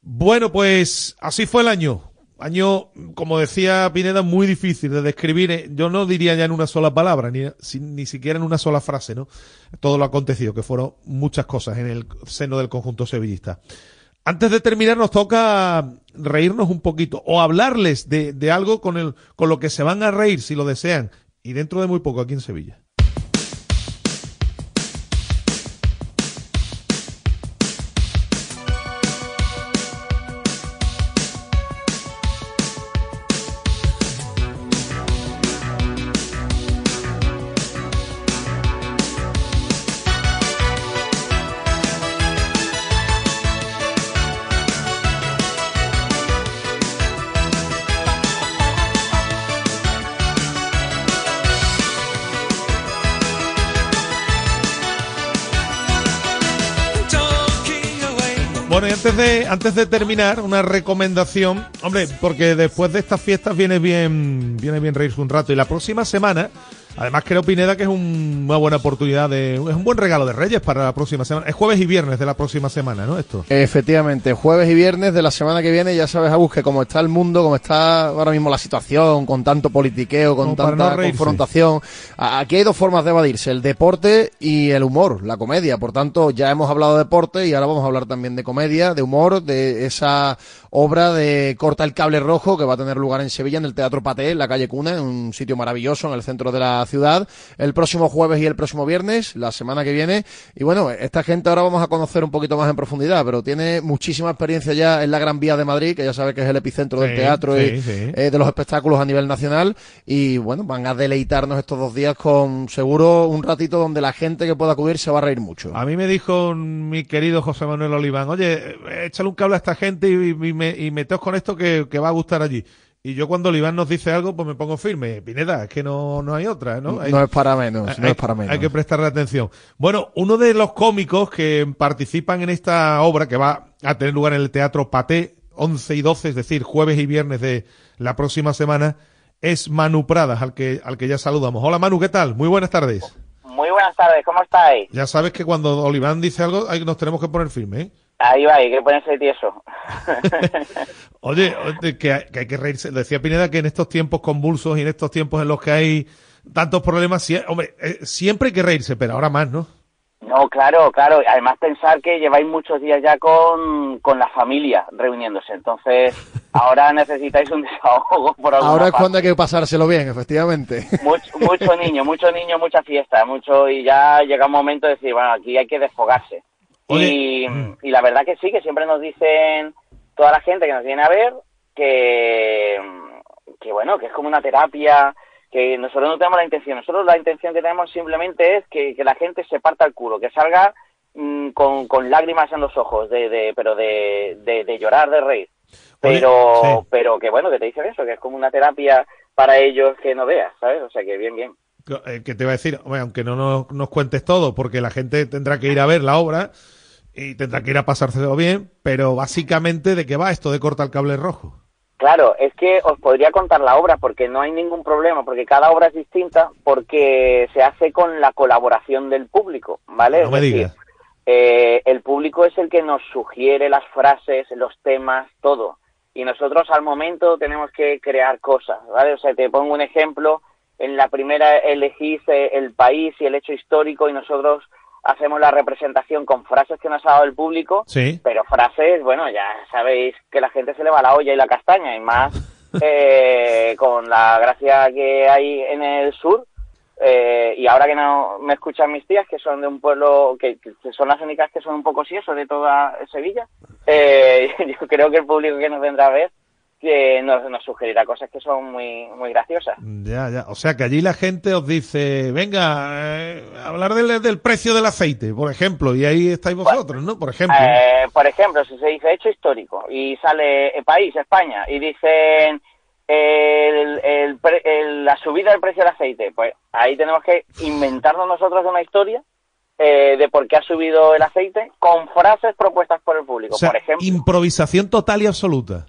Bueno, pues así fue el año. Año, como decía Pineda, muy difícil de describir. Yo no diría ya en una sola palabra, ni, ni siquiera en una sola frase, ¿no? Todo lo acontecido, que fueron muchas cosas en el seno del conjunto sevillista. Antes de terminar, nos toca reírnos un poquito o hablarles de, de algo con, el, con lo que se van a reír si lo desean. Y dentro de muy poco aquí en Sevilla. Antes de, terminar, una recomendación. Hombre, porque después de estas fiestas viene bien, viene bien reírse un rato. Y la próxima semana, además creo Pineda que es un- una buena oportunidad de, es un buen regalo de Reyes para la próxima semana. Es jueves y viernes de la próxima semana, ¿no? Esto. Efectivamente, jueves y viernes de la semana que viene, ya sabes, Agus, que como está el mundo, como está ahora mismo la situación, con tanto politiqueo, con Como tanta no confrontación, aquí hay dos formas de evadirse, el deporte y el humor, la comedia. Por tanto, ya hemos hablado de deporte y ahora vamos a hablar también de comedia, de humor, de esa obra de Corta el Cable Rojo que va a tener lugar en Sevilla, en el Teatro Paté, en la calle Cuna, en un sitio maravilloso en el centro de la ciudad, el próximo jueves y el próximo viernes, la semana que viene. Y bueno, esta gente ahora vamos a conocer un poquito más en profundidad, pero tiene muchísima experiencia ya en la Gran Vía de Madrid, que ya sabe que es el epicentro del Sí, teatro y sí, eh, de los espectáculos a nivel nacional. Y bueno, van a deleitarnos estos dos días con seguro un ratito donde la gente que pueda acudir se va a reír mucho. A mí me dijo mi querido José Manuel Oliván, oye, échale un cable a esta gente y, y, me- y meteos con esto que, que va a gustar allí. Y yo cuando Oliván nos dice algo, pues me pongo firme. Pineda, es que no, no hay otra, ¿no? Hay- No es para menos, no hay, es para menos. hay que prestarle atención. Bueno, uno de los cómicos que participan en esta obra, que va a tener lugar en el Teatro Paté, 11 y 12, es decir, jueves y viernes de la próxima semana, es Manu Pradas, al que, al que ya saludamos. Hola Manu, ¿qué tal? Muy buenas tardes. Muy buenas tardes, ¿cómo estáis? Ya sabes que cuando Oliván dice algo, ahí nos tenemos que poner firme, ¿eh? Ahí va, hay que ponerse tieso. Oye, oye, que, hay- que hay que reírse. Decía Pineda que en estos tiempos convulsos y en estos tiempos en los que hay tantos problemas, hombre, eh, siempre hay que reírse, pero ahora más, ¿no? No, claro, claro. Además pensar que lleváis muchos días ya con, con la familia reuniéndose. Entonces, ahora necesitáis un desahogo por alguna Ahora es parte. cuando hay que pasárselo bien, efectivamente. Mucho, mucho niño, mucho niño, mucha fiesta, mucho y ya llega un momento de decir, bueno, aquí hay que desfogarse. Y, y la verdad que sí, que siempre nos dicen toda la gente que nos viene a ver que, que bueno, que es como una terapia, que nosotros no tenemos la intención, nosotros la intención que tenemos simplemente es que, que la gente se parta el culo, que salga mm, con, con lágrimas en los ojos, de, de, pero de, de, de llorar, de reír. Pero, sí. pero que bueno, que te dicen eso, que es como una terapia para ellos que no veas, ¿sabes? O sea que bien, bien. Eh, que te va a decir, aunque no nos, nos cuentes todo, porque la gente tendrá que ir a ver la obra y tendrá que ir a pasárselo bien, pero básicamente de qué va esto de corta el cable rojo. Claro, es que os podría contar la obra porque no hay ningún problema, porque cada obra es distinta, porque se hace con la colaboración del público, ¿vale? No Es me decir, digas. eh, el público es el que nos sugiere las frases, los temas, todo. Y nosotros al momento tenemos que crear cosas, ¿vale? O sea, te pongo un ejemplo. En la primera elegís eh, el país y el hecho histórico y nosotros hacemos la representación con frases que nos ha dado el público Sí. pero frases, bueno, ya sabéis que la gente se le va la olla y la castaña, y más eh, con la gracia que hay en el sur. eh, y ahora que no me escuchan mis tías, que son de un pueblo, que, que son las únicas que son un poco sieso de toda Sevilla, eh, yo creo que el público que nos vendrá a ver que nos, nos sugerirá cosas que son muy, muy graciosas. Ya, ya. O sea que allí la gente os dice, venga, eh, hablar del, del precio del aceite, por ejemplo, y ahí estáis vosotros, ¿no? Por ejemplo. Eh, por ejemplo, si se dice hecho histórico y sale el país, España, y dicen el- el pre- el- la subida del precio del aceite, pues ahí tenemos que inventarnos nosotros una historia eh, de por qué ha subido el aceite con frases propuestas por el público. o sea, por ejemplo, improvisación total y absoluta.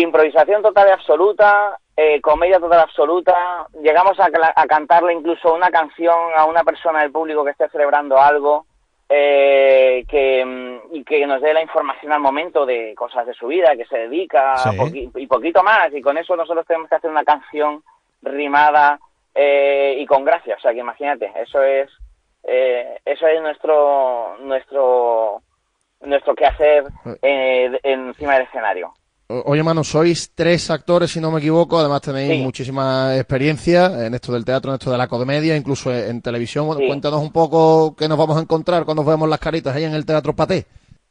Improvisación total y absoluta, eh, comedia total y absoluta. Llegamos a, a cantarle incluso una canción a una persona del público que esté celebrando algo eh, que, mm, y que nos dé la información al momento de cosas de su vida, que se dedica Sí. poqui- y poquito más. Y con eso nosotros tenemos que hacer una canción rimada eh, y con gracia. O sea que imagínate, eso es eh, eso es nuestro nuestro nuestro quehacer eh, de- encima del escenario. Oye, mano, sois tres actores, si no me equivoco. Además, tenéis Sí. muchísima experiencia en esto del teatro, en esto de la comedia, incluso en televisión. Sí. cuéntanos un poco qué nos vamos a encontrar cuando vemos las caritas ahí en el Teatro Paté.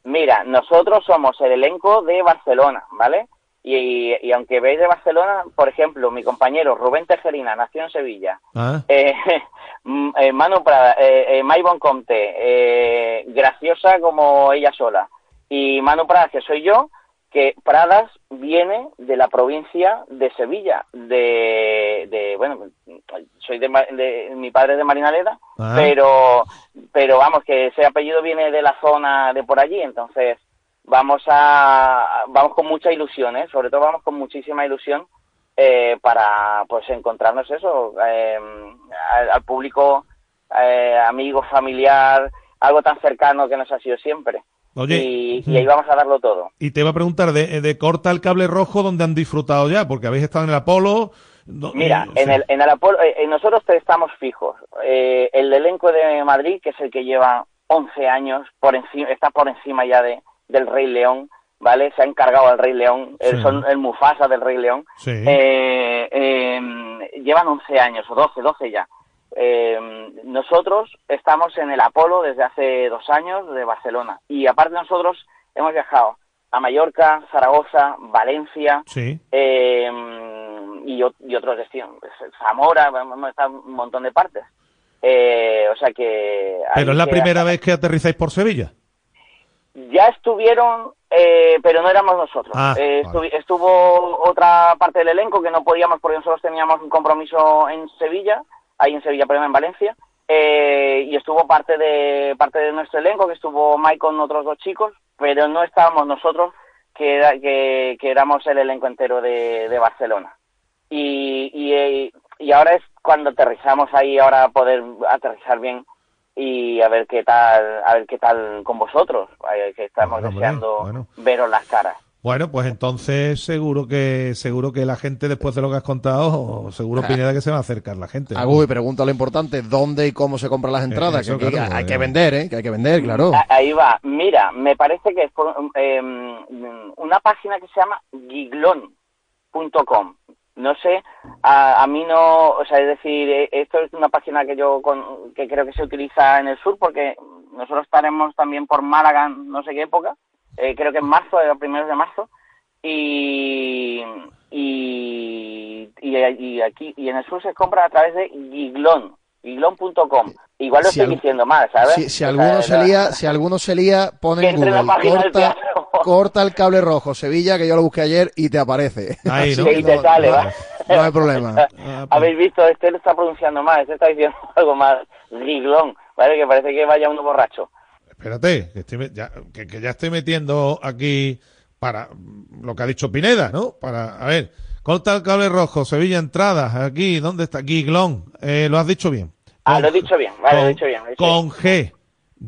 Mira, nosotros somos el elenco de Barcelona, ¿vale? Y, y aunque veis de Barcelona, por ejemplo, mi compañero Rubén Tejerina nació en Sevilla. Ah. Eh, mm, eh, Manu Prada, eh, eh, Maybon Comte, eh, graciosa como ella sola. Y Manu Prada, que soy yo, que Pradas viene de la provincia de Sevilla, de, de bueno, soy de, de- mi padre es de Marinaleda, Ah. pero, pero vamos, que ese apellido viene de la zona de por allí, entonces vamos a vamos con mucha ilusión, ¿eh? sobre todo vamos con muchísima ilusión eh, para pues encontrarnos eso eh, al, al público eh, amigo, familiar, algo tan cercano que nos ha sido siempre. Oye, y, y ahí vamos a darlo todo. Y te iba a preguntar, de, de corta el cable rojo, ¿dónde han disfrutado ya? Porque habéis estado en el Apolo. no- Mira, eh, en sí. el, en el Apolo, eh, eh, nosotros estamos fijos. Eh, el elenco de Madrid, que es el que lleva 11 años, por encima, está por encima ya de, del Rey León, ¿vale? Se ha encargado al Rey León, eh, son el Mufasa del Rey León. Sí. Eh, eh, llevan 11 años, o 12, 12 ya. Eh, nosotros estamos en el Apolo desde hace dos años de Barcelona. Y aparte nosotros hemos viajado a Mallorca, Zaragoza, Valencia, Sí. eh, y, otros destinos, Zamora, hemos estado en un montón de partes. Eh, o sea que... Pero es la primera vez que aterrizáis por Sevilla. Ya estuvieron, eh, pero no éramos nosotros. Ah, Eh, estu- Estuvo otra parte del elenco que no podíamos porque nosotros teníamos un compromiso en Sevilla, ahí en Sevilla, pero en Valencia. Eh, y estuvo parte de parte de nuestro elenco, que estuvo Mike con otros dos chicos, pero no estábamos nosotros, que, era- que, que éramos el elenco entero de, de Barcelona. Y, y, eh, y ahora es cuando aterrizamos ahí, ahora poder aterrizar bien y a ver qué tal, a ver qué tal con vosotros, eh, que estamos Bueno, deseando bueno. veros las caras. Bueno, pues entonces seguro que seguro que la gente después de lo que has contado, seguro Ah. Pineda que se va a acercar la gente. ¿no? Y pregunta lo importante, ¿dónde y cómo se compran las entradas? eso, que hay eh. que vender, ¿eh? Que hay que vender, claro. Ahí va, mira, me parece que es por, eh, una página que se llama giglon.com. No sé, a, a mí no, o sea, es decir, eh, esto es una página que yo con, que creo que se utiliza en el sur porque nosotros estaremos también por Málaga, en no sé qué época, eh, creo que en marzo, a primeros de marzo, y, y, y, y aquí y en el sur se compra a través de Giglon, giglon.com. Igual lo Si estoy al- diciendo mal, ¿sabes? Si, si alguno se lía, si alguno se lía, pone en Google, corta, corta el cable rojo, Sevilla, que yo lo busqué ayer y te aparece. Ahí, ¿no? te sale, ¿va? no hay problema. Habéis visto, este lo está pronunciando mal, este está diciendo algo más giglón, ¿vale? Que parece que vaya uno borracho. Espérate, que, estoy ya, que, que ya estoy metiendo aquí para mm, lo que ha dicho Pineda, ¿no? Para, a ver, corta el cable rojo, Sevilla entradas, aquí, ¿dónde está? Giglón, eh, lo has dicho bien. Ah, lo he dicho bien, vale, lo he con- dicho bien. lo he dicho Con G.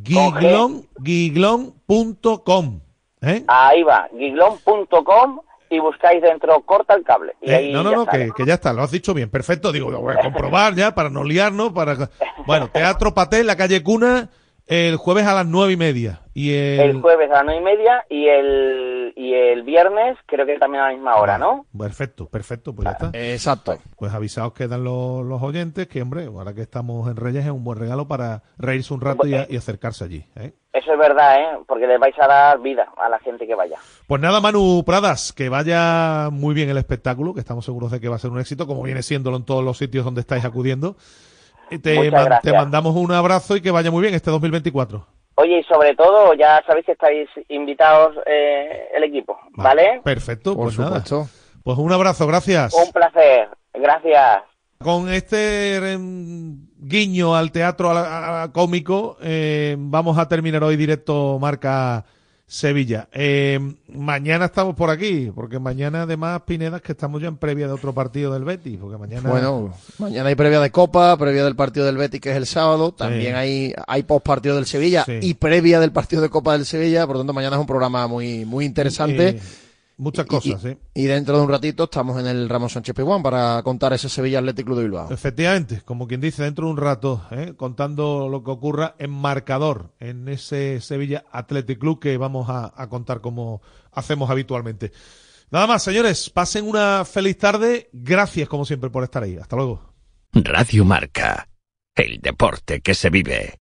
Giglón, giglón.com. ¿Eh? Ahí va, giglón.com y buscáis dentro corta el cable. Y Eh, ahí no, no, no, que ya está, lo has dicho bien, perfecto. Digo, lo voy a comprobar ya para no liarnos. Para... Bueno, Teatro Paté, la calle Cuna, el jueves a las nueve y media. Y el... El jueves a las nueve y media y el, y el viernes creo que también a la misma hora, ¿no? Perfecto, perfecto, pues ya está. Exacto. Pues avisados quedan los, los oyentes que, hombre, ahora que estamos en Reyes es un buen regalo para reírse un rato y, a- y acercarse allí. ¿eh? Eso es verdad, ¿eh? Porque les vais a dar vida a la gente que vaya. Pues nada, Manu Pradas, que vaya muy bien el espectáculo, que estamos seguros de que va a ser un éxito, como viene siéndolo en todos los sitios donde estáis acudiendo. Te, man- te mandamos un abrazo y que vaya muy bien este 2024. Oye, y sobre todo, ya sabéis que estáis invitados eh, el equipo, ¿vale? Perfecto, Por pues nada. supuesto. Pues un abrazo, gracias. Un placer. Gracias. Con este guiño al teatro a la- a- cómico, eh, vamos a terminar hoy directo Marca Sevilla. Eh, mañana estamos por aquí, porque mañana además, Pinedas, que estamos ya en previa de otro partido del Betis, porque mañana... Bueno, mañana hay previa de Copa, previa del partido del Betis, que es el sábado. También Sí. hay, hay post partido del Sevilla Sí. y previa del partido de Copa del Sevilla. Por lo tanto, mañana es un programa muy, muy interesante. Eh, muchas cosas, y, sí. y dentro de un ratito estamos en el Ramos Sánchez Pizjuán para contar ese Sevilla Athletic Club de Bilbao. Efectivamente, como quien dice, dentro de un rato, ¿eh? contando lo que ocurra en marcador en ese Sevilla Athletic Club que vamos a, a contar como hacemos habitualmente. Nada más, señores, pasen una feliz tarde. Gracias, como siempre, por estar ahí. Hasta luego. Radio Marca. El deporte que se vive.